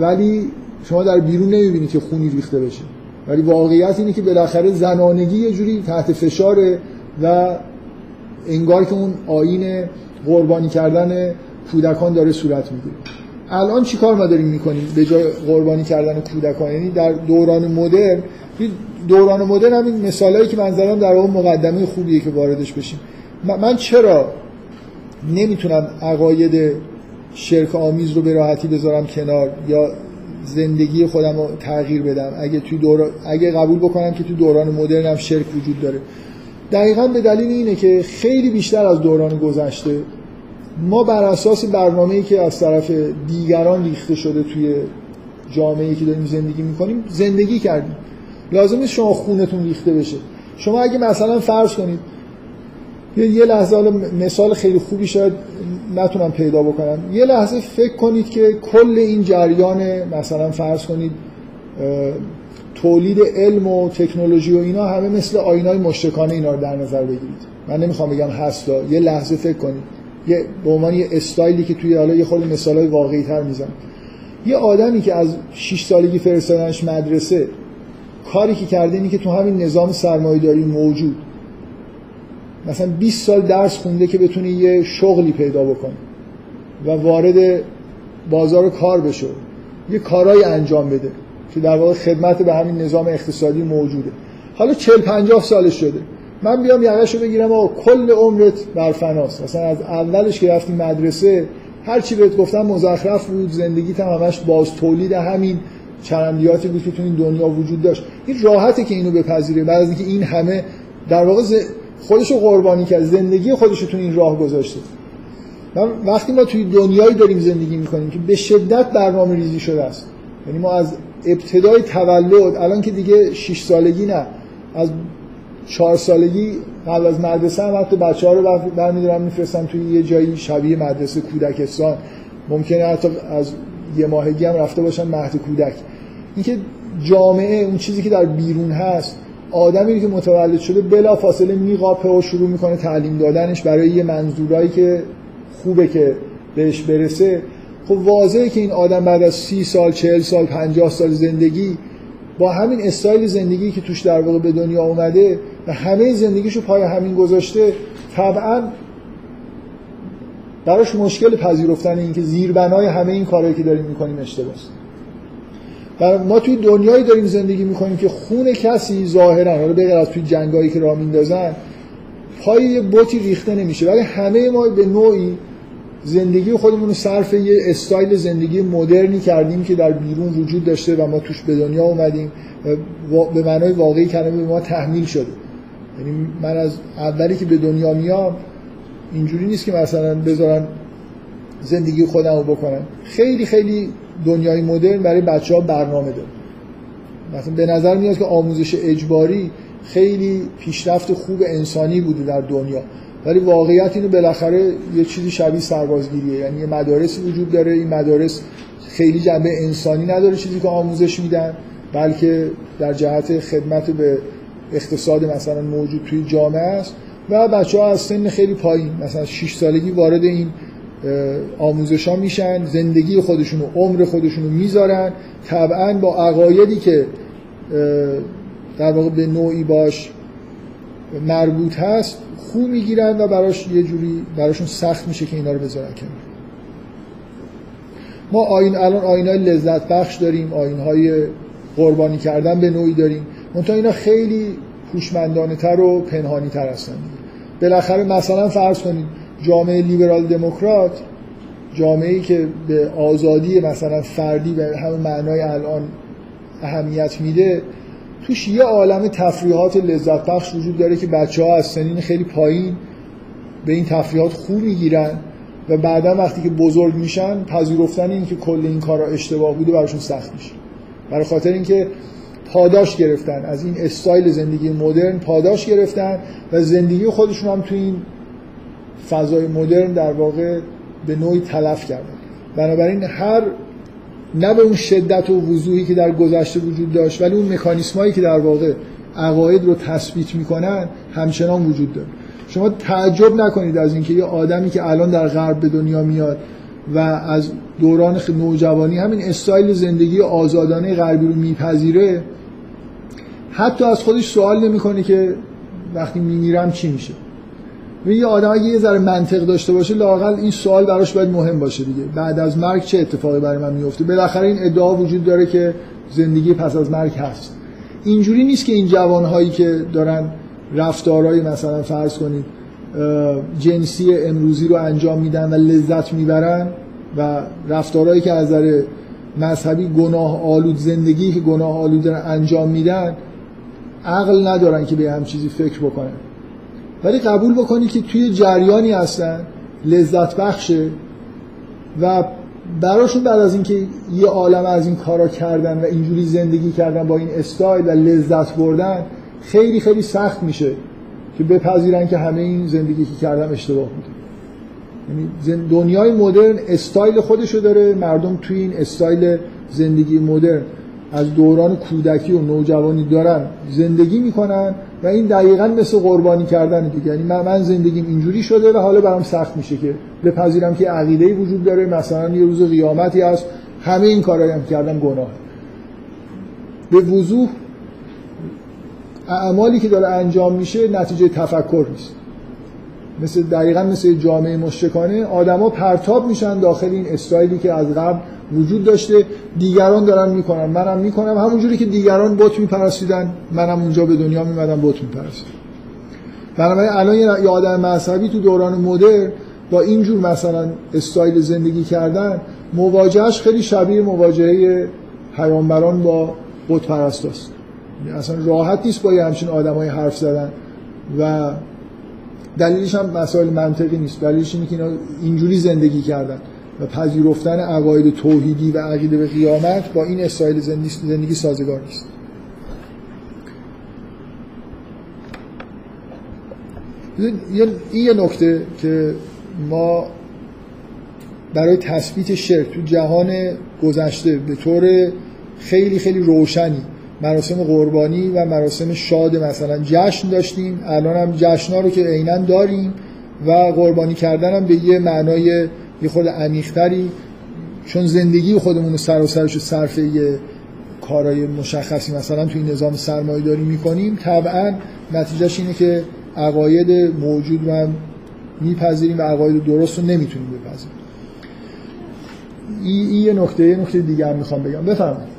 ولی شما در بیرون نمی‌بینید که خونی ریخته بشه. ولی واقعیت اینه که بالاخره زنانگی یه جوری تحت فشاره و انگار که اون آین قربانی کردن کودکان داره صورت می‌گیره. الان چیکار ما داریم می‌کنیم به جای قربانی کردن کودکان؟ یعنی در دوران مدرن دوران مدرن همین مثالایی که من زدم در واقع مقدمه خوبیه که واردش بشیم. من چرا نمی‌تونم عقاید شرک آمیز رو به راحتی بذارم کنار یا زندگی خودم رو تغییر بدم؟ اگه توی دور... اگه قبول بکنم که توی دوران مدرن هم شرک وجود داره. دقیقا به دلیل اینه که خیلی بیشتر از دوران گذشته ما بر اساس برنامه‌ای که از طرف دیگران ریخته شده توی جامعه‌ای که داریم زندگی می‌کنیم زندگی کردیم. لازم نیست شما خونتون ریخته بشه. شما اگه مثلا فرض کنید یه لحظه حالا مثال خیلی خوبی شاید نتونم پیدا بکنم. یه لحظه فکر کنید که کل این جریان مثلا فرض کنید تولید علم و تکنولوژی و اینا همه مثل آینای مشتکانه اینا رو در نظر بگیرید. من نمی‌خوام بگم هستا. یه لحظه فکر کنید. یه به عنوان یه استایلی که توی حالا یه خود مثالای واقعی تر می‌زنم. یه آدمی که از 6 سالگی فرستادنش مدرسه کاری که کرده اینه که تو همین نظام سرمایه‌داری موجود مثلا 20 سال درس خونده که بتونه یه شغلی پیدا بکنه و وارد بازار کار بشه یه کارایی انجام بده که در واقع خدمت به همین نظام اقتصادی موجوده. حالا 40 50 سالش شده. من بیام یقهشو بگیرم آقا کل عمرت بر فناست. مثلا از اولش که رفتی مدرسه هر چی بهت گفتم مزخرف بود زندگیت هم همش باز تولید همین چرندیاتی بود که تو این دنیا وجود داشت. این راحته که اینو بپذیره. بعد از اینکه این همه در واقع ز- خودشو قربانی کرد. زندگی خودشو تو این راه گذاشته. من وقتی ما توی دنیایی داریم زندگی می‌کنیم که به شدت برنامه ریزی شده است. یعنی ما از ابتدای تولد الان که دیگه 6 سالگی نه از چهار سالگی قبل از مدرسه هم حتی بچه ها رو بر- برمیدارم میفرستم توی یه جایی شبیه مدرسه کودکستان. ممکنه حتی از یه ماهگی هم رفته باشن مهد کودک. اینکه جامعه اون چیزی که در بیرون هست آدمی که متولد شده بلا فاصله میقاپه و شروع می‌کنه تعلیم دادنش برای یه منظورایی که خوبه که بهش برسه. خب واضحه که این آدم بعد از سی سال چهل سال پنجاه سال زندگی با همین استایل زندگی که توش در واقع به دنیا اومده و همه زندگیشو پای همین گذاشته طبعا براش مشکل پذیرفتن این که زیربنای همه این کارهایی که داریم می‌کنیم اشتباهه. و ما توی دنیایی داریم زندگی می‌کنیم که خون کسی ظاهرا حالا بغیر از توی جنگایی که راه میندازن پای یه بوتی ریخته نمیشه. ولی همه ما به نوعی زندگی خودمون رو صرف یه استایل زندگی مدرنی کردیم که در بیرون وجود داشته و ما توش به دنیا اومدیم و به معنای واقعی کلمه به ما تحمیل شده. یعنی من از اولی که به دنیا میام اینجوری نیست که مثلا بذارن زندگی خودم رو بکنم خیلی خیلی دنیای مدرن برای بچه ها برنامه داره. مثلا به نظر میاد که آموزش اجباری خیلی پیشرفت خوب انسانی بوده در دنیا. ولی واقعیت اینو بالاخره یه چیزی شبیه سربازگیریه. یعنی یه مدارسی وجود داره. این مدارس خیلی جنبه انسانی نداره چیزی که آموزش میدن بلکه در جهت خدمت به اقتصاد مثلا موجود توی جامعه است. و بچه ها از سن خیلی پایین مثلا 6 سالگی وارد این آموزش ها میشن زندگی خودشون و عمر خودشون رو می‌ذارن. طبعا با عقایدی که در واقع به نوعی باش مربوط هست خوب می‌گیرن و براش یه جوری براشون سخت میشه که اینا رو بذارن کنار. ما آین الان آینهای لذت بخش داریم آینهای قربانی کردن به نوعی داریم. منتها اینا خیلی هوشمندانه تر و پنهانی تر هستن. بالاخره مثلا فرض کنید جامعه لیبرال دموکرات جامعه ای که به آزادی مثلا فردی به همون معنای الان اهمیت میده توش یه عالم تفریحات لذت بخش وجود داره که بچه ها از سنین خیلی پایین به این تفریحات خوب می‌گیرن و بعدا وقتی که بزرگ میشن پذیرفتن این که کل این کارا اشتباه بوده براشون سخت میشه. برای خاطر اینکه پاداش گرفتن از این استایل زندگی مدرن پاداش گرفتن و زندگی خودشون هم تو این فضای مدرن در واقع به نوعی تلف کردن بنابراین هر نه به اون شدت و وضوحی که در گذشته وجود داشت ولی اون مکانیسمایی که در واقع عقاید رو تثبیت می‌کنن همچنان وجود داره. شما تعجب نکنید از اینکه یه آدمی که الان در غرب به دنیا میاد و از دوران نوجوانی همین استایل زندگی آزادانه غربی رو میپذیره حتی از خودش سوال نمی‌کنه که وقتی میمیرم چی میشه. یه آدم اگه یه ذره منطق داشته باشه لاقل این سوال براش باید مهم باشه دیگه. بعد از مرگ چه اتفاقی برای من میفته بالاخره این ادعا وجود داره که زندگی پس از مرگ هست. اینجوری نیست که این جوانهایی که دارن رفتارهای مثلا فرض کنید جنسی امروزی رو انجام میدن و لذت می‌برن و رفتارهایی که از نظر مذهبی گناه آلود زندگی که گناه آلود انجام میدن عقل ندارن که به هم چیزی فکر بکنن. ولی قبول بکنی که توی جریانی هستن لذت بخشه و براشون بعد از اینکه یه عالم از این کارا کردن و اینجوری زندگی کردن با این استایل و لذت بردن خیلی خیلی سخت میشه که بپذیرن که همه این زندگی که کردم اشتباه بوده یعنی دنیای مدرن استایل خودشو داره مردم توی این استایل زندگی مدرن. از دوران کودکی و نوجوانی دارن زندگی می‌کنن و این دقیقا مثل قربانی کردن دیگه. یعنی من, من زندگیم اینجوری شده و حالا برام سخت میشه که بپذیرم که عقیده وجود داره. مثلا یه روز قیامتی هست. همه این کارهایی هم کردم گناه. به وضوح اعمالی که داره انجام میشه نتیجه تفکر نیست. مثل دقیقا مثل جامعه مشرکانه آدما پرتاب میشن داخل این استایلی که از قبل وجود داشته. دیگران دارن می‌کنن منم می‌کنم. همونجوری که دیگران بت میپرستیدن منم اونجا به دنیا میمدم بت میپرستیدم. بنابراین الان یه آدم مذهبی تو دوران مدر با اینجور مثلا استایل زندگی کردن مواجهش خیلی شبیه مواجهه پیامبران با بت پرستاست. یعنی اصلا راحت نیست با یه همچین آدمای حرف زدن و دلیلش هم مسائل منطقی نیست. دلیلش اینه که اینا اینجوری زندگی کردن و پذیرفتن عقاید توحیدی و عقیده به قیامت با این استایل زندگی, زندگی سازگار نیست. این یه نکته که ما برای تثبیت شرک تو جهان گذشته به طور خیلی خیلی روشنی مراسم قربانی و مراسم شاد مثلا جشن داشتیم. الان هم جشنا رو که عینا داریم و قربانی کردن هم به یه معنای یه خود عمیق‌تری چون زندگی خودمون رو سر و سرش صرف یه کارهای مشخصی مثلا توی نظام سرمایه داری می‌کنیم طبعا نتیجهش اینه که عقاید موجود رو میپذیریم و عقاید درست رو نمی‌تونیم بپذیریم. این یه نکته یه نکته دیگه هم می‌خوام بگم. بفرمایید.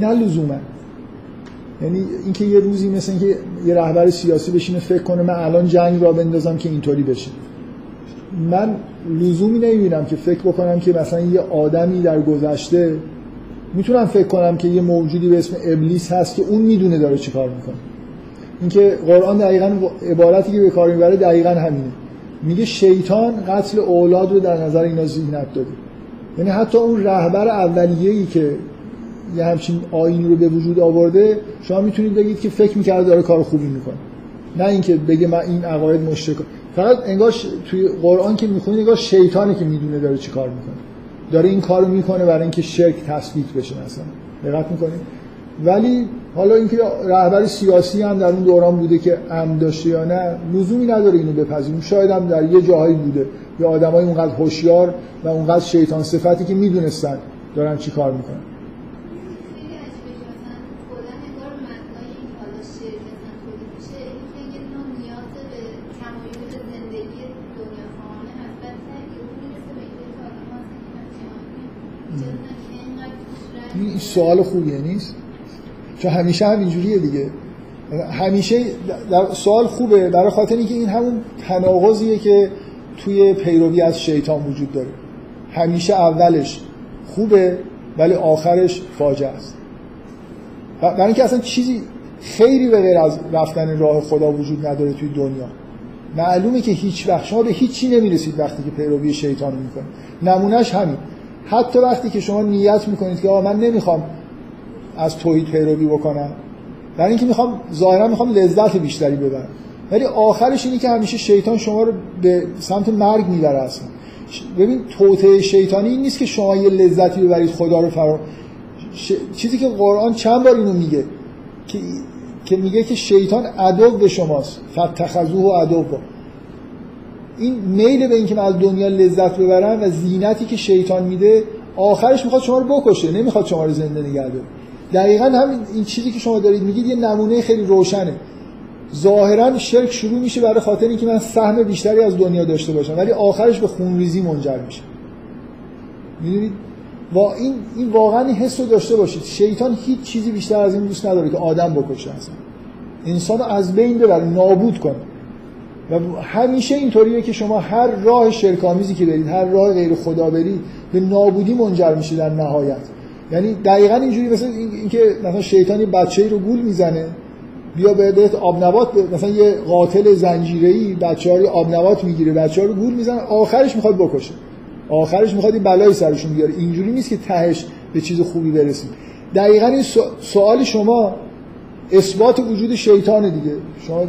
نه لزوما. یعنی اینکه یه روزی مثل اینکه یه رهبر سیاسی بشینه فکر کنه من الان جنگ را بندازم که اینطوری بشه. من لزومی نمی‌بینم که فکر بکنم که مثلا یه آدمی در گذشته می‌تونم فکر کنم که یه موجودی به اسم ابلیس هست که اون می‌دونه داره چیکار می‌کنه. اینکه قرآن دقیقا عبارتی که به کار می‌بره دقیقا همینه. میگه شیطان قتل اولاد رو در نظر اینا ذهنت داده. یعنی حتی اون رهبر اولیه‌ای که یه همچین آینی رو به وجود آورده شما می‌تونید بگید که فکر می‌کرده داره کار خوبی می‌کنه. نه اینکه بگه من این عقاید مشرک فقط انگار. توی قرآن که می‌خونید انگار شیطانی که می‌دونه داره چی کار می‌کنه. داره این کارو می‌کنه برای اینکه شرک تثبیت بشه مثلا. دقت می‌کنید؟ ولی حالا اینکه رهبر سیاسی هم در اون دوران بوده که ام داشته یا نه لزومی نداره اینو بپذیریم. شاید هم در یه جاهایی بوده. یا آدمای اونقدر هوشیار و اونقدر شیطان صفتی که می‌دونستن دارن چی کار می‌کنن خیلی عجیبه که مثلا کلا انگار معنای این حالا شعر مثلا تولید میشه اینکه یه نوع نیاز به تمایل به زندگی دنیا خواهانه هست بعد یهو می‌رسه به اینکه که آدم هست که من جهانی چرا اینقدر پیشرفت این سوال خوبیه نیست؟ چون همیشه هم اینجوریه دیگه. همیشه در سوال خوبه برای خاطر اینکه این همون تناقضیه که توی پیروی از شیطان وجود داره. همیشه اولش خوبه ولی آخرش فاجعه است. برای اینکه اصلا چیزی خیری به غیر از رفتن راه خدا وجود نداره توی دنیا. معلومه که هیچ وقت شما به هیچی نمی‌رسید وقتی که پیروی شیطان می‌کنید. نمونهش همین. حتی وقتی که شما نیت می‌کنید که آقا من نمی‌خوام از توحید پیروی بکنم برای اینکه می‌خوام ظاهرا می‌خوام لذت بیشتری ببرم. ولی آخرش اینه که همیشه شیطان شما رو به سمت مرگ می‌بره اصلا. ببین توطئه شیطانی این نیست که شما یه لذتی ببرید خدا رو فرا ش... چیزی که قرآن چند بار اینو میگه که که میگه که شیطان عدو به شماست. فتخذوه عدو این میل به اینکه من از دنیا لذت ببرم و زینتی که شیطان میده آخرش می‌خواد شما رو بکشه نمی‌خواد شما رو زنده نگه داره. دقیقا همین این چیزی که شما دارید میگید یه نمونه خیلی روشنه. ظاهرا شرک شروع میشه برای خاطر اینکه من سهم بیشتری از دنیا داشته باشم ولی آخرش به خونریزی منجر میشه. می‌دونید؟ وا این این واقعا این حس رو داشته باشید. شیطان هیچ چیزی بیشتر از این دوست نداره که آدم بکشه اصلا. انسان از بین ببره نابود کنه. و همیشه اینطوریه که شما هر راه شرکامیزی که برید هر راه غیر خدا برید به نابودی منجر میشه در نهایت. یعنی دقیقا اینجوری مثل این- اینکه مثلا شیطانی بچه‌ای رو گول می‌زنه بیا بهت آب نبات ب- مثلا یه قاتل زنجیره‌ای بچه‌ها رو آب نبات می‌گیره بچه‌ها رو گول می‌زنه آخرش می‌خواد بکشه. آخرش می‌خواد این بلایی سرشون بیاره. اینجوری نیست که تهش به چیز خوبی برسیم. دقیقا این سو- سوال شما اثبات وجود شیطان دیگه. شما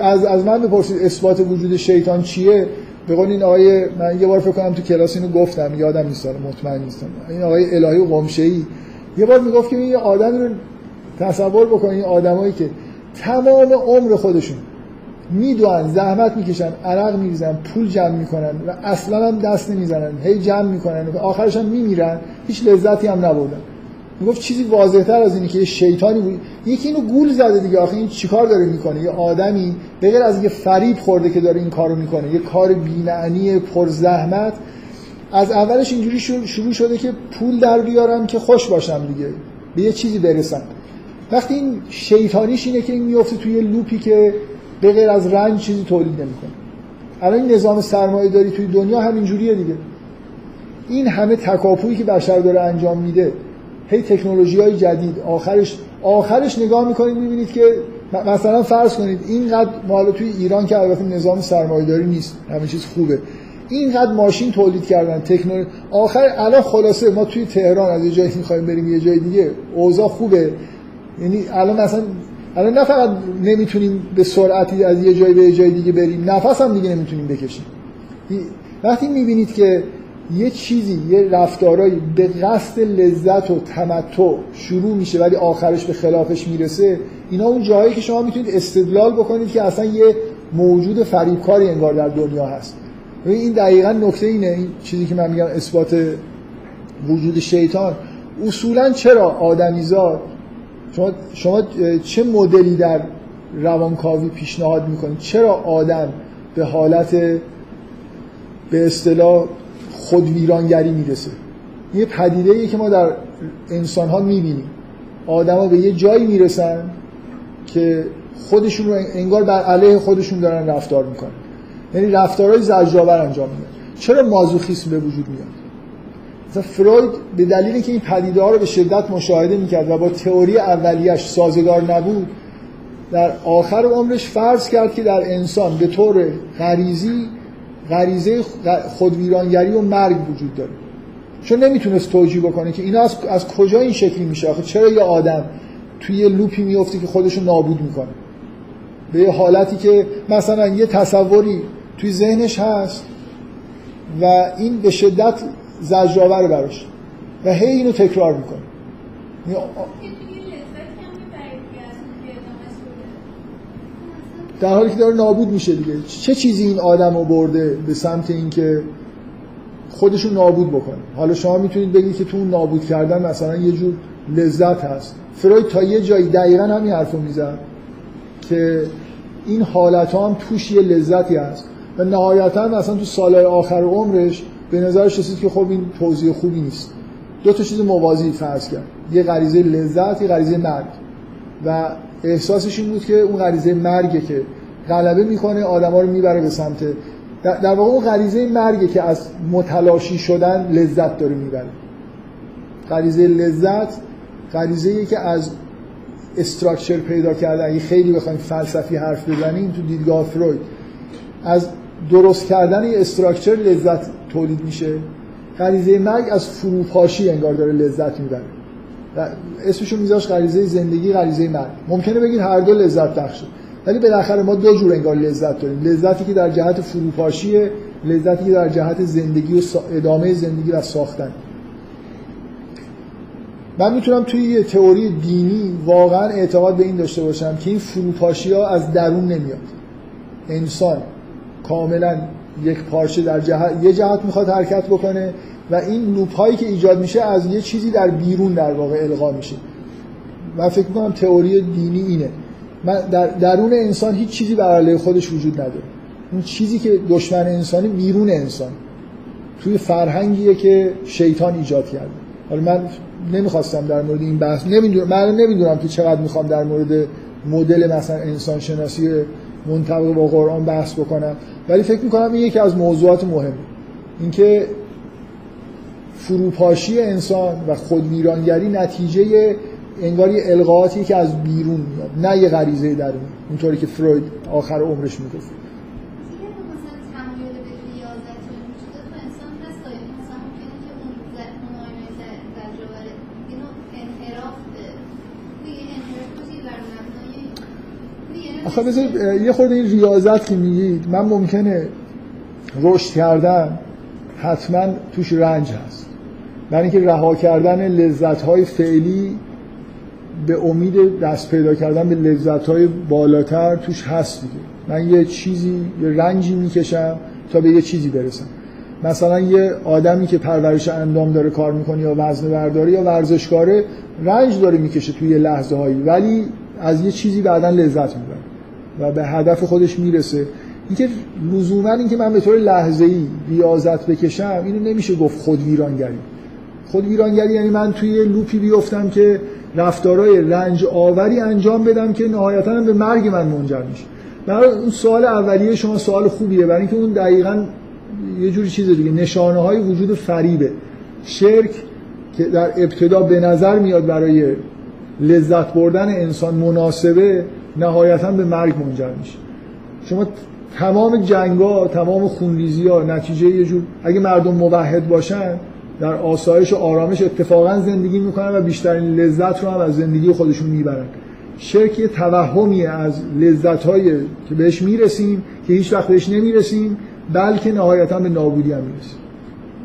از, از من بپرسید اثبات وجود شیطان چیه؟ به قول این آقای من یه بار فکر کنم تو کلاس اینو گفتم یادم نیست مطمئن نیستم. این آقای الهی قمشه‌ای. یه بار می‌گفت که این یه آدمی رو تصور بکنید این آدمایی که تمام عمر خودشون می‌دونن زحمت می‌کشن عرق میریزن پول جمع می‌کنن و اصلا هم دست نمی‌زنن. هی جمع می‌کنن و آخرش هم میمیرن. هیچ لذتی هم نبردن. می‌گفت چیزی واضحتر از اینه که یه شیطانی بود. یکی اینو گول زده دیگه. آخه این چیکار داره می‌کنه؟ یه آدمی به از یه فریب خورده که داره این کارو می‌کنه. یه کار بی‌معنی پر زحمت از اولش اینجوری شروع شده که پول در بیارم که خوش باشم دیگه. به یه چیزی برسم. وقتی این شیطانیش اینه که این میفته توی یه لوپی که به غیر از رنج چیزی تولید نمی‌کنه. الان نظام سرمایه داری توی دنیا همینجوریه دیگه. این همه تکاپویی که بشر داره انجام میده هی تکنولوژی های جدید. آخرش آخرش نگاه می‌کنید می‌بینید که مثلا فرض کنید اینقدر ما حالا توی ایران که البته نظام سرمایه‌داری نیست همه چیز خوبه. اینقدر ماشین تولید کردن تکنولوژی آخر الان خلاصه ما توی تهران از یه جایی می‌خوایم بریم یه جای دیگه اوضاع خوبه. یعنی الان مثلا الان نه فقط نمی‌تونیم به سرعتی از یه جای به یه جای دیگه بریم نفس هم دیگه نمی‌تونیم بکشیم. وقتی می‌بینید که یه چیزی یه رفتارایی به قصد لذت و تمتع شروع میشه ولی آخرش به خلافش می‌رسه اینا اون جایی که شما می‌تونید استدلال بکنید که اصلا یه موجود فریبکاری انگار در دنیا هست. ببین این دقیقا نکته اینه این چیزی که من میگم اثبات وجود شیطان. اصولا چرا آدمیزاد شما, شما چه مدلی در روانکاوی پیشنهاد می‌کنید؟ چرا آدم به حالت به اصطلاح خودویرانگری می‌رسه. یه پدیده ای که ما در انسان ها می‌بینیم. آدما به یه جایی می‌رسن که خودشون رو انگار بر علیه خودشون دارن رفتار می‌کنن. یعنی رفتارهای زجرآور انجام میدن. چرا مازوخیسم به وجود میاد؟ مثلا فروید به دلیلی که این پدیده ها رو به شدت مشاهده می‌کرد و با تئوری اولیش سازگار نبود در آخر عمرش فرض کرد که در انسان به طور غریزی غریزه خودویرانگری و مرگ وجود داره. چون نمی‌تونست توجیه بکنه که اینا از, از کجا این شکلی میشه آخه؟ چرا یه آدم توی یه لوپی میفته که خودشو نابود می‌کنه؟ به یه حالتی که مثلا یه تصوری توی ذهنش هست و این به شدت زجرآور براش و هی اینو تکرار می‌کنه. در حالی که داره نابود میشه دیگه. چه چیزی این آدم رو برده به سمت اینکه خودشون نابود بکنه؟ حالا شما می‌تونید بگید که تو اون نابود کردن مثلا یه جور لذت هست. فروید تا یه جایی دقیقا همین حرف رو میزن که این حالت ها هم توش یه لذتی هست. و نهایتا مثلا تو سالهای آخر عمرش به نظرش رسید که خب این توضیح خوبی نیست. دو تا چیز موازی فرض کرد. یه غریزه لذت یه غریزه مرگ. و احساسش این بود که اون غریزه مرگه که غلبه می‌کنه آدما رو می‌بره به سمت. در واقع اون غریزه مرگه که از متلاشی شدن لذت داره می‌بره. غریزه لذت غریزه که از استراکچر پیدا کردن. اگه خیلی بخوایم فلسفی حرف بزنیم تو دیدگاه فروید از درست کردن یه استراکچر لذت تولید میشه. غریزه مرگ از فروپاشی انگار داره لذت می‌بره. اسمشو میذاش غریزه زندگی غریزه مرگ. ممکنه بگید هر دو لذت بخشه ولی بالاخره ما دو جور انگار لذت داریم. لذتی که در جهت فروپاشیه لذتی که در جهت زندگی و ادامه زندگی و ساختن. من می‌تونم توی یه تئوری دینی واقعا اعتقاد به این داشته باشم که این فروپاشی ها از درون نمیاد. انسان کاملا یک پارچه در جهت یه جهت می‌خواد حرکت بکنه و این لوپ هایی که ایجاد میشه از یه چیزی در بیرون در واقع القا میشه. من فکر می‌کنم تئوری دینی اینه. من در درون انسان هیچ چیزی بر علیه خودش وجود نداره. اون چیزی که دشمن انسانی بیرون انسان. توی فرهنگیه که شیطان ایجاد کرده. حالا من نمی‌خواستم در مورد این بحث نمی‌دونم من نمی‌دونم که چقدر می‌خوام در مورد مدل مثلا انسان شناسی منطبق با قرآن بحث بکنم. ولی فکر می‌کنم این یکی از موضوعات مهمه اینکه فروپاشی انسان و خودویرانگری نتیجه انگار یه القاعاتی که از بیرون میاد نه یه غریزه درونی. اونطوری که فروید آخر عمرش می‌گفت دیگه مثلا تمایل به ریاضت و این چیزا تو انسان هست تا یعنی مثلا ممکنه که اون ز- مهاجمه ز- تجربه رو اینو انحراف به دیگه انحرافی بر مبنای بذار یه خورده این ریاضت که میگید من ممکنه رشد کردن حتما توش رنج هست. برای اینکه رها کردن لذت های فعلی به امید دست پیدا کردن به لذت های بالاتر توش هست دیگه. من یه چیزی یه رنجی می‌کشم تا به یه چیزی برسم. مثلا یه آدمی که پرورش اندام داره کار می‌کنه یا وزن برداری یا ورزشکاره رنج داره می‌کشه توی لحظه هایی ولی از یه چیزی بعدا لذت می‌بره. و به هدف خودش می‌رسه. اینکه لزوما اینکه من به طور لحظه ای ریاضت بکشم اینو نمیشه گفت خود ویرانگری. خود ویرانگری یعنی من توی لوپی بیفتم که رفتارهای رنج آوری انجام بدم که نهایتا به مرگ من منجر میشه. برای اون سوال اولیه شما سوال خوبیه. برای اینکه اون دقیقا یه جوری چیز دیگه نشانه های وجود فریبه. شرک که در ابتدا به نظر میاد برای لذت بردن انسان مناسبه نهایتا به مرگ منجر میشه. شما تمام جنگا تمام خونریزی ها نتیجه یه جور اگه مردم موحد باشن در آسایش و آرامش اتفاقا زندگی می‌کنن و بیشترین لذت رو هم از زندگی خودشون می‌برن. شرک یه توهمیه از لذت که بهش می‌رسیم که هیچ وقت بهش نمی‌رسیم بلکه نهایتا به نابودی هم می‌رسیم.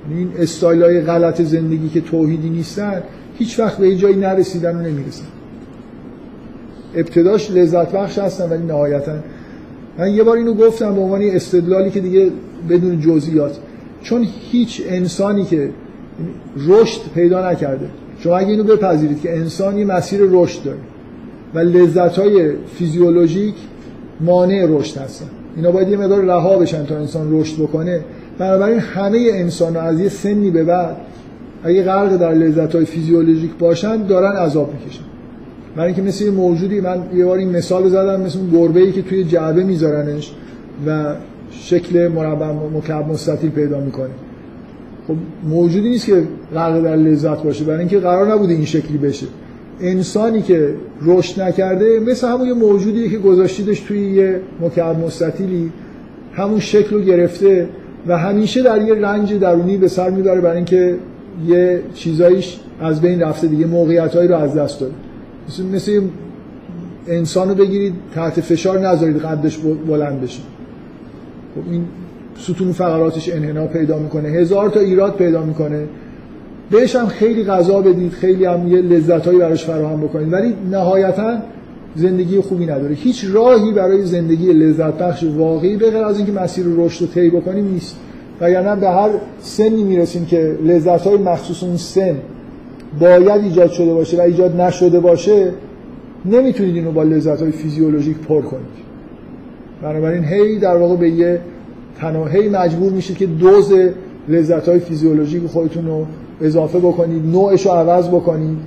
یعنی این استایل های غلط زندگی که توحیدی نیستن هیچ وقت به یه جایی نرسیدن و نمی‌رسن. ابتداش لذت بخش هستن ولی نهایتا. من یه بار اینو گفتم به عنوان استدلالی که دیگه بدون جزئیات. چون هیچ انسانی که رشد پیدا نکرده. شما اگه اینو بپذیرید که انسان یه مسیر رشد داره و لذت های فیزیولوژیک مانع رشد هستن. اینا باید یه مقدار رها بشن تا انسان رشد بکنه. بنابراین همه انسان از یه سنی به بعد اگه غرق در لذت های فیزیولوژیک باشن دارن عذاب می‌کشن. برای اینکه مثل یه موجودی من یه بار این مثال زدم مثل اون گربه‌ای که توی جعبه میذارنش و شکل مربع مکعب مستطیل پیدا می‌کنه. خب موجودی نیست که غرق در لذت باشه برای اینکه قرار نبوده این شکلی بشه. انسانی که رشد نکرده مثل همون یه موجودی که گذاشتیدش توی یه مکعب مستطیلی همون شکل رو گرفته و همیشه در یه رنج درونی به سر می‌بره برای اینکه یه چیزایش از بین رفته دیگه موقعیتایی رو از دست داده. مثل, انسان رو بگیرید تحت فشار نذارید قدش بلند بشه. خب این ستون فقراتش انحنا پیدا می‌کنه. هزار تا ایراد پیدا می‌کنه. بهش هم خیلی غذا بدید خیلی هم یه لذتهایی براش فراهم بکنید. ولی نهایتا زندگی خوبی نداره. هیچ راهی برای زندگی لذت بخش واقعی به غیر از اینکه مسیر رشد رو طی بکنیم نیست. وگرنه به هر سنی می‌رسیم که لذت های مخصوص اون سن باید ایجاد شده باشه و ایجاد نشده باشه نمی‌تونید اینو با لذت های فیزیولوژیک پر کنید. بنابراین هی در واقع به یه تناهی مجبور میشید که دوز لذت های فیزیولوژیک خودتون رو اضافه بکنید نوعش رو عوض بکنید.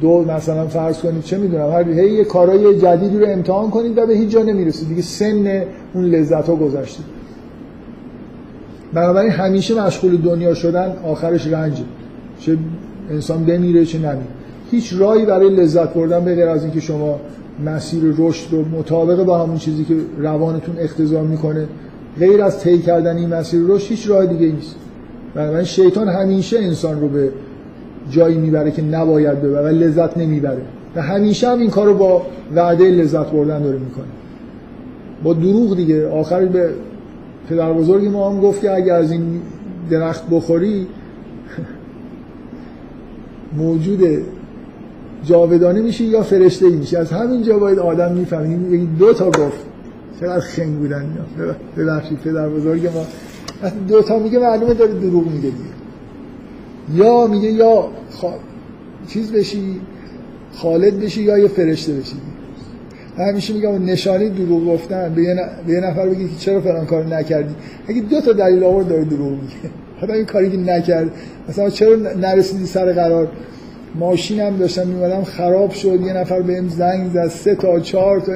دو مثلا فرض کنید چه می‌دونم هر هی یه کارهای جدیدی رو امتحان کنید و به هیچ جا نمی‌رسید. دیگه سن اون لذت ها گذشته. بنابراین همیشه مشغول دنیا شدن آخرش رنجه. چه انسان بمیره چه نمیره هیچ راهی برای لذت بردن به غیر از اینکه شما مسیر رشد رو مطابق با همون چیزی که روانتون اقتضا می‌کنه غیر از طی کردن این مسیر رشد هیچ راه دیگه نیست. بنابراین شیطان همیشه انسان رو به جایی می‌بره که نباید ببره و لذت نمی‌بره. و همیشه هم این کار رو با وعده لذت بردن داره می‌کنه. با دروغ دیگه. آخر به پدر بزرگ ما هم گفت که اگه از این درخت بخوری موجود جاودانه میشی یا فرشته ای میشی؟ از همینجا باید آدم می‌فهمه. دو تا گفت. چقدر خنگ بودن اینا. ببخشید پدر بزرگ ما. دو تا میگه معلومه داره دروغ میگه یا میگه یا خ... چیز بشی خالد بشی یا یه فرشته بشی. همیشه میگم نشانی دروغ گفتن. به یه. به یه نفر بگی که چرا فلان کار نکردی؟ اگه دو تا دلیل آورد داره دروغ میگه. حالا این کاری که نکرد. مثلا چرا نرسیدی سر قرار؟ ماشینم داشتم میمدم خراب شد. یه نفر بهم زنگ زد سه تا چهار تا.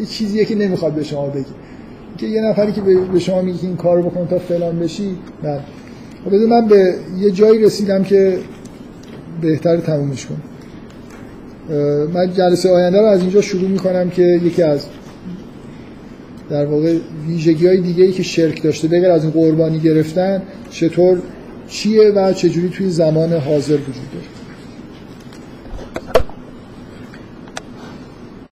یه چیزیه که نمی‌خواد به شما بگه. که یه نفری که به شما میگه این کارو بکن تا فلان بشی بعد خب من به یه جایی رسیدم که بهتر تمومش کنم. من جلسه آینده رو از اینجا شروع می‌کنم که یکی از در واقع ویژگی های دیگه ای که شرک داشته بگر از این قربانی گرفتن چطور چیه و چجوری توی زمان حاضر وجود داره؟